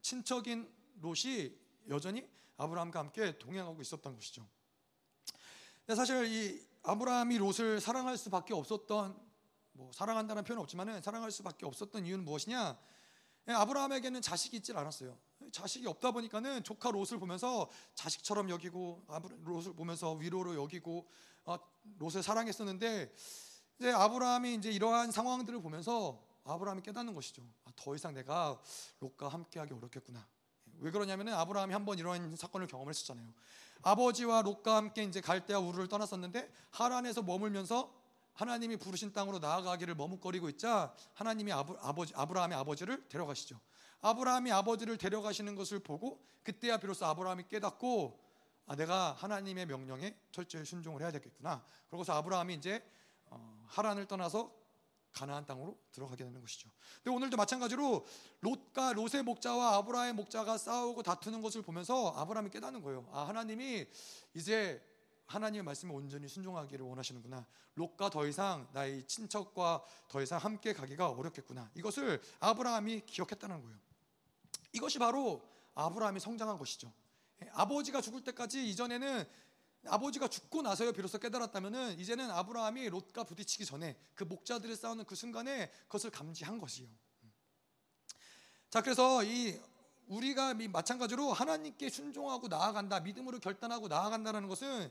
친척인 롯이 여전히 아브라함과 함께 동행하고 있었던 것이죠. 사실 이 아브라함이 롯을 사랑할 수밖에 없었던 뭐 사랑한다는 표현은 없지만은 사랑할 수밖에 없었던 이유는 무엇이냐? 예, 아브라함에게는 자식이 있질 않았어요. 자식이 없다 보니까는 조카 롯을 보면서 자식처럼 여기고 롯을 보면서 위로로 여기고 어, 롯을 사랑했었는데 이제 아브라함이 이제 이러한 상황들을 보면서 아브라함이 깨닫는 것이죠. 아, 더 이상 내가 롯과 함께하기 어렵겠구나. 왜 그러냐면은 아브라함이 한 번 이런 사건을 경험했었잖아요. 아버지와 롯과 함께 이제 갈대아 우르를 떠났었는데 하란에서 머물면서 하나님이 부르신 땅으로 나아가기를 머뭇거리고 있자 하나님이 아브, 아버지 아브라함의 아버지를 데려가시죠. 아브라함이 아버지를 데려가시는 것을 보고 그때야 비로소 아브라함이 깨닫고 아, 내가 하나님의 명령에 철저히 순종을 해야 되겠구나. 그러고서 아브라함이 이제 어, 하란을 떠나서 가나안 땅으로 들어가게 되는 것이죠. 근데 오늘도 마찬가지로 롯과 롯의 목자와 아브라함의 목자가 싸우고 다투는 것을 보면서 아브라함이 깨닫는 거예요. 아 하나님이 이제 하나님의 말씀에 온전히 순종하기를 원하시는구나. 롯과 더 이상 나의 친척과 더 이상 함께 가기가 어렵겠구나. 이것을 아브라함이 기억했다는 거예요. 이것이 바로 아브라함이 성장한 것이죠. 아버지가 죽을 때까지 이전에는 아버지가 죽고 나서야 비로소 깨달았다면은 이제는 아브라함이 롯과 부딪히기 전에 그 목자들이 싸우는 그 순간에 그것을 감지한 것이요. 자, 그래서 이 우리가 마찬가지로 하나님께 순종하고 나아간다, 믿음으로 결단하고 나아간다는 것은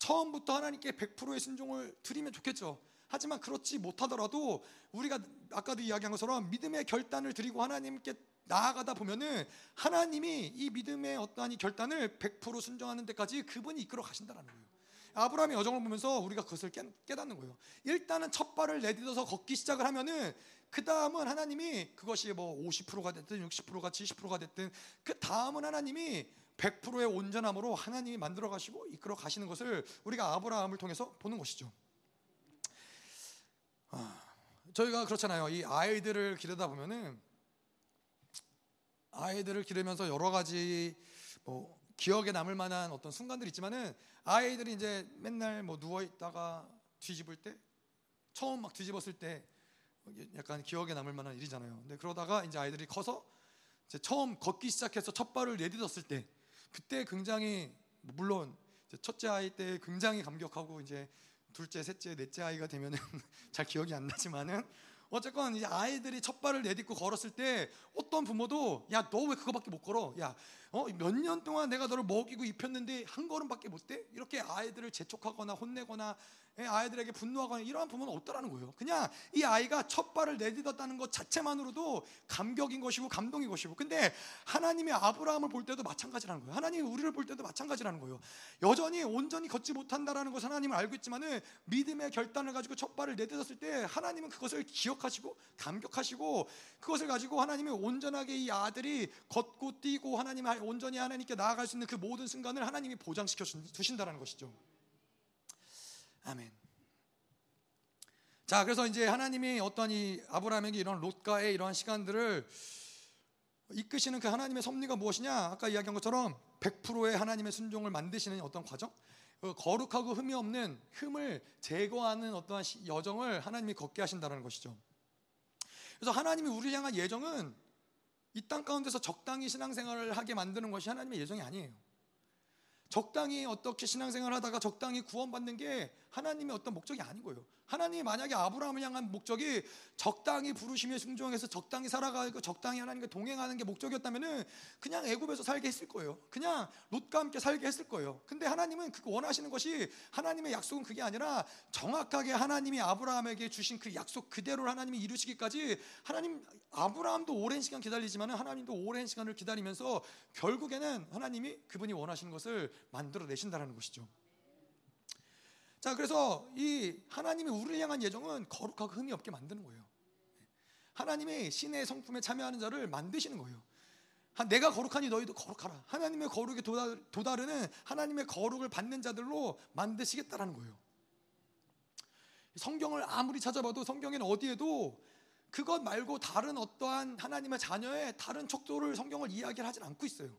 처음부터 하나님께 100%의 순종을 드리면 좋겠죠. 하지만 그렇지 못하더라도 우리가 아까도 이야기한 것처럼 믿음의 결단을 드리고 하나님께 나아가다 보면은 하나님이 이 믿음의 어떠한 이 결단을 100% 순종하는 데까지 그분이 이끌어 가신다는 거예요. 아브라함의 여정을 보면서 우리가 그것을 깨, 닫는 거예요. 일단은 첫 발을 내딛어서 걷기 시작을 하면은 그 다음은 하나님이 그것이 뭐 50%가 됐든 60%가 70%가 됐든 그 다음은 하나님이 100%의 온전함으로 하나님이 만들어 가시고 이끌어 가시는 것을 우리가 아브라함을 통해서 보는 것이죠. 아, 저희가 그렇잖아요. 이 아이들을 기르다 보면은 아이들을 기르면서 여러 가지 뭐 기억에 남을 만한 어떤 순간들이 있지만은 아이들이 이제 맨날 뭐 누워 있다가 뒤집을 때 처음 막 뒤집었을 때 약간 기억에 남을 만한 일이잖아요. 근데 그러다가 이제 아이들이 커서 이제 처음 걷기 시작해서 첫 발을 내딛었을 때 그때 굉장히 뭐 물론 첫째 아이 때 굉장히 감격하고 이제 둘째, 셋째, 넷째 아이가 되면은 잘 기억이 안 나지만은 어쨌건 이제 아이들이 첫 발을 내딛고 걸었을 때 어떤 부모도 야 너 왜 그거밖에 못 걸어? 야 어, 몇 년 동안 내가 너를 먹이고 입혔는데 한 걸음밖에 못 돼? 이렇게 아이들을 재촉하거나 혼내거나 예, 아이들에게 분노하거나 이러한 부모는 없더라는 거예요. 그냥 이 아이가 첫 발을 내딛었다는 것 자체만으로도 감격인 것이고 감동인 것이고. 근데 하나님이 아브라함을 볼 때도 마찬가지라는 거예요. 하나님이 우리를 볼 때도 마찬가지라는 거예요. 여전히 온전히 걷지 못한다라는 것을 하나님은 알고 있지만은 믿음의 결단을 가지고 첫 발을 내딛었을 때 하나님은 그것을 기억하시고 감격하시고 그것을 가지고 하나님이 온전하게 이 아들이 걷고 뛰고 하나님 온전히 하나님께 나아갈 수 있는 그 모든 순간을 하나님이 보장시켜 주신다는 것이죠. 아멘. 자, 그래서 이제 하나님이 어떤 이 아브라함에게 이런 롯가의 이러한 시간들을 이끄시는 그 하나님의 섭리가 무엇이냐? 아까 이야기한 것처럼 100%의 하나님의 순종을 만드시는 어떤 과정? 그 거룩하고 흠이 없는 흠을 제거하는 어떠한 여정을 하나님이 걷게 하신다는 것이죠. 그래서 하나님이 우리를 향한 예정은 이 땅 가운데서 적당히 신앙생활을 하게 만드는 것이 하나님의 예정이 아니에요. 적당히 어떻게 신앙생활 하다가 적당히 구원받는 게 하나님의 어떤 목적이 아니고요. 하나님이 만약에 아브라함을 향한 목적이 적당히 부르심에 순종해서 적당히 살아가고 적당히 하나님과 동행하는 게 목적이었다면은 그냥 애굽에서 살게 했을 거예요. 그냥 롯과 함께 살게 했을 거예요. 근데 하나님은 그 원하시는 것이 하나님의 약속은 그게 아니라 정확하게 하나님이 아브라함에게 주신 그 약속 그대로 하나님이 이루시기까지 하나님 아브라함도 오랜 시간 기다리지만 하나님도 오랜 시간을 기다리면서 결국에는 하나님이 그분이 원하시는 것을 만들어 내신다는 것이죠. 자, 그래서 이 하나님이 우리를 향한 예정은 거룩하고 흠이 없게 만드는 거예요. 하나님의 신의 성품에 참여하는 자를 만드시는 거예요. 내가 거룩하니 너희도 거룩하라. 하나님의 거룩에 도다르는 하나님의 거룩을 받는 자들로 만드시겠다라는 거예요. 성경을 아무리 찾아봐도 성경에는 어디에도 그것 말고 다른 어떠한 하나님의 자녀의 다른 척도를 성경을 이야기를 하진 않고 있어요.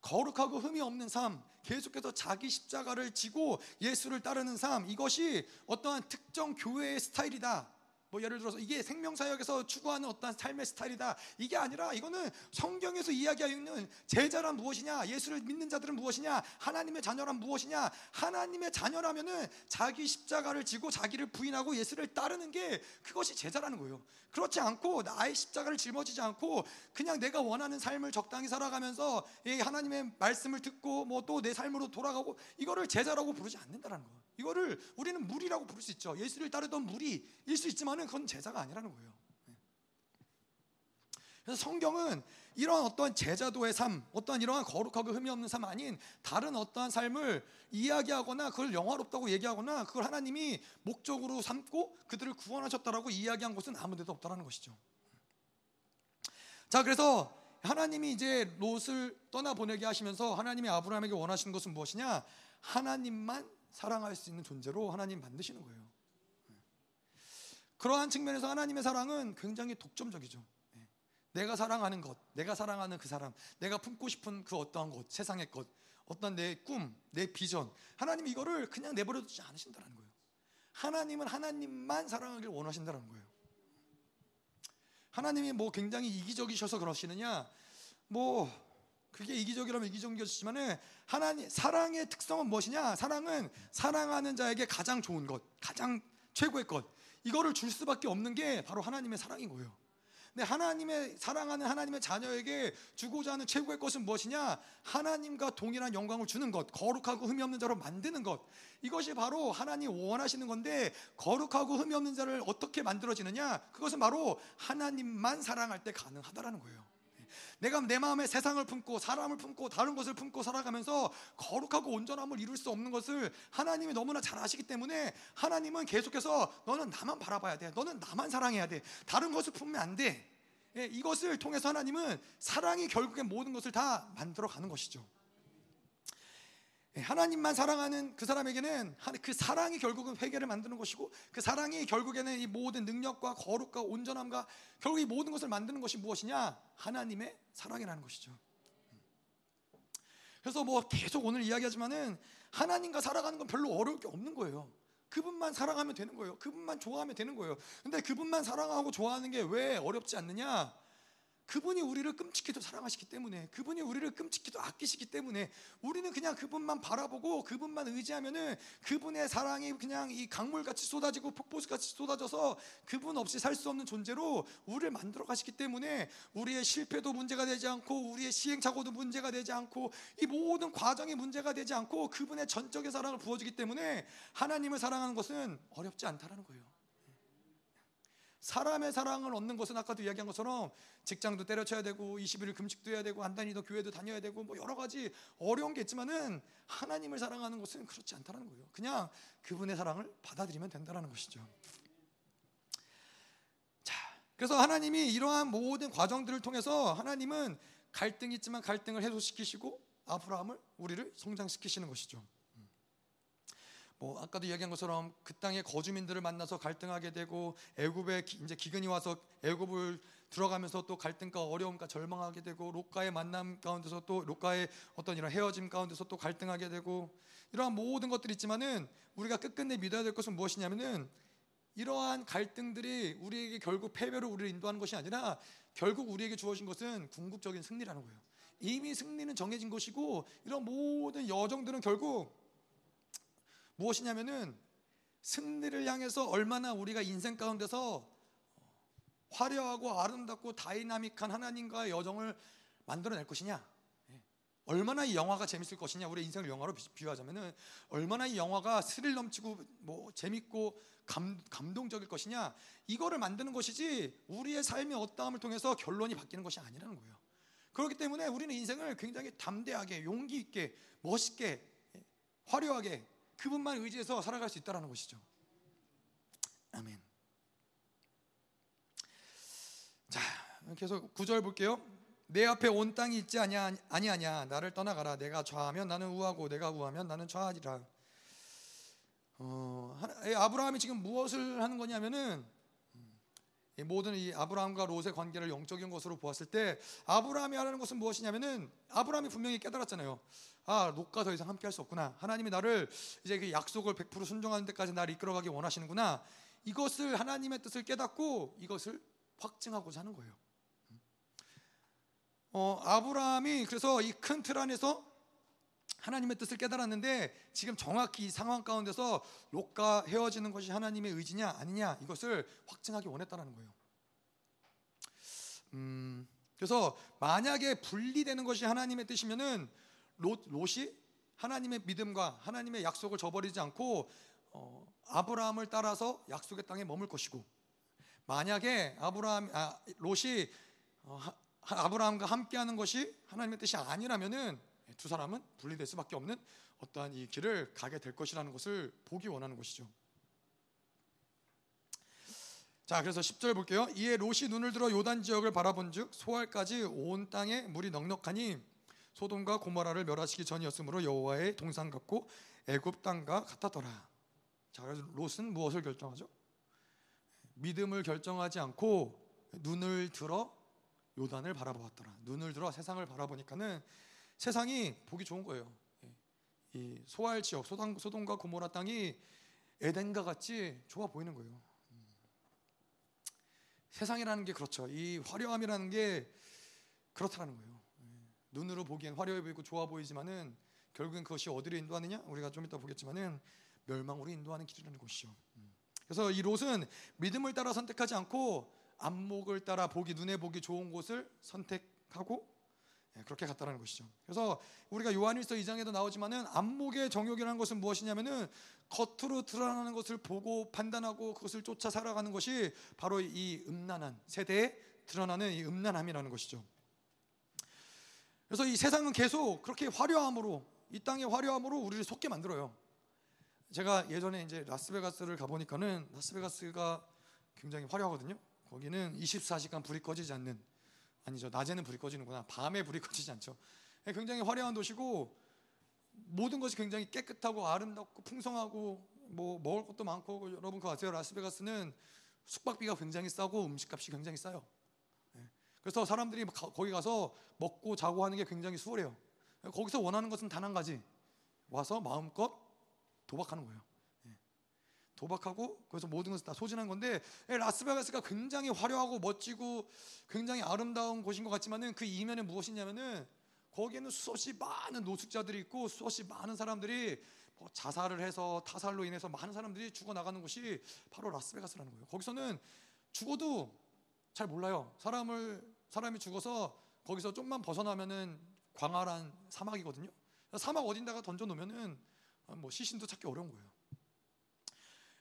거룩하고 흠이 없는 삶, 계속해서 자기 십자가를 지고 예수를 따르는 삶, 이것이 어떠한 특정 교회의 스타일이다. 뭐 예를 들어서 이게 생명사역에서 추구하는 어떤 삶의 스타일이다. 이게 아니라 이거는 성경에서 이야기하는 제자란 무엇이냐 예수를 믿는 자들은 무엇이냐 하나님의 자녀란 무엇이냐. 하나님의 자녀라면은 자기 십자가를 지고 자기를 부인하고 예수를 따르는 게 그것이 제자라는 거예요. 그렇지 않고 나의 십자가를 짊어지지 않고 그냥 내가 원하는 삶을 적당히 살아가면서 하나님의 말씀을 듣고 뭐 또 내 삶으로 돌아가고 이거를 제자라고 부르지 않는다는 거예요 이거를 우리는 무리라고 부를 수 있죠. 예수를 따르던 무리일 수 있지만은 그건 제자가 아니라는 거예요. 네. 그래서 성경은 이런 어떤 제자도의 삶, 어떤 이러한 거룩하고 흠이 없는 삶 아닌 다른 어떠한 삶을 이야기하거나 그걸 영화롭다고 얘기하거나 그걸 하나님이 목적으로 삼고 그들을 구원하셨다라고 이야기한 곳은 아무데도 없다라는 것이죠. 자, 그래서 하나님이 이제 롯을 떠나 보내게 하시면서 하나님이 아브라함에게 원하시는 것은 무엇이냐? 하나님만 사랑할 수 있는 존재로 하나님 만드시는 거예요. 그러한 측면에서 하나님의 사랑은 굉장히 독점적이죠. 예. 내가 사랑하는 것, 내가 사랑하는 그 사람, 내가 품고 싶은 그 어떠한 것, 세상의 것, 어떤 내 꿈, 내 비전, 하나님이 이거를 그냥 내버려 두지 않으신다는 거예요. 하나님은 하나님만 사랑하길 원하신다는 거예요. 하나님이 뭐 굉장히 이기적이셔서 그러시느냐, 뭐 그게 이기적이라면 이기적이지만은 하나님 사랑의 특성은 무엇이냐? 사랑은 사랑하는 자에게 가장 좋은 것, 가장 최고의 것. 이거를 줄 수밖에 없는 게 바로 하나님의 사랑인 거예요. 근데 하나님의 사랑하는 하나님의 자녀에게 주고자 하는 최고의 것은 무엇이냐? 하나님과 동일한 영광을 주는 것, 거룩하고 흠이 없는 자로 만드는 것. 이것이 바로 하나님 원하시는 건데 거룩하고 흠이 없는 자를 어떻게 만들어지느냐? 그것은 바로 하나님만 사랑할 때 가능하다라는 거예요. 내가 내 마음에 세상을 품고 사람을 품고 다른 것을 품고 살아가면서 거룩하고 온전함을 이룰 수 없는 것을 하나님이 너무나 잘 아시기 때문에 하나님은 계속해서 너는 나만 바라봐야 돼. 너는 나만 사랑해야 돼. 다른 것을 품으면 안 돼. 예, 이것을 통해서 하나님은 사랑이 결국엔 모든 것을 다 만들어 가는 것이죠. 예, 하나님만 사랑하는 그 사람에게는 그 사랑이 결국은 회개를 만드는 것이고 그 사랑이 결국에는 이 모든 능력과 거룩과 온전함과 결국 이 모든 것을 만드는 것이 무엇이냐? 하나님의 사랑이라는 것이죠. 그래서 뭐 계속 오늘 이야기하지만은 하나님과 살아가는 건 별로 어려울 게 없는 거예요. 그분만 사랑하면 되는 거예요. 그분만 좋아하면 되는 거예요. 근데 그분만 사랑하고 좋아하는 게 왜 어렵지 않느냐? 그분이 우리를 끔찍히도 사랑하시기 때문에 그분이 우리를 끔찍히도 아끼시기 때문에 우리는 그냥 그분만 바라보고 그분만 의지하면은 그분의 사랑이 그냥 이 강물같이 쏟아지고 폭포수같이 쏟아져서 그분 없이 살 수 없는 존재로 우리를 만들어 가시기 때문에 우리의 실패도 문제가 되지 않고 우리의 시행착오도 문제가 되지 않고 이 모든 과정이 문제가 되지 않고 그분의 전적인 사랑을 부어주기 때문에 하나님을 사랑하는 것은 어렵지 않다라는 거예요. 사람의 사랑을 얻는 것은 아까도 이야기한 것처럼 직장도 때려쳐야 되고 20일 금식도 해야 되고 안다니도 교회도 다녀야 되고 뭐 여러 가지 어려운 게 있지만은 하나님을 사랑하는 것은 그렇지 않다는 거예요. 그냥 그분의 사랑을 받아들이면 된다는 것이죠. 자, 그래서 하나님이 이러한 모든 과정들을 통해서 하나님은 갈등이 있지만 갈등을 해소시키시고 아브라함을 우리를 성장시키시는 것이죠. 뭐 아까도 이야기한 것처럼 그 땅의 거주민들을 만나서 갈등하게 되고 애굽에 이제 기근이 와서 애굽을 들어가면서 또 갈등과 어려움과 절망하게 되고 롯과의 만남 가운데서 또 롯과의 어떤 이런 헤어짐 가운데서 또 갈등하게 되고 이러한 모든 것들이 있지만은 우리가 끝끝내 믿어야 될 것은 무엇이냐면은 이러한 갈등들이 우리에게 결국 패배로 우리를 인도하는 것이 아니라 결국 우리에게 주어진 것은 궁극적인 승리라는 거예요. 이미 승리는 정해진 것이고 이런 모든 여정들은 결국 무엇이냐면은 승리를 향해서 얼마나 우리가 인생 가운데서 화려하고 아름답고 다이나믹한 하나님과의 여정을 만들어낼 것이냐. 예. 얼마나 이 영화가 재밌을 것이냐. 우리 인생을 영화로 비유하자면은 얼마나 이 영화가 스릴 넘치고 뭐 재밌고 감, 감동적일 것이냐. 이거를 만드는 것이지 우리의 삶의 어떠함을 통해서 결론이 바뀌는 것이 아니라는 거예요. 그렇기 때문에 우리는 인생을 굉장히 담대하게 용기 있게 멋있게 예, 화려하게 그분만 의지해서 살아갈 수 있다는 것이죠. 아멘. 자, 계속 구절 볼게요. 내 앞에 온 땅이 있지 아니하, 아니하냐 나를 떠나가라 내가 좌하면 나는 우하고 내가 우하면 나는 좌하리라 어, 아브라함이 지금 무엇을 하는 거냐면은 이 모든 이 아브라함과 롯의 관계를 영적인 것으로 보았을 때 아브라함이 하는 것은 무엇이냐면은 아브라함이 분명히 깨달았잖아요. 아, 롯과 더 이상 함께 할 수 없구나. 하나님이 나를 이제 그 약속을 100% 순종하는 데까지 나를 이끌어가기 원하시는구나. 이것을 하나님의 뜻을 깨닫고 이것을 확증하고자 하는 거예요. 어, 아브라함이 그래서 이 큰 틀 안에서 하나님의 뜻을 깨달았는데 지금 정확히 이 상황 가운데서 롯과 헤어지는 것이 하나님의 의지냐 아니냐 이것을 확증하기 원했다는 거예요. 음, 그래서 만약에 분리되는 것이 하나님의 뜻이면은 롯, 롯이 하나님의 믿음과 하나님의 약속을 저버리지 않고 어, 아브라함을 따라서 약속의 땅에 머물 것이고 만약에 아브라함 아, 롯이 어, 하, 아브라함과 함께하는 것이 하나님의 뜻이 아니라면은 두 사람은 분리될 수밖에 없는 어떠한 이 길을 가게 될 것이라는 것을 보기 원하는 것이죠. 자, 그래서 10절 볼게요. 이에 롯이 눈을 들어 요단 지역을 바라본즉 소알까지 온 땅에 물이 넉넉하니 소돔과 고모라를 멸하시기 전이었으므로 여호와의 동상 같고 애굽 땅과 같았더라. 자, 그래서 롯은 무엇을 결정하죠? 믿음을 결정하지 않고 눈을 들어 요단을 바라보았더라. 눈을 들어 세상을 바라보니까는 세상이 보기 좋은 거예요. 예. 이 소알 지역 소돔, 소돔과 고모라 땅이 에덴과 같이 좋아 보이는 거예요. 음. 세상이라는 게 그렇죠. 이 화려함이라는 게 그렇다는 거예요. 예. 눈으로 보기엔 화려해 보이고 좋아 보이지만은 결국엔 그것이 어디로 인도하느냐? 우리가 좀 이따 보겠지만은 멸망으로 인도하는 길이라는 것이죠. 음. 그래서 이 롯은 믿음을 따라 선택하지 않고 안목을 따라 보기 눈에 보기 좋은 곳을 선택하고 예, 그렇게 갔다라는 것이죠. 그래서 우리가 요한일서 2장에도 나오지만은 안목의 정욕이라는 것은 무엇이냐면은 겉으로 드러나는 것을 보고 판단하고 그것을 쫓아 살아가는 것이 바로 이 음란한 세대에 드러나는 이 음란함이라는 것이죠. 그래서 이 세상은 계속 그렇게 화려함으로 이 땅의 화려함으로 우리를 속게 만들어요. 제가 예전에 이제 라스베가스를 가보니까는 라스베가스가 굉장히 화려하거든요. 거기는 24시간 불이 꺼지지 않는 아니죠. 낮에는 불이 꺼지는구나. 밤에 불이 꺼지지 않죠. 예, 굉장히 화려한 도시고 모든 것이 굉장히 깨끗하고 아름답고 풍성하고 뭐 먹을 것도 많고 여러분 그거 아세요? 라스베가스는 숙박비가 굉장히 싸고 음식값이 굉장히 싸요. 예, 그래서 사람들이 거기 가서 먹고 자고 하는 게 굉장히 수월해요. 거기서 원하는 것은 단 한 가지 와서 마음껏 도박하는 거예요. 도박하고 그래서 모든 것을 다 소진한 건데 예, 라스베가스가 굉장히 화려하고 멋지고 굉장히 아름다운 곳인 것 같지만은 그 이면에 무엇이냐면은 거기에는 수없이 많은 노숙자들이 있고 수없이 많은 사람들이 뭐 자살을 해서 타살로 인해서 많은 사람들이 죽어 나가는 곳이 바로 라스베가스라는 거예요. 거기서는 죽어도 잘 몰라요. 사람을 사람이 죽어서 거기서 좀만 벗어나면은 광활한 사막이거든요. 사막 어딘다가 던져 놓으면은 뭐 시신도 찾기 어려운 거예요.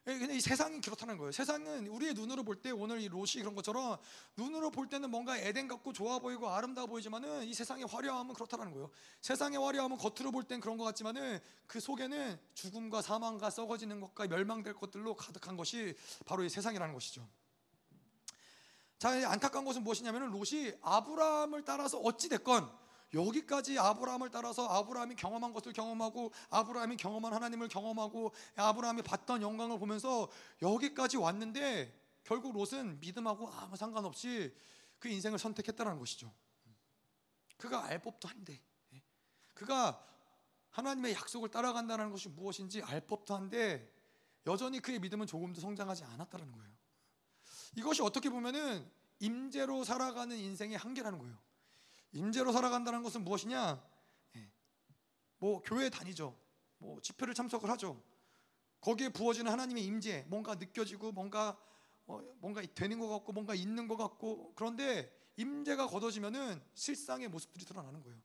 예, 근데 이 세상이 그렇다는 거예요. 세상은 우리의 눈으로 볼 때 오늘 이 롯이 그런 것처럼 눈으로 볼 때는 뭔가 에덴 같고 좋아 보이고 아름다워 보이지만은 이 세상의 화려함은 그렇다는 거예요. 세상의 화려함은 겉으로 볼 땐 그런 것 같지만은 그 속에는 죽음과 사망과 썩어지는 것과 멸망될 것들로 가득한 것이 바로 이 세상이라는 것이죠. 자, 안타까운 것은 무엇이냐면은 롯이 아브라함을 따라서 어찌 됐건 여기까지 아브라함을 따라서 아브라함이 경험한 것을 경험하고 아브라함이 경험한 하나님을 경험하고 아브라함이 봤던 영광을 보면서 여기까지 왔는데 결국 롯은 믿음하고 아무 상관없이 그 인생을 선택했다는 것이죠. 그가 알 법도 한데 그가 하나님의 약속을 따라간다는 것이 무엇인지 알 법도 한데 여전히 그의 믿음은 조금도 성장하지 않았다는 거예요. 이것이 어떻게 보면은 임재로 살아가는 인생의 한계라는 거예요. 임재로 살아간다는 것은 무엇이냐? 예. 뭐 교회 다니죠. 뭐 집회를 참석을 하죠. 거기에 부어지는 하나님의 임재, 뭔가 느껴지고 뭔가 어, 뭔가 되는 것 같고 뭔가 있는 것 같고 그런데 임재가 걷어지면은 실상의 모습들이 드러나는 거예요.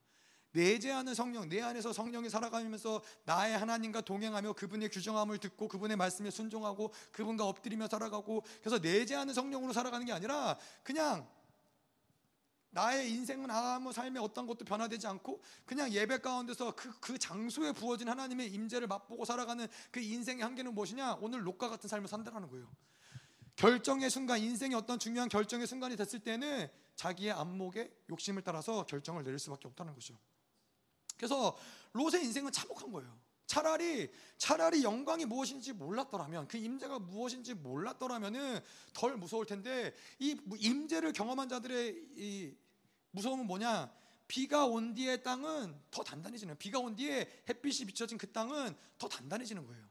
내재하는 성령, 내 안에서 성령이 살아가면서 나의 하나님과 동행하며 그분의 규정함을 듣고 그분의 말씀에 순종하고 그분과 엎드리며 살아가고 그래서 내재하는 성령으로 살아가는 게 아니라 그냥 나의 인생은 아무 삶의 어떤 것도 변화되지 않고 그냥 예배 가운데서 그, 그 장소에 부어진 하나님의 임재를 맛보고 살아가는 그 인생의 한계는 무엇이냐? 오늘 록과 같은 삶을 산다는 거예요. 결정의 순간, 인생의 어떤 중요한 결정의 순간이 됐을 때는 자기의 안목에 욕심을 따라서 결정을 내릴 수밖에 없다는 거죠. 그래서 롯의 인생은 참혹한 거예요. 차라리 차라리 영광이 무엇인지 몰랐더라면 그 임재가 무엇인지 몰랐더라면은 덜 무서울 텐데 이 임재를 경험한 자들의 이 무서움은 뭐냐? 비가 온 뒤의 땅은 더 단단해지는 비가 온 뒤에 햇빛이 비춰진 그 땅은 더 단단해지는 거예요.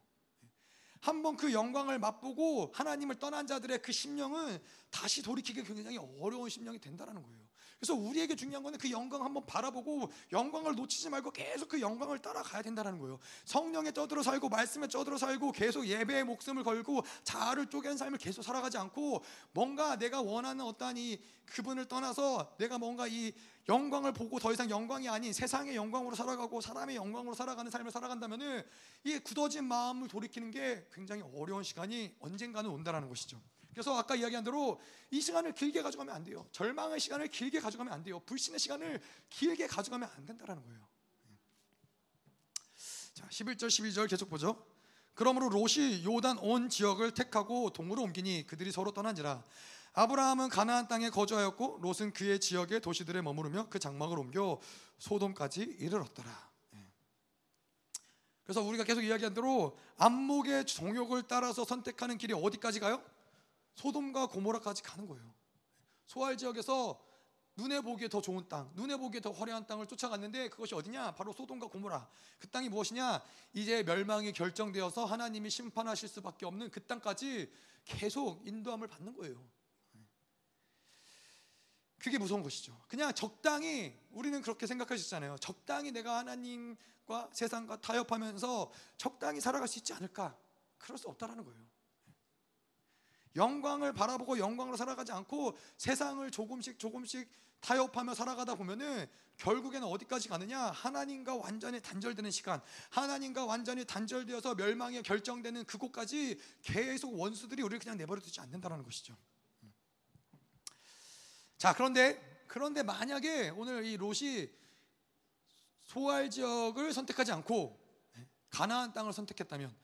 한번 그 영광을 맛보고 하나님을 떠난 자들의 그 심령은 다시 돌이키기 굉장히 어려운 심령이 된다는 거예요. 그래서 우리에게 중요한 거는 그 영광 한번 바라보고 영광을 놓치지 말고 계속 그 영광을 따라가야 된다는 거예요. 성령에 쪄들어 살고 말씀에 쪄들어 살고 계속 예배에 목숨을 걸고 자아를 쪼갠 삶을 계속 살아가지 않고 뭔가 내가 원하는 어떠한 이 그분을 떠나서 내가 뭔가 이 영광을 보고 더 이상 영광이 아닌 세상의 영광으로 살아가고 사람의 영광으로 살아가는 삶을 살아간다면은 이 굳어진 마음을 돌이키는 게 굉장히 어려운 시간이 언젠가는 온다라는 것이죠. 그래서 아까 이야기한 대로 이 시간을 길게 가져가면 안 돼요. 절망의 시간을 길게 가져가면 안 돼요. 불신의 시간을 길게 가져가면 안 된다라는 거예요. 자, 11절 12절 계속 보죠. 그러므로 롯이 요단 온 지역을 택하고 동으로 옮기니 그들이 서로 떠난지라 아브라함은 가나안 땅에 거주하였고 롯은 그의 지역의 도시들에 머무르며 그 장막을 옮겨 소돔까지 이르렀더라. 예. 그래서 우리가 계속 이야기한 대로 안목의 정욕을 따라서 선택하는 길이 어디까지 가요? 소돔과 고모라까지 가는 거예요. 소알 지역에서 눈에 보기에 더 좋은 땅, 눈에 보기에 더 화려한 땅을 쫓아갔는데 그것이 어디냐? 바로 소돔과 고모라. 그 땅이 무엇이냐? 이제 멸망이 결정되어서 하나님이 심판하실 수밖에 없는 그 땅까지 계속 인도함을 받는 거예요. 그게 무서운 것이죠. 그냥 적당히 우리는 그렇게 생각할 수 있잖아요. 적당히 내가 하나님과 세상과 타협하면서 적당히 살아갈 수 있지 않을까? 그럴 수 없다라는 거예요. 영광을 바라보고 영광으로 살아가지 않고 세상을 조금씩 조금씩 타협하며 살아가다 보면은 결국에는 어디까지 가느냐? 하나님과 완전히 단절되는 시간, 하나님과 완전히 단절되어서 멸망에 결정되는 그곳까지 계속 원수들이 우리를 그냥 내버려 두지 않는다라는 것이죠. 자, 그런데 그런데 만약에 오늘 이 롯이 소알 지역을 선택하지 않고 가나안 땅을 선택했다면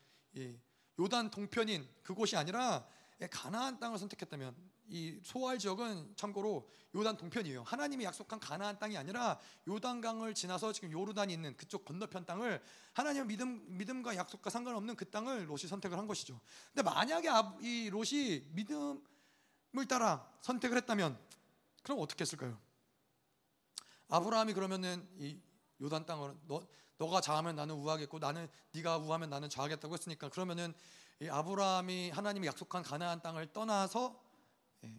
요단 동편인 그곳이 아니라 예, 가나안 땅을 선택했다면 이 소알 지역은 참고로 요단 동편이에요. 하나님이 약속한 가나안 땅이 아니라 요단강을 지나서 지금 요르단이 있는 그쪽 건너편 땅을 하나님의 믿음 믿음과 약속과 상관없는 그 땅을 롯이 선택을 한 것이죠. 근데 만약에 이 롯이 믿음을 따라 선택을 했다면 그럼 어떻게 했을까요? 아브라함이 그러면은 이 요단 땅을 너 너가 좌하면 나는 우하겠고 나는 네가 우하면 나는 좌하겠다고 했으니까 그러면은 아브라함이 하나님이 약속한 가나안 땅을 떠나서 예,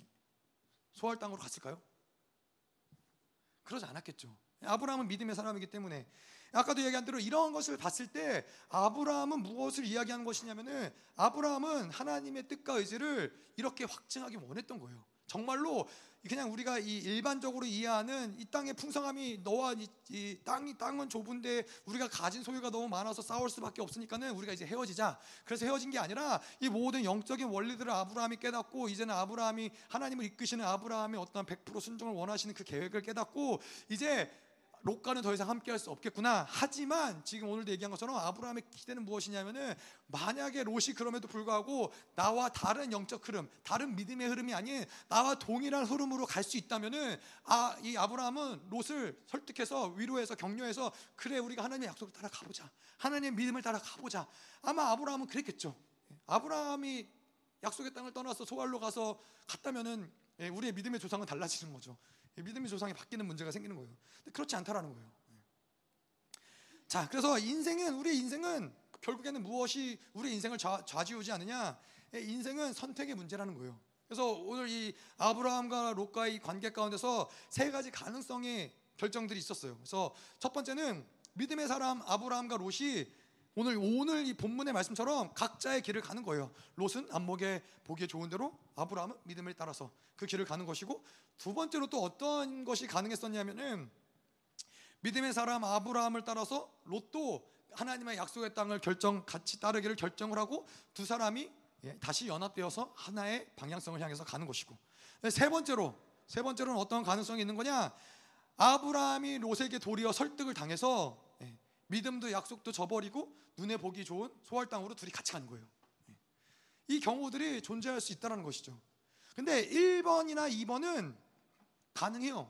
소할 땅으로 갔을까요? 그러지 않았겠죠. 아브라함은 믿음의 사람이기 때문에 아까도 얘기한 대로 이런 것을 봤을 때 아브라함은 무엇을 이야기하는 것이냐면은 아브라함은 하나님의 뜻과 의지를 이렇게 확증하기 원했던 거예요. 정말로 그냥 우리가 이 일반적으로 이해하는 이 땅의 풍성함이 너와 이, 이, 땅이 땅은 좁은데 우리가 가진 소유가 너무 많아서 싸울 수밖에 없으니까는 우리가 이제 헤어지자. 그래서 헤어진 게 아니라 이 모든 영적인 원리들을 아브라함이 깨닫고 이제는 아브라함이 하나님을 이끄시는 아브라함의 어떤 100% 순종을 원하시는 그 계획을 깨닫고 이제 롯과는 더 이상 함께할 수 없겠구나. 하지만 지금 오늘도 얘기한 것처럼 아브라함의 기대는 무엇이냐면은 만약에 롯이 그럼에도 불구하고 나와 다른 영적 흐름, 다른 믿음의 흐름이 아닌 나와 동일한 흐름으로 갈 수 있다면은 아 이 아브라함은 롯을 설득해서 위로해서 격려해서 그래 우리가 하나님의 약속을 따라 가보자. 하나님의 믿음을 따라 가보자. 아마 아브라함은 그랬겠죠. 아브라함이 약속의 땅을 떠나서 소알로 가서 갔다면은 예, 우리의 믿음의 조상은 달라지는 거죠. 믿음의 조상이 바뀌는 문제가 생기는 거예요. 근데 그렇지 않다라는 거예요. 자, 그래서 인생은 우리의 인생은 결국에는 무엇이 우리 인생을 좌, 좌지우지 않느냐? 인생은 선택의 문제라는 거예요. 그래서 오늘 이 아브라함과 롯과의 관계 가운데서 세 가지 가능성의 결정들이 있었어요. 그래서 첫 번째는 믿음의 사람 아브라함과 롯이 오늘 오늘 이 본문의 말씀처럼 각자의 길을 가는 거예요. 롯은 안목에 보기에 좋은 대로 아브라함은 믿음을 따라서 그 길을 가는 것이고 두 번째로 또 어떤 것이 가능했었냐면은 믿음의 사람 아브라함을 따라서 롯도 하나님의 약속의 땅을 결정 같이 따르기를 결정을 하고 두 사람이 예, 다시 연합되어서 하나의 방향성을 향해서 가는 것이고 세 번째로 세 번째로는 어떤 가능성이 있는 거냐 아브라함이 롯에게 도리어 설득을 당해서 예, 믿음도 약속도 저버리고 눈에 보기 좋은 소활 땅으로 둘이 같이 가는 거예요. 예. 이 경우들이 존재할 수 있다는 것이죠. 근데 1번이나 2번은 가능해요.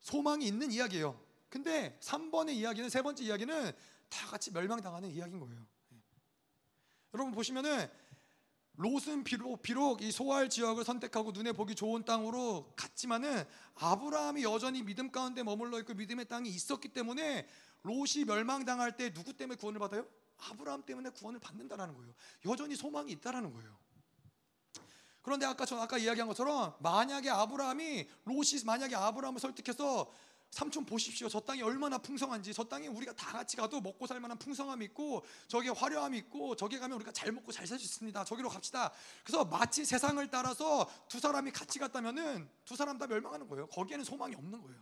소망이 있는 이야기예요. 근데 3번의 이야기는 세 번째 이야기는 다 같이 멸망당하는 이야기인 거예요. 예. 여러분 보시면은 롯은 비록, 비록 이 소알 지역을 선택하고 눈에 보기 좋은 땅으로 갔지만은 아브라함이 여전히 믿음 가운데 머물러 있고 믿음의 땅이 있었기 때문에 롯이 멸망당할 때 누구 때문에 구원을 받아요? 아브라함 때문에 구원을 받는다라는 거예요. 여전히 소망이 있다라는 거예요. 그런데 아까 저 아까 이야기한 것처럼 만약에 아브라함이 롯이 만약에 아브라함을 설득해서 삼촌 보십시오. 저 땅이 얼마나 풍성한지. 저 땅에 우리가 다 같이 가도 먹고 살 만한 풍성함이 있고 저기에 화려함이 있고 저기 가면 우리가 잘 먹고 잘 살 수 있습니다. 저기로 갑시다. 그래서 마치 세상을 따라서 두 사람이 같이 갔다면은 두 사람 다 멸망하는 거예요. 거기에는 소망이 없는 거예요.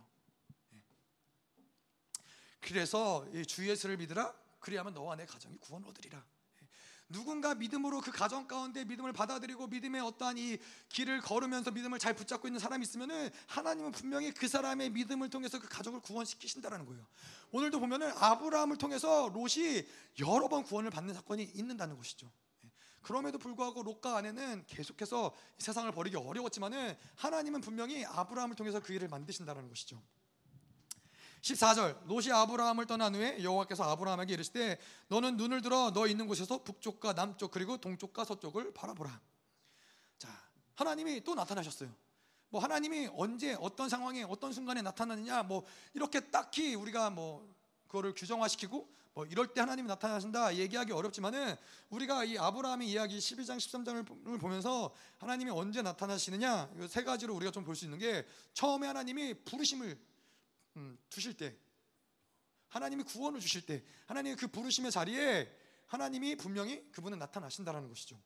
예. 그래서 주 예수를 믿으라. 그리하면 너와 내 가정이 구원 얻으리라. 누군가 믿음으로 그 가정 가운데 믿음을 받아들이고 믿음의 어떠한 이 길을 걸으면서 믿음을 잘 붙잡고 있는 사람이 있으면은 하나님은 분명히 그 사람의 믿음을 통해서 그 가족을 구원시키신다라는 거예요. 오늘도 보면은 아브라함을 통해서 롯이 여러 번 구원을 받는 사건이 있는다는 것이죠. 예. 그럼에도 불구하고 롯과 아내는 계속해서 세상을 버리기 어려웠지만은 하나님은 분명히 아브라함을 통해서 그 일을 만드신다는 것이죠. 14절 롯이 아브라함을 떠난 후에 여호와께서 아브라함에게 이르시되 너는 눈을 들어 너 있는 곳에서 북쪽과 남쪽 그리고 동쪽과 서쪽을 바라보라. 자 하나님이 또 나타나셨어요. 뭐 하나님이 언제 어떤 상황에 어떤 순간에 나타나느냐 뭐 이렇게 딱히 우리가 뭐 그거를 규정화시키고 뭐 이럴 때 하나님이 나타나신다 얘기하기 어렵지만은 우리가 이 아브라함의 이야기 12장 13장을 보면서 하나님이 언제 나타나시느냐 세 가지로 우리가 좀 볼 수 있는 게 처음에 하나님이 부르심을 음, 주실 때 하나님이 구원을 주실 때 하나님의 그 부르심의 자리에 하나님이 분명히 그분은 나타나신다라는 것이죠.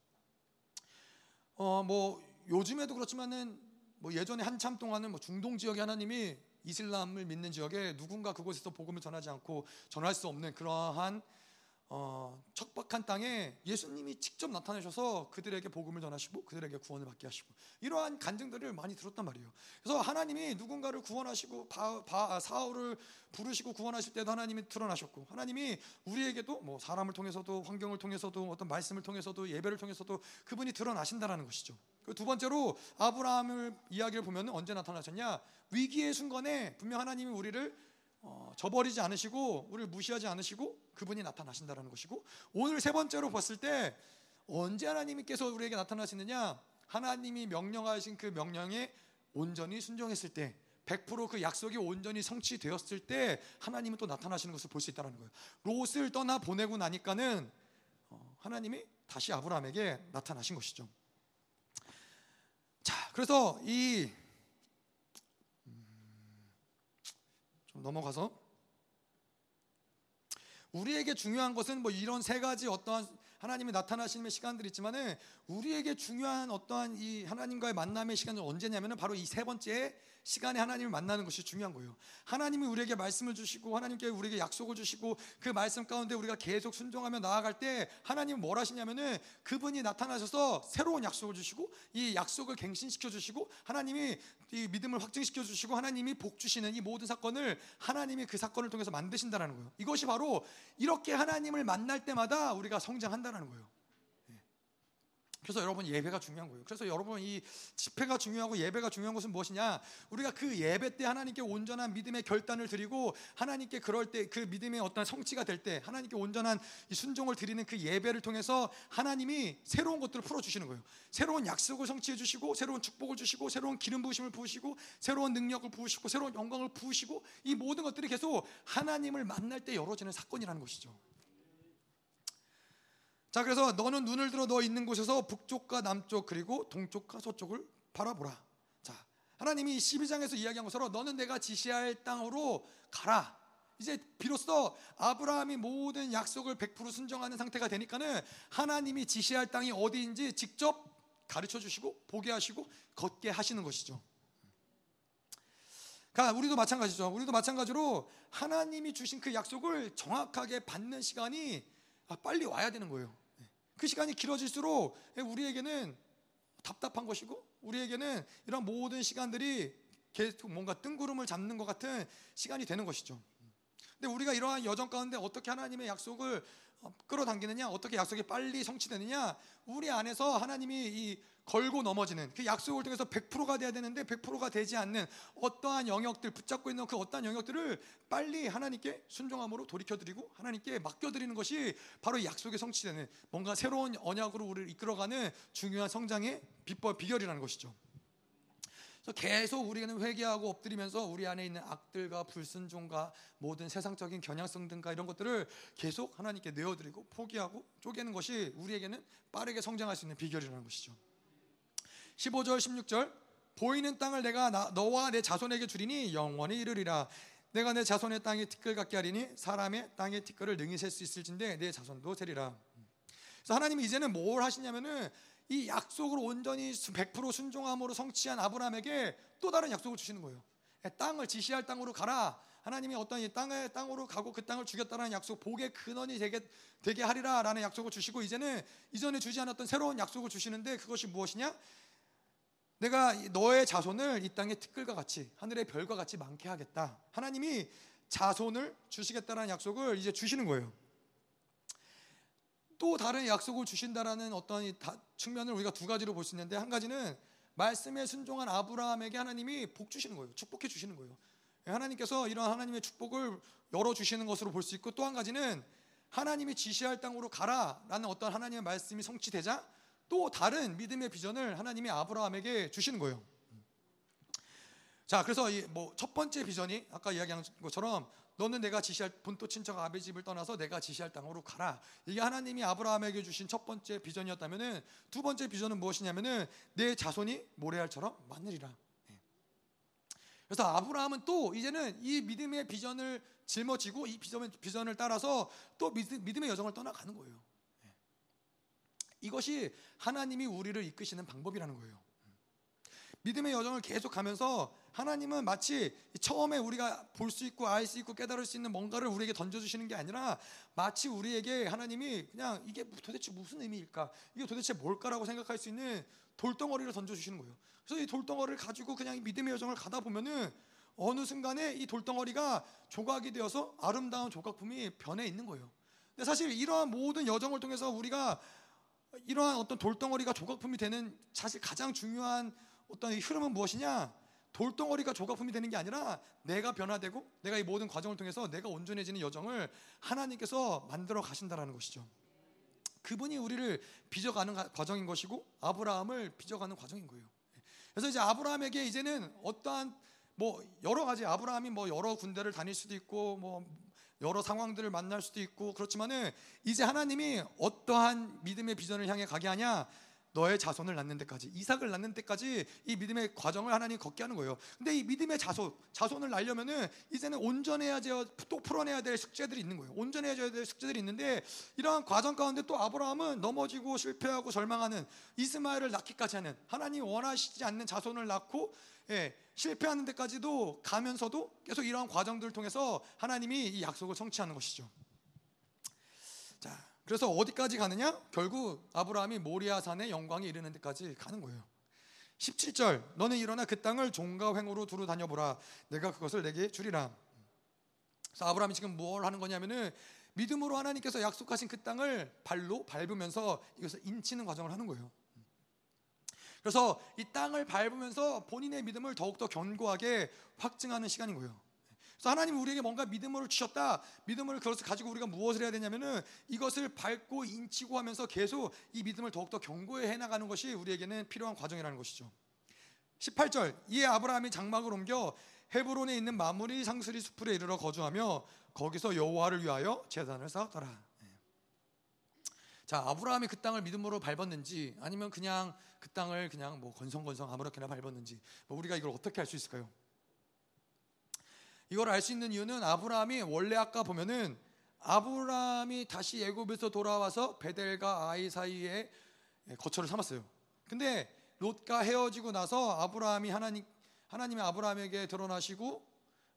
어 뭐 요즘에도 그렇지만은 뭐 예전에 한참 동안은 뭐 중동 지역에 하나님이 이슬람을 믿는 지역에 누군가 그곳에서 복음을 전하지 않고 전할 수 없는 그러한 어, 척박한 땅에 예수님이 직접 나타나셔서 그들에게 복음을 전하시고 그들에게 구원을 받게 하시고 이러한 간증들을 많이 들었단 말이에요. 그래서 하나님이 누군가를 구원하시고 바, 바, 사울을 부르시고 구원하실 때도 하나님이 드러나셨고 하나님이 우리에게도 뭐 사람을 통해서도 환경을 통해서도 어떤 말씀을 통해서도 예배를 통해서도 그분이 드러나신다라는 것이죠. 그두 번째로 아브라함을 이야기를 보면 언제 나타나셨냐 위기의 순간에 분명 하나님이 우리를 어, 저버리지 않으시고 우리를 무시하지 않으시고 그분이 나타나신다는 것이고 오늘 세 번째로 봤을 때 언제 하나님께서 우리에게 나타나시느냐 하나님이 명령하신 그 명령에 온전히 순종했을 때 100%그 약속이 온전히 성취되었을 때 하나님은 또 나타나시는 것을 볼 수 있다는 거예요. 롯을 떠나 보내고 나니까는 어, 하나님이 다시 아브라함에게 나타나신 것이죠. 자, 그래서 이 좀 넘어가서. 우리에게 중요한 것은 뭐 이런 세 가지 어떠한 하나님이 나타나시는 시간들이 있지만은 우리에게 중요한 어떠한 이 하나님과의 만남의 시간은 언제냐면은 바로 이 세 번째 시간에 하나님을 만나는 것이 중요한 거예요. 하나님이 우리에게 말씀을 주시고 하나님께 우리에게 약속을 주시고 그 말씀 가운데 우리가 계속 순종하며 나아갈 때 하나님은 뭘 하시냐면은 그분이 나타나셔서 새로운 약속을 주시고 이 약속을 갱신시켜 주시고 하나님이 이 믿음을 확증시켜 주시고 하나님이 복 주시는 이 모든 사건을 하나님이 그 사건을 통해서 만드신다는 거예요. 이것이 바로 이렇게 하나님을 만날 때마다 우리가 성장한다는 거예요. 그래서 여러분 예배가 중요한 거예요. 그래서 여러분 이 집회가 중요하고 예배가 중요한 것은 무엇이냐? 우리가 그 예배 때 하나님께 온전한 믿음의 결단을 드리고 하나님께 그럴 때 그 믿음의 어떤 성취가 될 때 하나님께 온전한 순종을 드리는 그 예배를 통해서 하나님이 새로운 것들을 풀어 주시는 거예요. 새로운 약속을 성취해 주시고 새로운 축복을 주시고 새로운 기름 부으심을 부으시고 새로운 능력을 부으시고 새로운 영광을 부으시고 이 모든 것들이 계속 하나님을 만날 때 열어지는 사건이라는 것이죠. 자, 그래서 너는 눈을 들어 너 있는 곳에서 북쪽과 남쪽 그리고 동쪽과 서쪽을 바라보라. 자, 하나님이 12장에서 이야기한 것처럼 너는 내가 지시할 땅으로 가라. 이제 비로소 아브라함이 모든 약속을 100% 순종하는 상태가 되니까는 하나님이 지시할 땅이 어디인지 직접 가르쳐 주시고 보게 하시고 걷게 하시는 것이죠. 그러니까 우리도 마찬가지죠. 우리도 마찬가지로 하나님이 주신 그 약속을 정확하게 받는 시간이 빨리 와야 되는 거예요. 그 시간이 길어질수록 우리에게는 답답한 것이고 우리에게는 이런 모든 시간들이 계속 뭔가 뜬구름을 잡는 것 같은 시간이 되는 것이죠. 근데 우리가 이러한 여정 가운데 어떻게 하나님의 약속을 끌어당기느냐, 어떻게 약속이 빨리 성취되느냐, 우리 안에서 하나님이 이 걸고 넘어지는 그 약속을 통해서 100%가 돼야 되는데 100%가 되지 않는 어떠한 영역들 붙잡고 있는 그 어떠한 영역들을 빨리 하나님께 순종함으로 돌이켜드리고 하나님께 맡겨드리는 것이 바로 약속의 성취되는 뭔가 새로운 언약으로 우리를 이끌어가는 중요한 성장의 비법 비결이라는 것이죠. 그래서 계속 우리는 회개하고 엎드리면서 우리 안에 있는 악들과 불순종과 모든 세상적인 겨냥성 등과 이런 것들을 계속 하나님께 내어드리고 포기하고 쪼개는 것이 우리에게는 빠르게 성장할 수 있는 비결이라는 것이죠. 15절 16절. 보이는 땅을 내가 나, 너와 내 자손에게 주리니 영원히 이르리라. 내가 내 자손의 땅에 티끌 같게 하리니 사람의 땅에 티끌을 능히 셀 수 있을진데 내 자손도 세리라. 그래서 하나님이 이제는 뭘 하시냐면은 이 약속을 온전히 100% 순종함으로 성취한 아브라함에게 또 다른 약속을 주시는 거예요. 예, 땅을 지시할 땅으로 가라. 하나님이 어떤 이 땅의 땅으로 가고 그 땅을 주겠다는 약속, 복의 근원이 되게 되게 하리라라는 약속을 주시고 이제는 이전에 주지 않았던 새로운 약속을 주시는데 그것이 무엇이냐? 내가 너의 자손을 이 땅의 티끌과 같이 하늘의 별과 같이 많게 하겠다. 하나님이 자손을 주시겠다는 약속을 이제 주시는 거예요. 또 다른 약속을 주신다라는 어떤 측면을 우리가 두 가지로 볼 수 있는데 한 가지는 말씀에 순종한 아브라함에게 하나님이 복 주시는 거예요. 축복해 주시는 거예요. 하나님께서 이런 하나님의 축복을 열어 주시는 것으로 볼 수 있고 또 한 가지는 하나님이 지시할 땅으로 가라라는 어떤 하나님의 말씀이 성취되자 또 다른 믿음의 비전을 하나님이 아브라함에게 주시는 거예요. 자, 그래서 뭐 첫 번째 비전이 아까 이야기한 것처럼 너는 내가 지시할 본토 친척 아베 집을 떠나서 내가 지시할 땅으로 가라. 이게 하나님이 아브라함에게 주신 첫 번째 비전이었다면은 두 번째 비전은 무엇이냐면은 내 자손이 모래알처럼 많으리라. 예. 그래서 아브라함은 또 이제는 이 믿음의 비전을 짊어지고 이 비전을 따라서 또 믿음의 여정을 떠나가는 거예요. 예. 이것이 하나님이 우리를 이끄시는 방법이라는 거예요. 믿음의 여정을 계속 가면서 하나님은 마치 처음에 우리가 볼 수 있고 알 수 있고 깨달을 수 있는 뭔가를 우리에게 던져주시는 게 아니라 마치 우리에게 하나님이 그냥 이게 도대체 무슨 의미일까? 이게 도대체 뭘까라고 생각할 수 있는 돌덩어리를 던져주시는 거예요. 그래서 이 돌덩어리를 가지고 그냥 믿음의 여정을 가다 보면은 어느 순간에 이 돌덩어리가 조각이 되어서 아름다운 조각품이 변해 있는 거예요. 근데 사실 이러한 모든 여정을 통해서 우리가 이러한 어떤 돌덩어리가 조각품이 되는 사실 가장 중요한 어떤 흐름은 무엇이냐? 돌덩어리가 조각품이 되는 게 아니라 내가 변화되고 내가 이 모든 과정을 통해서 내가 온전해지는 여정을 하나님께서 만들어 가신다라는 것이죠. 그분이 우리를 빚어가는 과정인 것이고 아브라함을 빚어가는 과정인 거예요. 그래서 이제 아브라함에게 이제는 어떠한 뭐 여러 가지 아브라함이 뭐 여러 군대를 다닐 수도 있고 뭐 여러 상황들을 만날 수도 있고 그렇지만은 이제 하나님이 어떠한 믿음의 비전을 향해 가게 하냐 너의 자손을 낳는 데까지 이삭을 낳는 때까지 이 믿음의 과정을 하나님 걷게 하는 거예요. 근데 이 믿음의 자손 자손을 낳으려면은 이제는 온전해야 또 풀어내야 될 숙제들이 있는 거예요. 온전해야 될 숙제들이 있는데 이러한 과정 가운데 또 아브라함은 넘어지고 실패하고 절망하는 이스마엘을 낳기까지 하는 하나님 원하시지 않는 자손을 낳고 예, 실패하는 데까지도 가면서도 계속 이러한 과정들을 통해서 하나님이 이 약속을 성취하는 것이죠. 자, 그래서 어디까지 가느냐? 결국 아브라함이 모리아산의 영광에 이르는 데까지 가는 거예요. 17절 너는 일어나 그 땅을 종과 횡으로 두루 다녀보라 내가 그것을 내게 주리라. 그래서 아브라함이 지금 뭘 하는 거냐면은 믿음으로 하나님께서 약속하신 그 땅을 발로 밟으면서 이것을 인치는 과정을 하는 거예요. 그래서 이 땅을 밟으면서 본인의 믿음을 더욱더 견고하게 확증하는 시간인 거예요. 그래서 하나님 우리에게 뭔가 믿음을 주셨다. 믿음을 그것을 가지고 우리가 무엇을 해야 되냐면은 이것을 밟고 인치고 하면서 계속 이 믿음을 더욱더 견고해 나가는 것이 우리에게는 필요한 과정이라는 것이죠. 18절 이에 아브라함이 장막을 옮겨 헤브론에 있는 마무리 상수리 수풀에 이르러 거주하며 거기서 여호와를 위하여 제단을 쌓았더라. 네. 자 아브라함이 그 땅을 믿음으로 밟았는지 아니면 그냥 그 땅을 그냥 뭐 건성건성 아무렇게나 밟았는지 뭐 우리가 이걸 어떻게 할 수 있을까요? 이걸 알 수 있는 이유는 아브라함이 원래 아까 보면은 아브라함이 다시 애굽에서 돌아와서 베델과 아이 사이에 거처를 삼았어요. 근데 롯과 헤어지고 나서 아브라함이 하나님 하나님이 아브라함에게 드러나시고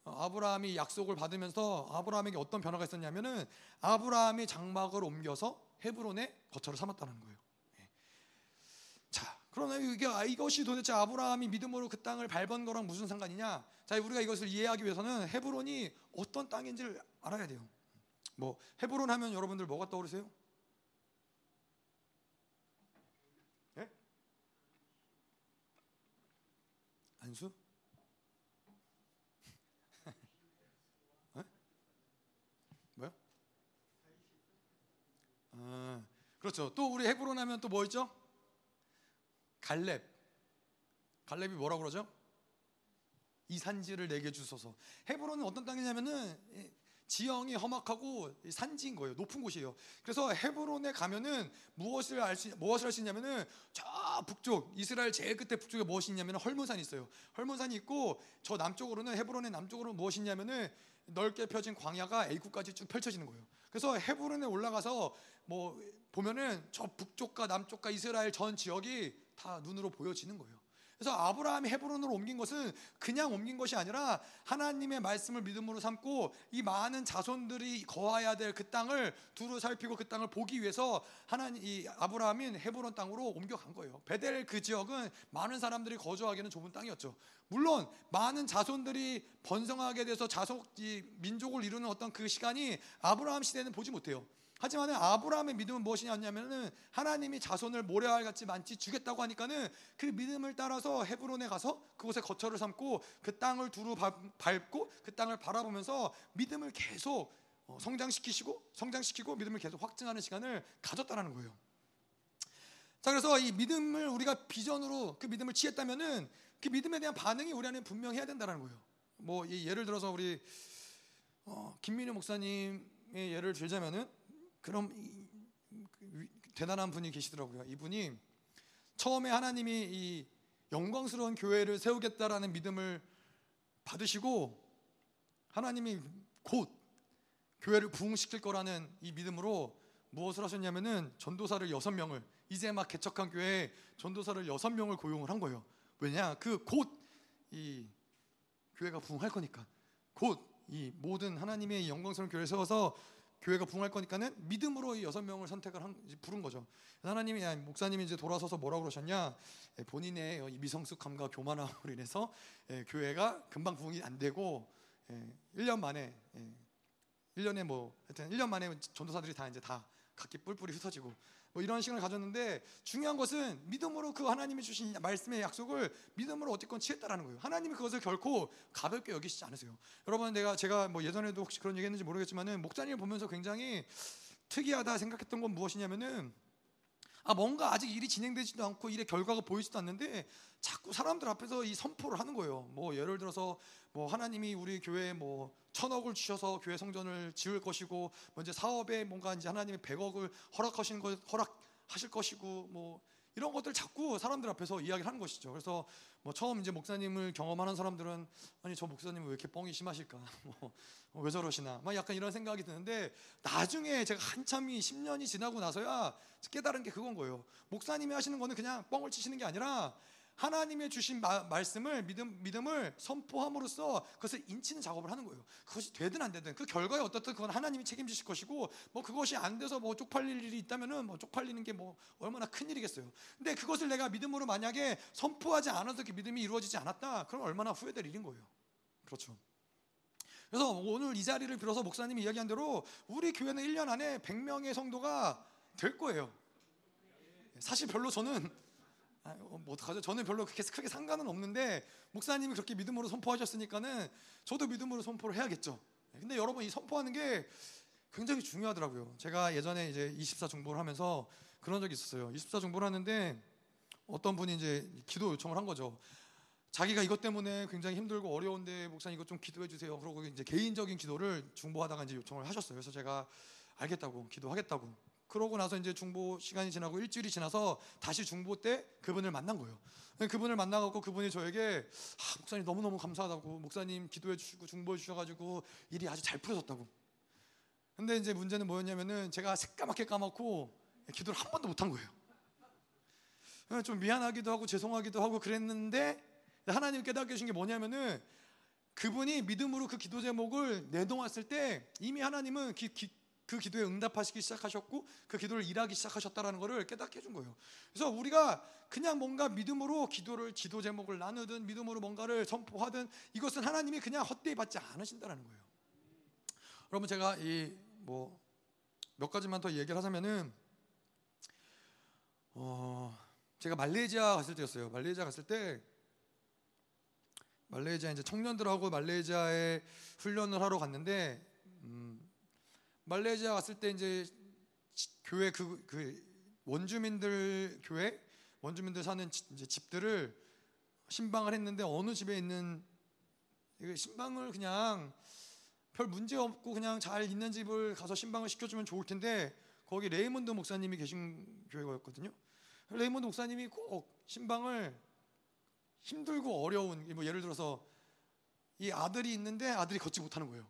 어, 아브라함이 약속을 받으면서 아브라함에게 어떤 변화가 있었냐면은 아브라함이 장막을 옮겨서 헤브론에 거처를 삼았다는 거예요. 예. 자, 그러나 이게 이것이 도대체 아브라함이 믿음으로 그 땅을 밟은 거랑 무슨 상관이냐? 자, 우리가 이것을 이해하기 위해서는 헤브론이 어떤 땅인지를 알아야 돼요. 뭐 헤브론 하면 여러분들 뭐가 떠오르세요? 예? 안수? 예? 뭐요? 아, 그렇죠. 또 우리 헤브론 하면 또 뭐 있죠? 갈렙. 갈렙이 뭐라고 그러죠? 이 산지를 내게 주소서. 헤브론은 어떤 땅이냐면은 지형이 험악하고 산지인 거예요. 높은 곳이에요. 그래서 헤브론에 가면은 무엇을 알 수, 무엇을 할 수 있냐면은 저 북쪽 이스라엘 제일 끝에 북쪽에 무엇이 있냐면은 헐몬산이 있어요. 헐몬산이 있고 저 남쪽으로는 헤브론의 남쪽으로 무엇이 있냐면은 넓게 펴진 광야가 A국까지 쭉 펼쳐지는 거예요. 그래서 헤브론에 올라가서 뭐 보면은 저 북쪽과 남쪽과 이스라엘 전 지역이 다 눈으로 보여지는 거예요. 그래서 아브라함이 헤브론으로 옮긴 것은 그냥 옮긴 것이 아니라 하나님의 말씀을 믿음으로 삼고 이 많은 자손들이 거하야 될 그 땅을 두루 살피고 그 땅을 보기 위해서 하나님 이 아브라함인 헤브론 땅으로 옮겨간 거예요. 베델 그 지역은 많은 사람들이 거주하기는 좁은 땅이었죠. 물론 많은 자손들이 번성하게 돼서 자속 이 민족을 이루는 어떤 그 시간이 아브라함 시대는 보지 못해요. 하지만 아브라함의 믿음은 무엇이냐면은 하나님이 자손을 모래알 같이 많지 주겠다고 하니까는 그 믿음을 따라서 헤브론에 가서 그곳에 거처를 삼고 그 땅을 두루 밟고 그 땅을 바라보면서 믿음을 계속 어, 성장시키시고 성장시키고 믿음을 계속 확증하는 시간을 가졌다라는 거예요. 자 그래서 이 믿음을 우리가 비전으로 그 믿음을 취했다면은 그 믿음에 대한 반응이 우리 안에 분명 해야 된다는 거예요. 뭐 예를 들어서 우리 어, 김민희 목사님의 예를 들자면은 그럼 그 대단한 분이 계시더라고요. 이분이 처음에 하나님이 이 영광스러운 교회를 세우겠다라는 믿음을 받으시고 하나님이 곧 교회를 부흥시킬 거라는 이 믿음으로 무엇을 하셨냐면은 전도사를 여섯 명을 이제 막 개척한 교회에 전도사를 여섯 명을 고용을 한 거예요. 왜냐? 그 곧 이 교회가 부흥할 거니까 곧 이 모든 하나님의 영광스러운 교회를 세워서 교회가 부흥할 거니까는 믿음으로 이 여섯 명을 선택을 한, 부른 거죠. 하나님이 목사님이 이제 돌아서서 뭐라고 그러셨냐? 예, 본인의 미성숙함과 교만함으로 인해서 예, 교회가 금방 부흥이 안 되고 1년 예, 만에 1년에 뭐 하여튼 1년 만에 전도사들이 다 이제 다 각기 뿔뿔이 흩어지고 뭐 이런 시간을 가졌는데 중요한 것은 믿음으로 그 하나님이 주신 말씀의 약속을 믿음으로 어쨌건 취했다라는 거예요. 하나님이 그것을 결코 가볍게 여기시지 않으세요. 여러분 내가 제가 뭐 예전에도 혹시 그런 얘기했는지 모르겠지만은 목사님을 보면서 굉장히 특이하다 생각했던 건 무엇이냐면은 아 뭔가 아직 일이 진행되지도 않고 일의 결과가 보이지도 않는데 자꾸 사람들 앞에서 이 선포를 하는 거예요. 뭐 예를 들어서 뭐 하나님이 우리 교회에 뭐 천억을 주셔서 교회 성전을 지을 것이고 먼저 뭐 사업에 뭔가 이제 하나님이 백억을 허락하신 것 허락하실 것이고 뭐 이런 것들 자꾸 사람들 앞에서 이야기를 하는 것이죠. 그래서 뭐 처음 이제 목사님을 경험하는 사람들은 아니 저 목사님은 왜 이렇게 뻥이 심하실까? 뭐 왜 저러시나? 막 약간 이런 생각이 드는데 나중에 제가 한참이 10년이 지나고 나서야 깨달은 게 그건 거예요. 목사님이 하시는 거는 그냥 뻥을 치시는 게 아니라 하나님의 주신 마, 말씀을 믿음, 믿음을 선포함으로써 그것을 인치는 작업을 하는 거예요. 그것이 되든 안 되든 그 결과에 어떻든 그건 하나님이 책임지실 것이고 뭐 그것이 안 돼서 뭐 쪽팔릴 일이 있다면은 뭐 쪽팔리는 게 뭐 얼마나 큰 일이겠어요. 근데 그것을 내가 믿음으로 만약에 선포하지 않아서 그 믿음이 이루어지지 않았다. 그럼 얼마나 후회될 일인 거예요. 그렇죠. 그래서 오늘 이 자리를 빌어서 목사님이 이야기한 대로 우리 교회는 1년 안에 100명의 성도가 될 거예요. 사실 별로 저는 아, 뭐 어떡하죠? 저는 별로 그렇게 크게 상관은 없는데 목사님이 그렇게 믿음으로 선포하셨으니까는 저도 믿음으로 선포를 해야겠죠. 근데 여러분 이 선포하는 게 굉장히 중요하더라고요. 제가 예전에 이제 24 중보를 하면서 그런 적이 있었어요. 24 중보를 하는데 어떤 분이 이제 기도 요청을 한 거죠. 자기가 이것 때문에 굉장히 힘들고 어려운데 목사님 이것 좀 기도해 주세요. 그러고 이제 개인적인 기도를 중보하다가 이제 요청을 하셨어요. 그래서 제가 알겠다고 기도하겠다고 그러고 나서 이제 중보 시간이 지나고 일주일이 지나서 다시 중보 때 그분을 만난 거예요. 그분을 만나갖고 그분이 저에게 아, 목사님 너무너무 감사하다고 목사님 기도해 주시고 중보해 주셔가지고 일이 아주 잘 풀어졌다고. 근데 이제 문제는 뭐였냐면은 제가 새까맣게 까맣고 기도를 한 번도 못한 거예요. 좀 미안하기도 하고 죄송하기도 하고 그랬는데 하나님 깨닫게 해주신 게 뭐냐면은 그분이 믿음으로 그 기도 제목을 내놓았을 때 이미 하나님은 기, 기, 그 기도에 응답하시기 시작하셨고 그 기도를 일하기 시작하셨다라는 것을 깨닫게 해준 거예요. 그래서 우리가 그냥 뭔가 믿음으로 기도를 기도 제목을 나누든 믿음으로 뭔가를 선포하든 이것은 하나님이 그냥 헛되이 받지 않으신다라는 거예요. 여러분 제가 이 뭐 몇 가지만 더 얘기를 하자면은 어 제가 말레이시아 갔을 때였어요. 말레이시아 갔을 때 말레이시아 이제 청년들하고 말레이시아에 훈련을 하러 갔는데 음, 말레이시아 갔을 때 이제 교회 그, 그 원주민들 교회 원주민들 사는 이제 집들을 심방을 했는데 어느 집에 있는 심방을 그냥 별 문제 없고 그냥 잘 있는 집을 가서 심방을 시켜주면 좋을 텐데 거기 레이먼드 목사님이 계신 교회였거든요. 레이먼드 목사님이 꼭 심방을 힘들고 어려운 뭐 예를 들어서 이 아들이 있는데 아들이 걷지 못하는 거예요.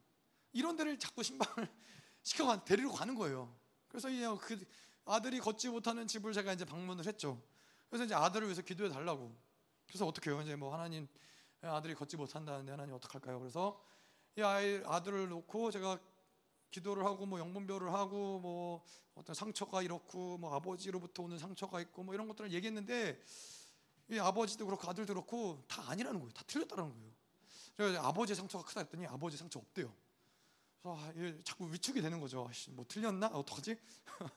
이런 데를 자꾸 심방을 시켜 데리러 가는 거예요. 그래서 이제 그 아들이 걷지 못하는 집을 제가 이제 방문을 했죠. 그래서 이제 아들을 위해서 기도해 달라고. 그래서 어떻게 해요? 이제 뭐 하나님 아들이 걷지 못한다는데 하나님 어떡할까요? 그래서 이 아이 아들을 놓고 제가 기도를 하고 뭐 영분별을 하고 뭐 어떤 상처가 이렇고 뭐 아버지로부터 오는 상처가 있고 뭐 이런 것들을 얘기했는데 이 아버지도 그렇고 아들도 그렇고 다 아니라는 거예요. 다 틀렸다는 거예요. 제가 아버지의 상처가 크다 했더니 아버지 상처 없대요. 아, 자꾸 위축이 되는 거죠. 뭐 틀렸나? 어떡하지?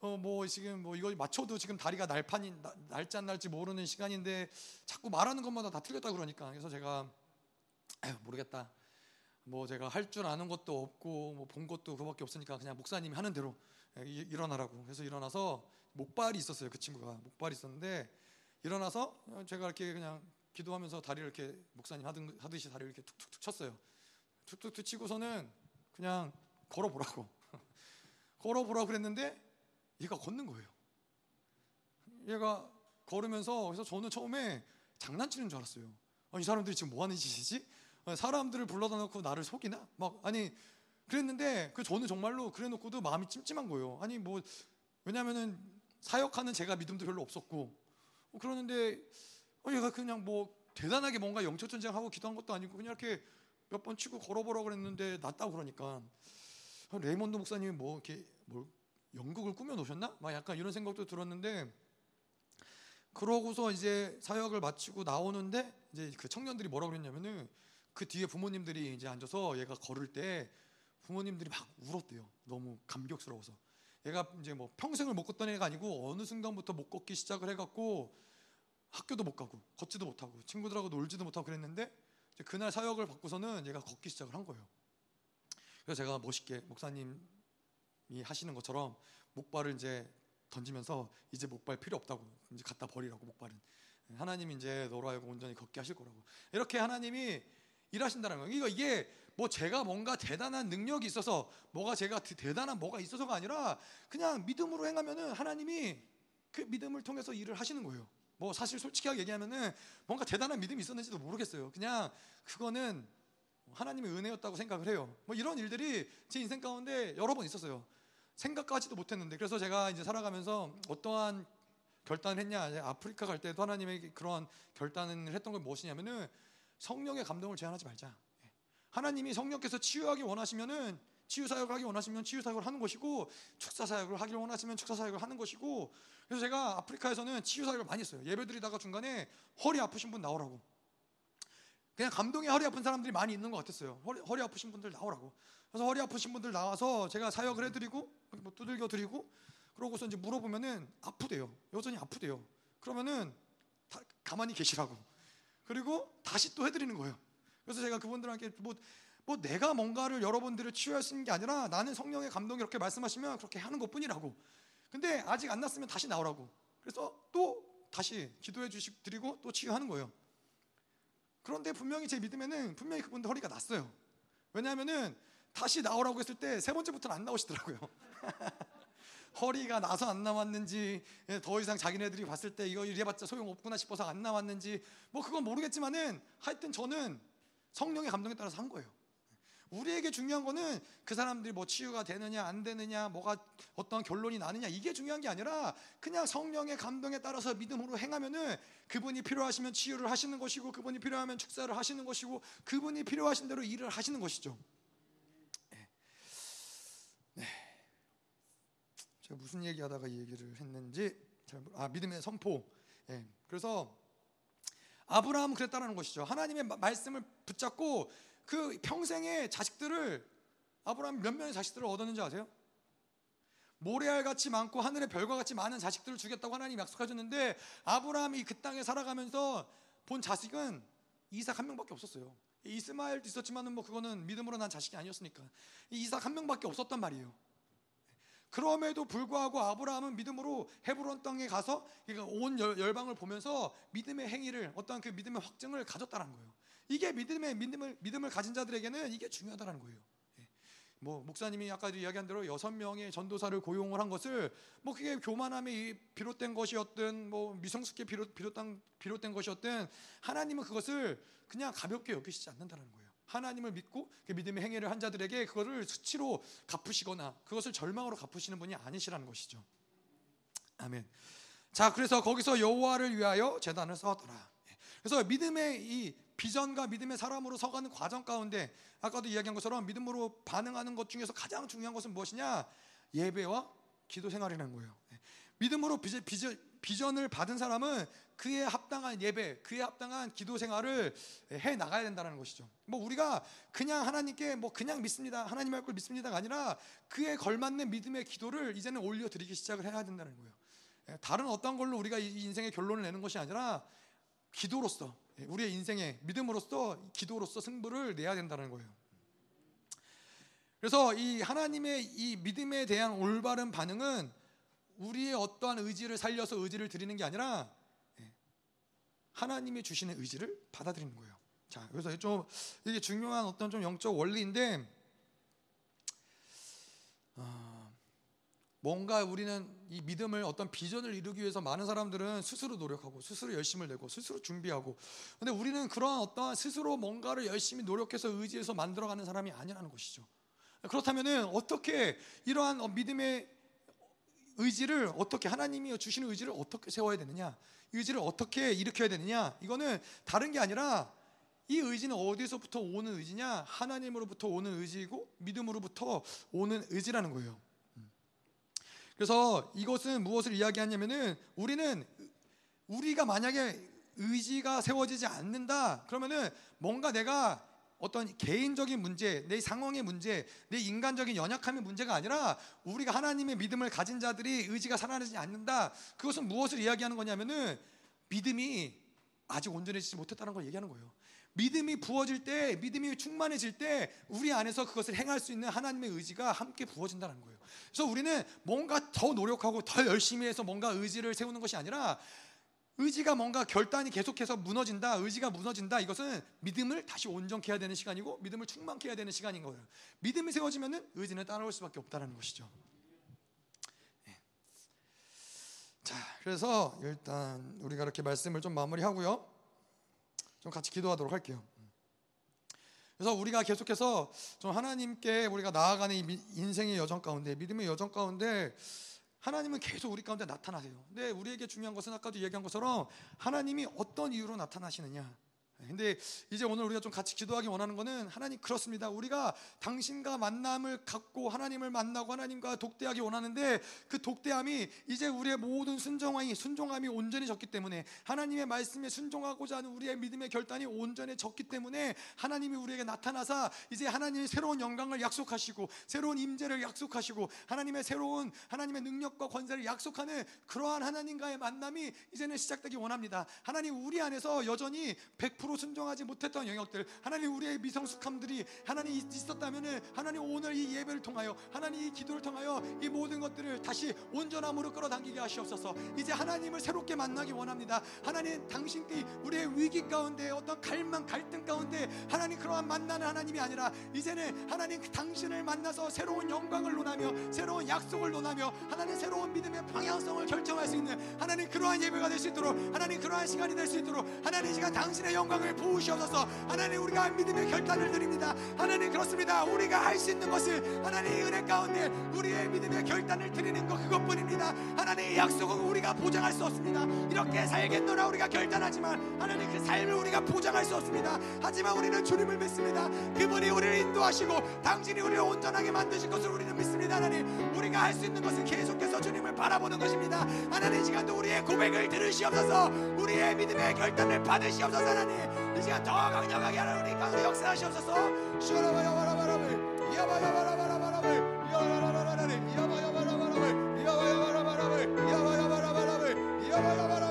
어, 뭐 지금 뭐 이거 맞춰도 지금 다리가 날판이 날지 안 날지 모르는 시간인데 자꾸 말하는 것마다 다 틀렸다 그러니까 그래서 제가 에휴, 모르겠다. 뭐 제가 할 줄 아는 것도 없고 뭐 본 것도 그밖에 없으니까 그냥 목사님이 하는 대로 예, 일어나라고 그래서 일어나서 목발이 있었어요 그 친구가 목발이 있었는데 일어나서 제가 이렇게 그냥 기도하면서 다리를 이렇게 목사님 하듯, 하듯이 다리를 이렇게 툭툭툭 쳤어요 툭툭툭 치고서는 그냥 걸어보라고 걸어보라고 그랬는데 얘가 걷는 거예요 얘가 걸으면서 그래서 저는 처음에 장난치는 줄 알았어요 아, 이 사람들이 지금 뭐 하는 짓이지? 사람들을 불러다 놓고 나를 속이나? 막 아니 그랬는데 그 저는 정말로 그래 놓고도 마음이 찜찜한 거예요. 아니 뭐 왜냐면은 사역하는 제가 믿음도 별로 없었고 뭐 그러는데 어, 얘가 그냥 뭐 대단하게 뭔가 영적 전쟁하고 기도한 것도 아니고 그냥 이렇게 몇 번 치고 걸어보라고 그랬는데 낫다고 그러니까 아, 레이먼드 목사님이 뭐 이렇게 뭘 연극을 꾸며 놓으셨나? 막 약간 이런 생각도 들었는데 그러고서 이제 사역을 마치고 나오는데 이제 그 청년들이 뭐라고 그랬냐면은 그 뒤에 부모님들이 이제 앉아서 얘가 걸을 때 부모님들이 막 울었대요. 너무 감격스러워서. 얘가 이제 뭐 평생을 못 걷던 애가 아니고 어느 순간부터 못 걷기 시작을 해갖고 학교도 못 가고 걷지도 못하고 친구들하고 놀지도 못하고 그랬는데 그날 사역을 받고서는 얘가 걷기 시작을 한 거예요. 그래서 제가 멋있게 목사님이 하시는 것처럼 목발을 이제 던지면서 이제 목발 필요 없다고 이제 갖다 버리라고 목발은 하나님이 이제 너로 하여금 온전히 걷게 하실 거라고 이렇게 하나님이 일하신다는 거예요. 이거 이게 뭐 제가 뭔가 대단한 능력이 있어서 뭐가 제가 대단한 뭐가 있어서가 아니라 그냥 믿음으로 행하면은 하나님이 그 믿음을 통해서 일을 하시는 거예요. 뭐 사실 솔직하게 얘기하면은 뭔가 대단한 믿음이 있었는지도 모르겠어요. 그냥 그거는 하나님의 은혜였다고 생각을 해요. 뭐 이런 일들이 제 인생 가운데 여러 번 있었어요. 생각까지도 못했는데 그래서 제가 이제 살아가면서 어떠한 결단을 했냐 아프리카 갈 때도 하나님의 그런 결단을 했던 건 무엇이냐면은 성령의 감동을 제한하지 말자. 예. 하나님이 성령께서 치유하기 원하시면은 치유 사역을 하기 원하시면 치유 사역을 하는 것이고 축사 사역을 하기 원하시면 축사 사역을 하는 것이고 그래서 제가 아프리카에서는 치유 사역을 많이 했어요. 예배드리다가 중간에 허리 아프신 분 나오라고. 그냥 감동에 허리 아픈 사람들이 많이 있는 것 같았어요. 허리, 허리 아프신 분들 나오라고. 그래서 허리 아프신 분들 나와서 제가 사역을 해드리고 뭐 두들겨 드리고 그러고서 이제 물어보면은 아프대요. 여전히 아프대요. 그러면은 다 가만히 계시라고. 그리고 다시 또 해드리는 거예요. 그래서 제가 그분들한테 뭐, 뭐 내가 뭔가를 여러분들을 치유할 수 있는 게 아니라 나는 성령의 감동이 이렇게 말씀하시면 그렇게 하는 것 뿐이라고. 근데 아직 안 났으면 다시 나오라고. 그래서 또 다시 기도해 주시 드리고 또 치유하는 거예요. 그런데 분명히 제 믿음에는 분명히 그분들 허리가 났어요. 왜냐하면은 다시 나오라고 했을 때 세 번째부터는 안 나오시더라고요. 허리가 나서 안 나왔는지 예, 더 이상 자기네들이 봤을 때 이거 이래봤자 소용없구나 싶어서 안 나왔는지 뭐 그건 모르겠지만은 하여튼 저는 성령의 감동에 따라서 한 거예요. 우리에게 중요한 거는 그 사람들이 뭐 치유가 되느냐 안 되느냐 뭐가 어떤 결론이 나느냐 이게 중요한 게 아니라 그냥 성령의 감동에 따라서 믿음으로 행하면은 그분이 필요하시면 치유를 하시는 것이고 그분이 필요하면 축사를 하시는 것이고 그분이 필요하신 대로 일을 하시는 것이죠. 네. 네. 제가 무슨 얘기하다가 이 얘기를 했는지 아 믿음의 선포. 예. 그래서 아브라함은 그랬다라는 것이죠. 하나님의 말씀을 붙잡고 그 평생의 자식들을 아브라함 몇 명의 자식들을 얻었는지 아세요? 모래알 같이 많고 하늘의 별과 같이 많은 자식들을 주겠다고 하나님 약속하셨는데 아브라함이 그 땅에 살아가면서 본 자식은 이삭 한 명밖에 없었어요. 이스마엘도 있었지만은 뭐 그거는 믿음으로 난 자식이 아니었으니까 이삭 한 명밖에 없었단 말이에요. 그럼에도 불구하고 아브라함은 믿음으로 헤브론 땅에 가서 온 열방을 보면서 믿음의 행위를 어떠한 그 믿음의 확증을 가졌다는 거예요. 이게 믿음의 믿음을 믿음을 가진 자들에게는 이게 중요하다는 거예요. 예. 뭐 목사님이 아까도 이야기한 대로 여섯 명의 전도사를 고용을 한 것을 뭐 그게 교만함이 비롯된 것이었든 뭐 미성숙에 비롯 비롯한 비롯된 것이었든 하나님은 그것을 그냥 가볍게 여기시지 않는다는 거예요. 하나님을 믿고 그 믿음의 행위를 한 자들에게 그거를 수치로 갚으시거나 그것을 절망으로 갚으시는 분이 아니시라는 것이죠. 아멘. 자, 그래서 거기서 여호와를 위하여 제단을 쌓았더라. 예. 그래서 믿음의 이 비전과 믿음의 사람으로 서가는 과정 가운데 아까도 이야기한 것처럼 믿음으로 반응하는 것 중에서 가장 중요한 것은 무엇이냐? 예배와 기도 생활이라는 거예요. 예. 믿음으로 비전, 비전, 비전을 받은 사람은 그에 합당한 예배, 그에 합당한 기도 생활을 해 나가야 된다는 것이죠. 뭐 우리가 그냥 하나님께 뭐 그냥 믿습니다. 하나님 할걸 믿습니다가 아니라 그에 걸맞는 믿음의 기도를 이제는 올려 드리기 시작을 해야 된다는 거예요. 예, 다른 어떤 걸로 우리가 이 인생의 결론을 내는 것이 아니라 기도로서 예, 우리의 인생의 믿음으로서 기도로서 승부를 내야 된다는 거예요. 그래서 이 하나님의 이 믿음에 대한 올바른 반응은 우리의 어떠한 의지를 살려서 의지를 드리는 게 아니라 예, 하나님이 주시는 의지를 받아들이는 거예요. 자, 그래서 좀 이게 중요한 어떤 좀 영적 원리인데 어, 뭔가 우리는 이 믿음을 어떤 비전을 이루기 위해서 많은 사람들은 스스로 노력하고 스스로 열심을 내고 스스로 준비하고 근데 우리는 그러한 어떠한 스스로 뭔가를 열심히 노력해서 의지해서 만들어가는 사람이 아니라는 것이죠. 그렇다면은 어떻게 이러한 어, 믿음의 의지를 어떻게 하나님이 주시는 의지를 어떻게 세워야 되느냐? 의지를 어떻게 일으켜야 되느냐? 이거는 다른 게 아니라 이 의지는 어디서부터 오는 의지냐? 하나님으로부터 오는 의지이고 믿음으로부터 오는 의지라는 거예요. 그래서 이것은 무엇을 이야기하냐면은 우리는 우리가 만약에 의지가 세워지지 않는다 그러면은 뭔가 내가 어떤 개인적인 문제, 내 상황의 문제, 내 인간적인 연약함의 문제가 아니라 우리가 하나님의 믿음을 가진 자들이 의지가 살아나지 않는다. 그것은 무엇을 이야기하는 거냐면은 믿음이 아직 온전해지지 못했다는 걸 얘기하는 거예요. 믿음이 부어질 때, 믿음이 충만해질 때 우리 안에서 그것을 행할 수 있는 하나님의 의지가 함께 부어진다는 거예요. 그래서 우리는 뭔가 더 노력하고 더 열심히 해서 뭔가 의지를 세우는 것이 아니라 의지가 뭔가 결단이 계속해서 무너진다, 의지가 무너진다. 이것은 믿음을 다시 온전케 해야 되는 시간이고 믿음을 충만케 해야 되는 시간인 거예요. 믿음이 세워지면은 의지는 따라올 수밖에 없다는 것이죠. 네. 자, 그래서 일단 우리가 이렇게 말씀을 좀 마무리하고요. 좀 같이 기도하도록 할게요. 그래서 우리가 계속해서 좀 하나님께 우리가 나아가는 인생의 여정 가운데 믿음의 여정 가운데 하나님은 계속 우리 가운데 나타나세요. 근데 우리에게 중요한 것은 아까도 얘기한 것처럼 하나님이 어떤 이유로 나타나시느냐. 근데 이제 오늘 우리가 좀 같이 기도하기 원하는 거는 하나님 그렇습니다. 우리가 당신과 만남을 갖고 하나님을 만나고 하나님과 독대하기 원하는데 그 독대함이 이제 우리의 모든 순종함이 순종함이 온전해졌기 때문에 하나님의 말씀에 순종하고자 하는 우리의 믿음의 결단이 온전해졌기 때문에 하나님이 우리에게 나타나사 이제 하나님의 새로운 영광을 약속하시고 새로운 임재를 약속하시고 하나님의 새로운 하나님의 능력과 권세를 약속하는 그러한 하나님과의 만남이 이제는 시작되기 원합니다. 하나님 우리 안에서 여전히 100% 100% 순종하지 못했던 영역들 하나님 우리의 미성숙함들이 하나님 있었다면은 하나님 오늘 이 예배를 통하여 하나님 이 기도를 통하여 이 모든 것들을 다시 온전함으로 끌어당기게 하시옵소서. 이제 하나님을 새롭게 만나기 원합니다. 하나님 당신께 우리의 위기 가운데 어떤 갈망 갈등 가운데 하나님 그러한 만나는 하나님이 아니라 이제는 하나님 당신을 만나서 새로운 영광을 논하며 새로운 약속을 논하며 하나님 새로운 믿음의 방향성을 결정할 수 있는 하나님 그러한 예배가 될 수 있도록 하나님 그러한 시간이 될 수 있도록 하나님 시간 당신의 영광 을 영광을 부으시옵소서. 하나님 우리가 믿음의 결단을 드립니다. 하나님 그렇습니다. 우리가 할 수 있는 것은 하나님의 은혜 가운데 우리의 믿음의 결단을 드리는 것 그것뿐입니다. 하나님의 약속은 우리가 보장할 수 없습니다. 이렇게 살겠노라 우리가 결단하지만 하나님 그 삶을 우리가 보장할 수 없습니다. 하지만 우리는 주님을 믿습니다. 그분이 우리를 인도하시고 당신이 우리를 온전하게 만드실 것을 우리는 믿습니다. 하나님 우리가 할 수 있는 것은 계속해서 주님을 바라보는 것입니다. 하나님 시간도 우리의 고백을 들으시옵소서. 우리의 믿음의 결단을 받으시옵소서 하나님 이 시간 더 강력하게 하나님 우리 가운데 역사하시옵소서 슈라바야바라바라바이 야바야바라바라바라바이 야바야바라바라바이 야바야바라바라바이 야바야바라바라바이 야바야바라바라바이 야바야바라바라바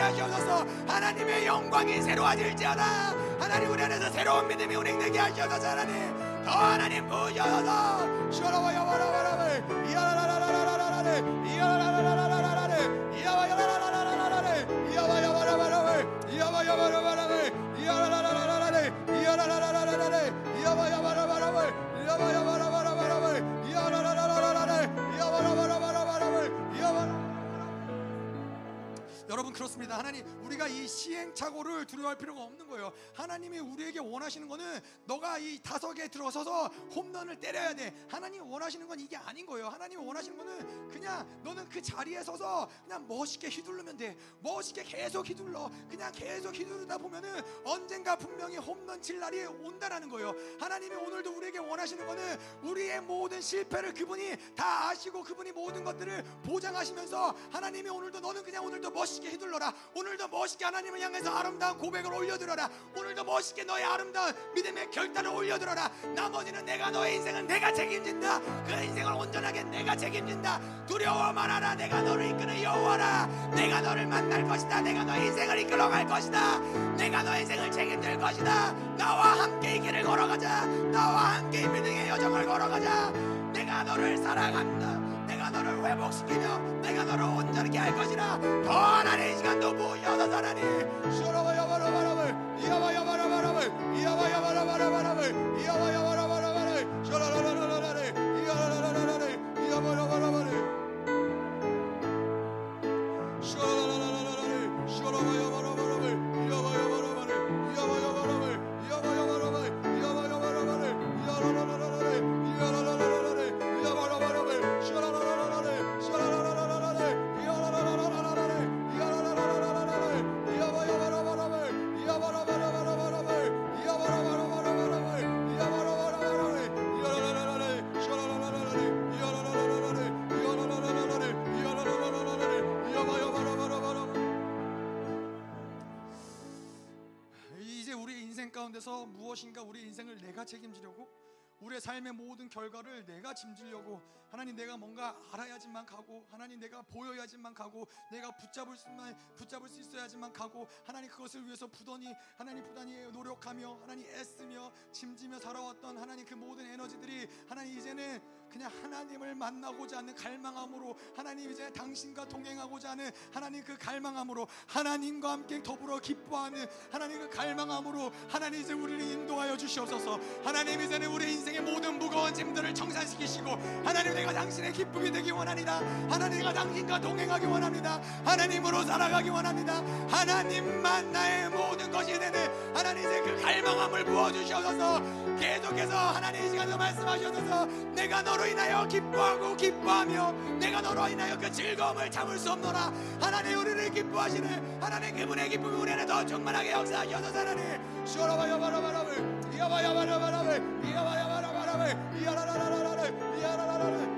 나아가게 하시옵소서. 하나님의 영광이 새로워질지어다. 하나님 우리 안에서 새로운 믿음이 운행되게 하시옵소서 하나님. 더 하나님 부으셔서. 슈라바야바라바라바 이야라 그렇습니다. 하나님 우리가 이 시행착오를 두려워할 필요가 없는 거예요. 하나님이 우리에게 원하시는 거는 너가 이 다섯에 들어서서 홈런을 때려야 돼. 하나님 원하시는 건 이게 아닌 거예요. 하나님 원하시는 거는 그냥 너는 그 자리에 서서 그냥 멋있게 휘두르면 돼. 멋있게 계속 휘둘러. 그냥 계속 휘두르다 보면은 언젠가 분명히 홈런 칠 날이 온다라는 거예요. 하나님이 오늘도 우리에게 원하시는 거는 우리의 모든 실패를 그분이 다 아시고 그분이 모든 것들을 보장하시면서 하나님이 오늘도 너는 그냥 오늘도 멋있게 휘둘러라. 오늘도 멋있게 하나님을 향해서 아름다운 고백을 올려드려라. 오늘도 멋있게 너의 아름다운 믿음의 결단을 올려드려라. 나머지는 내가 너의 인생은 내가 책임진다. 그 인생을 온전하게 내가 책임진다. 두려워 말아라. 내가 너를 이끄는 여호와라. 내가 너를 만날 것이다. 내가 너의 인생을 이끌어 갈 것이다. 내가 너의 인생을 책임질 것이다. 나와 함께 이 길을 걸어가자. 나와 함께 이 믿음의 여정을 걸어가자. 내가 너를 사랑한다. 너를 회복시키며 내가 너를 온전하게 할 것이라. 더 하나님 이 시간도 부여서 하나님. 슈라바야바라바라바 이야바야바라바라바 이야바야바라바라바 이야바야바라바라바 슈라라라라 가운데서 무엇인가 우리 인생을 내가 책임지려고 우리의 삶의 모든 결과를 내가 짐지려고 하나님 내가 뭔가 알아야지만 가고 하나님 내가 보여야지만 가고 내가 붙잡을 수만 붙잡을 수 있어야지만 가고 하나님 그것을 위해서 부단히 하나님 부단히 노력하며 하나님 애쓰며 짐지며 살아왔던 하나님 그 모든 에너지들이 하나님 이제는 그냥 하나님을 만나고자 하는 갈망함으로 하나님 이제 당신과 동행하고자 하는 하나님 그 갈망함으로 하나님과 함께 더불어 기뻐하는 하나님 그 갈망함으로 하나님 이제 우리를 인도하여 주시옵소서. 하나님 이제는 우리 인생의 모든 무거운 짐들을 청산시키시고 하나님 내가 당신의 기쁨이 되기 원합니다. 하나님 내가 당신과 동행하기 원합니다. 하나님으로 살아가기 원합니다. 하나님만 나의 모든 것이 되는 하나님 이제 그 갈망함을 부어주시옵소서. 계속해서 하나님 이 시간에 말씀하셔서. 내가 너로 인하여 기뻐하고 기뻐하며 내가 너로 인하여 그 즐거움을 참을 수 없노라. 하나님 우리를 기뻐하시는 하나님 그분의 기쁨이 우리 안에 더 충만하게 역사하셔서 하나님. 쇼라바야바라바라바. 이야바야바라바라바. 이야바야바라바라바. 이야라라라라라. 이야라라라라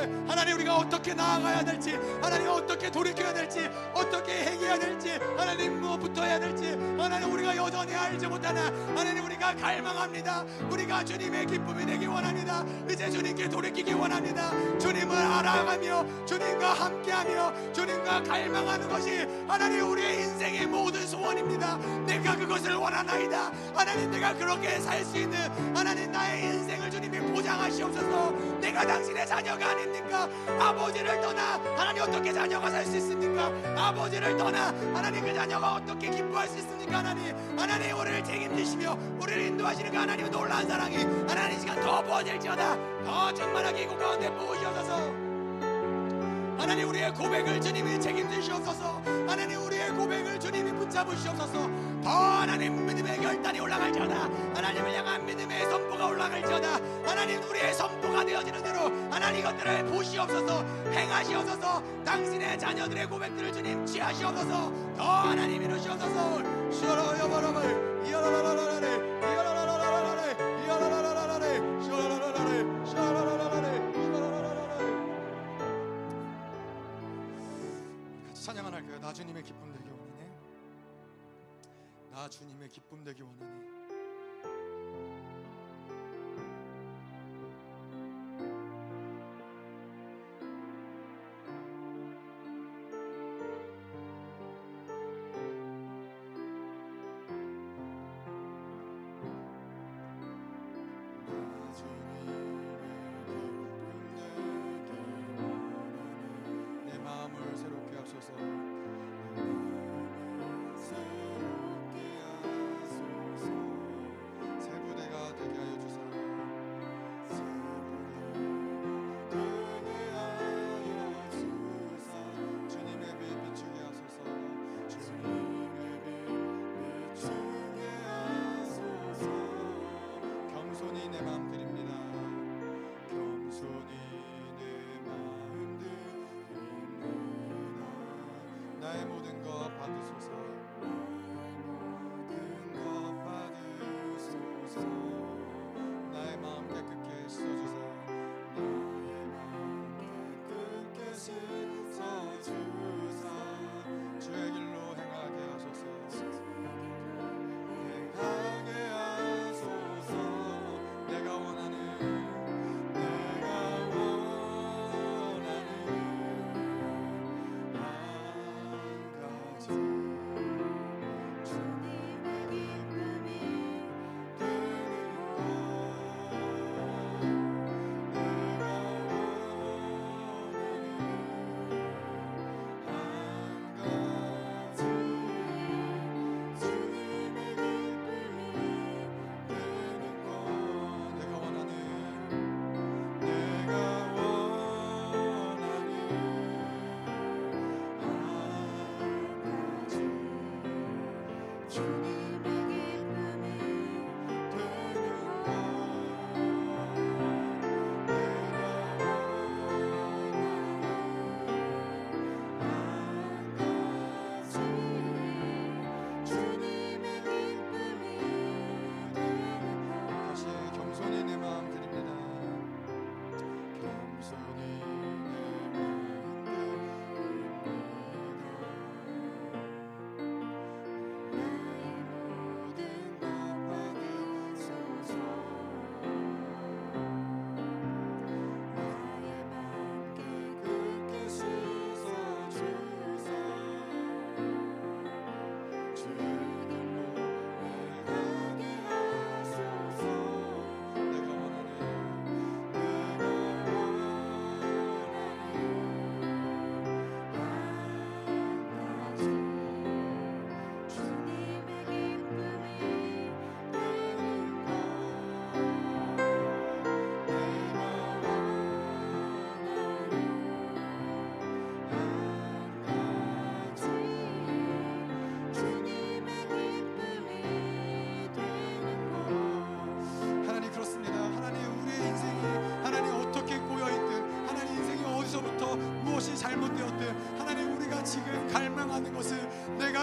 이야라라라라라 하나님 우리가 어떻게 나아가야 될지 하나님 어떻게 돌이켜야 될지 어떻게 행해야 될지 하나님 무엇부터 해야 될지 하나님 우리가 여전히 알지 못하나 하나님 우리가 갈망합니다. 우리가 주님의 기쁨이 되기 원합니다. 이제 주님께 돌이키기 원합니다. 주님을 알아가며 주님과 함께하며 주님과 갈망하는 것이 하나님 우리의 인생의 모든 소원입니다. 내가 그것을 원하나이다. 하나님 내가 그렇게 살 수 있는 하나님 나의 인생을 주님이 보장하시옵소서. 내가 당신의 자녀가 아 닙니까? 아버지를 떠나 하나님 어떻게 자녀가 살 수 있습니까? 아버지를 떠나 하나님 그 자녀가 어떻게 기뻐할 수 있습니까 하나님? 하나님 우리를 책임지시며 우리를 인도하시는 그 하나님의 놀라운 사랑이 하나님 이 시간 더 부어질지어다. 더 충만하게 이곳 가운데 부으시옵소서 하나님 우리의 고백을 주님이 책임지시옵소서 하나님 우리의 고백을 주님이 붙잡으시옵소서 더 하나님 믿음의 결단이 올라갈지어다 하나님을 향한 믿음의 선포가 올라갈지어다 하나님 우리의 선포가 되어지는 대로 하나님 이것들을 보시옵소서 행하시옵소서 당신의 자녀들의 고백들을 주님 취하시옵소서 더 하나님 이루시옵소서 슈라야바라바 이야라라라라레 이야라라라 나 주님의 기쁨 되기 원하네. 나 주님의 기쁨 되기 원하네.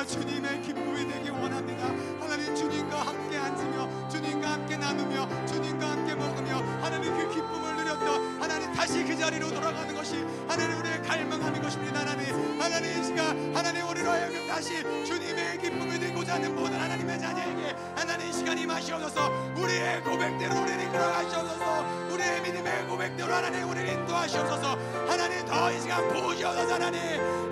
주님의 기쁨이 되기 원합니다. 하나님 주님과 함께 앉으며 주님과 함께 나누며 주님과 함께 먹으며 하나님 그 기쁨을 누렸던 하나님 다시 그 자리로 돌아가는 것이 하나님 우리의 갈망하는 것입니다 하나님. 하나님 이 시간 하나님 우리로 하여금 다시 주님의 기쁨이 되고자 하는 모든 하나님의 자녀에게 하나님 이 시간이 마시옵소서. 우리의 고백대로 우리를 이끌어 가시옵소서. 우리의 믿음의 고백대로 하나님 우리를 인도하시옵소서. 하나님 더 이 시간 부으시옵소서 하나님.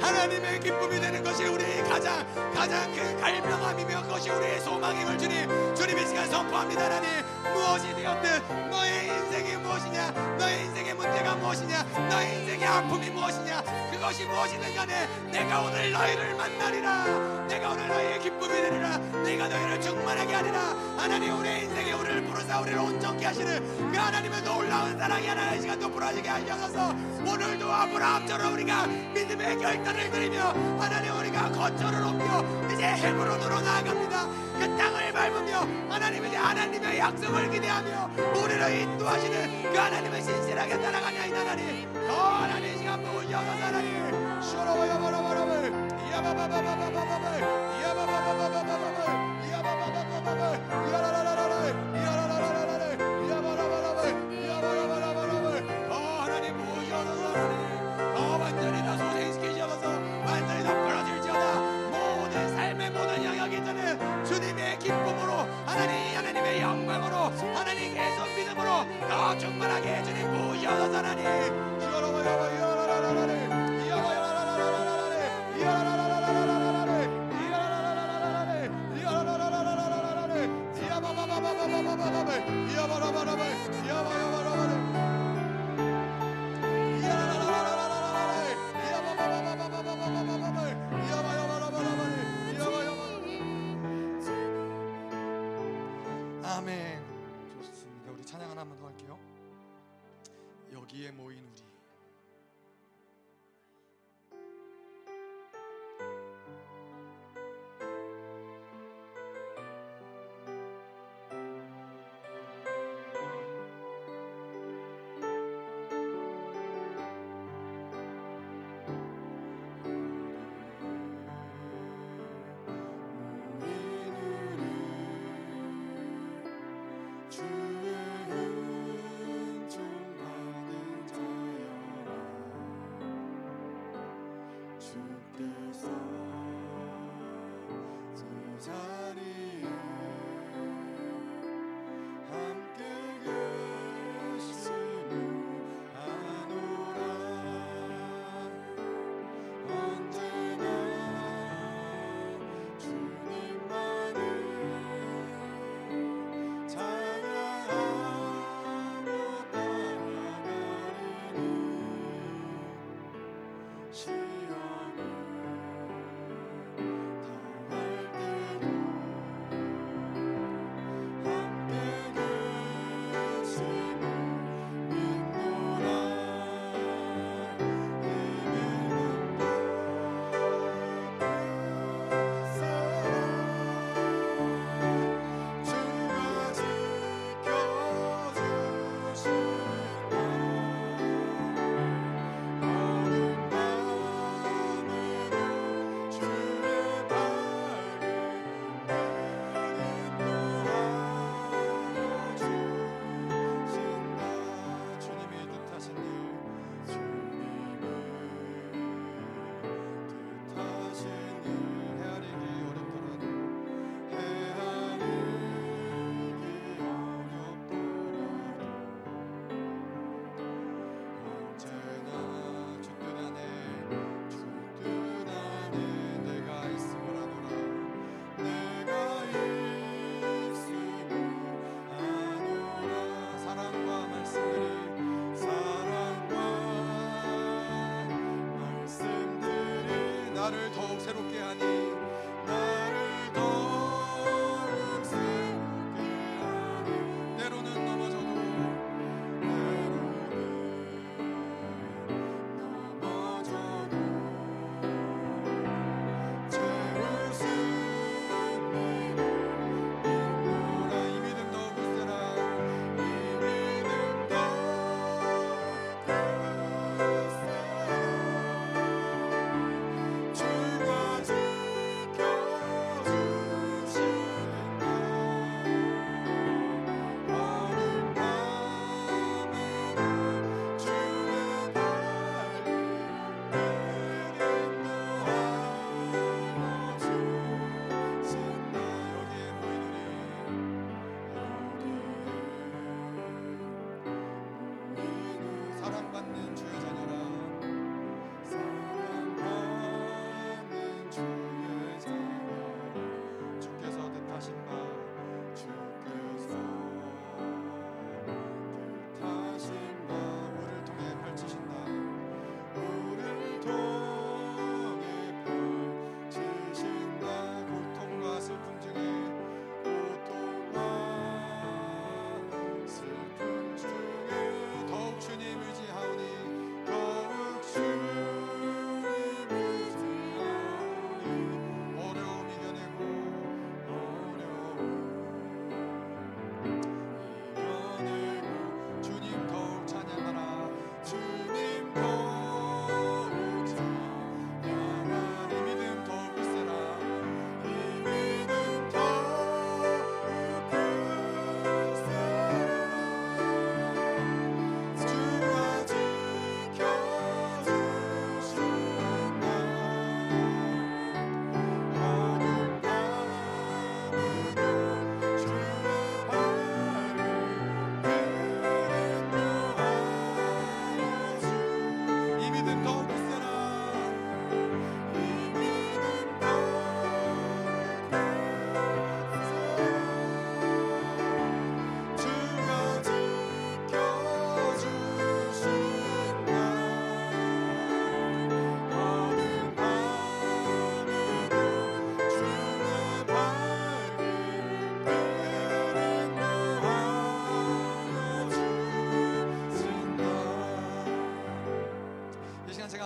하나님의 기쁨이 되는 것이 우리 가장 가장 그 갈망함이며 그것이 우리의 소망임을 주님 주님 이 시간 선포합니다 하나님. 무엇이 되었든 너의 인생이 무엇이냐? 너의 인생의 문제가 무엇이냐? 너의 인생의 아픔이 무엇이냐? 그것이 무엇이든 간에 내가 오늘 너희를 만나리라. 내가 오늘 너희의 기쁨이 되리라. 내가 너희를 충만하게 하리라. 하나님 우리의 인생에 우리를 부르사 우리를 온전케 하시는 그 하나님의 놀라운 사랑이 하나님 이 시간 또 부러지게 하셔서 오늘도 아브라함처럼 우리가 믿음의 결단을 드리며 하나님 우리가 거처를 옮겨 이제 헤브론으로 나아갑니다. 그 땅을 밟으며 하나님 이제 하나님의 약속을 기대하며 우리를 인도하시는 그 하나님을 신실하게 따라가냐 이 하나님. 더 하나님 이 시간 하나님. 슈라바야바라바라바 이야바바바바바바바 이야바바바바바바바 이야바바바바바바 이야라라라라 이야라라라라 여기에 모인 우리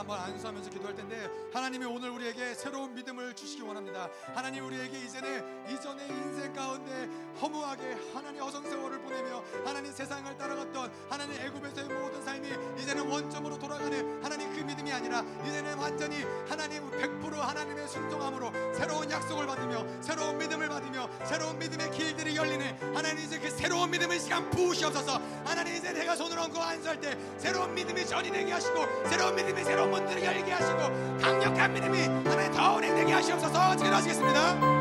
한번 안수하면서 기도할 텐데 하나님이 오늘 우리에게 새로운 믿음을 주시기 원합니다. 하나님 우리에게 이제는 이전의 인생 가운데 허무하게 하나님 어성 세월을 보내며 하나님 세상을 따라갔던 하나님 애굽에서의 모든 삶이 이제는 원점으로 돌아가는 하나님 그 믿음이 아니라 이제는 완전히 하나님 100% 하나님의 순종함으로 새로운 약속을 받으며 새로운 믿음을 받으며 새로운 믿음의 길들이 열리는 하나님 이제 그 새로운 믿음의 시간 부으시옵소서 얹고 안수할 때 새로운 믿음이 전이 되게 하시고 새로운 믿음이 새로운 문들을 열게 하시고 강력한 믿음이 하나님 더 운행되게 하시옵소서. 기도하시겠습니다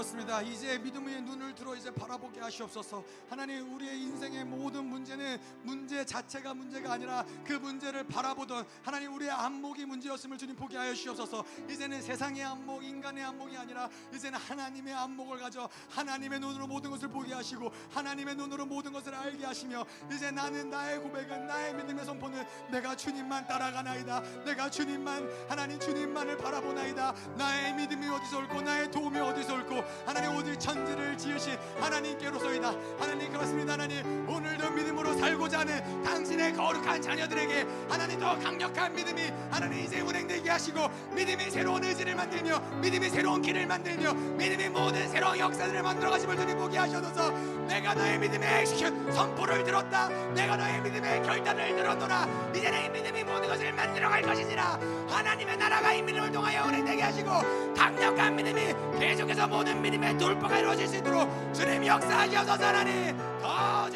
그렇습니다. 이제 믿음의 눈을 들어 이제 바라보게 하시옵소서. 하나님 우리의 인생의 문제는 문제 자체가 문제가 아니라 그 문제를 바라보던 하나님 우리의 안목이 문제였음을 주님 보게 하여 주시옵소서. 이제는 세상의 안목, 인간의 안목이 아니라 이제는 하나님의 안목을 가져 하나님의 눈으로 모든 것을 보게 하시고 하나님의 눈으로 모든 것을 알게 하시며 이제 나는 나의 고백은 나의 믿음의 선포는 내가 주님만 따라가나이다. 내가 주님만 하나님 주님만을 바라보나이다. 나의 믿음이 어디서 올고 나의 도움이 어디서 올고 하나님 오직 천지를 지으신 하나님께로소이다 하나님 그렇습니다 하나님 오늘도 믿음 으로 살고자 하는 당신의 거룩한 자녀들에게 하나님 더 강력한 믿음이 하나님 이제 운행되게 하시고 믿음이 새로운 의지를 만들며 믿음이 새로운 길을 만들며 믿음이 모든 새로운 역사들을 만들어 가심을 주님 보게 하셔서. 내가 너의 믿음의 선포를 들었다. 내가 너의 믿음의 결단을 들었노라. 이제 내 믿음이 모든 것을 만들어 갈 것이니라. 하나님의 나라가 이 믿음을 통하여 운행되게 하시고 강력한 믿음이 계속해서 모든 믿음의 돌파가 이루어질 수 있도록 주님 역사하셔서 하나님. 더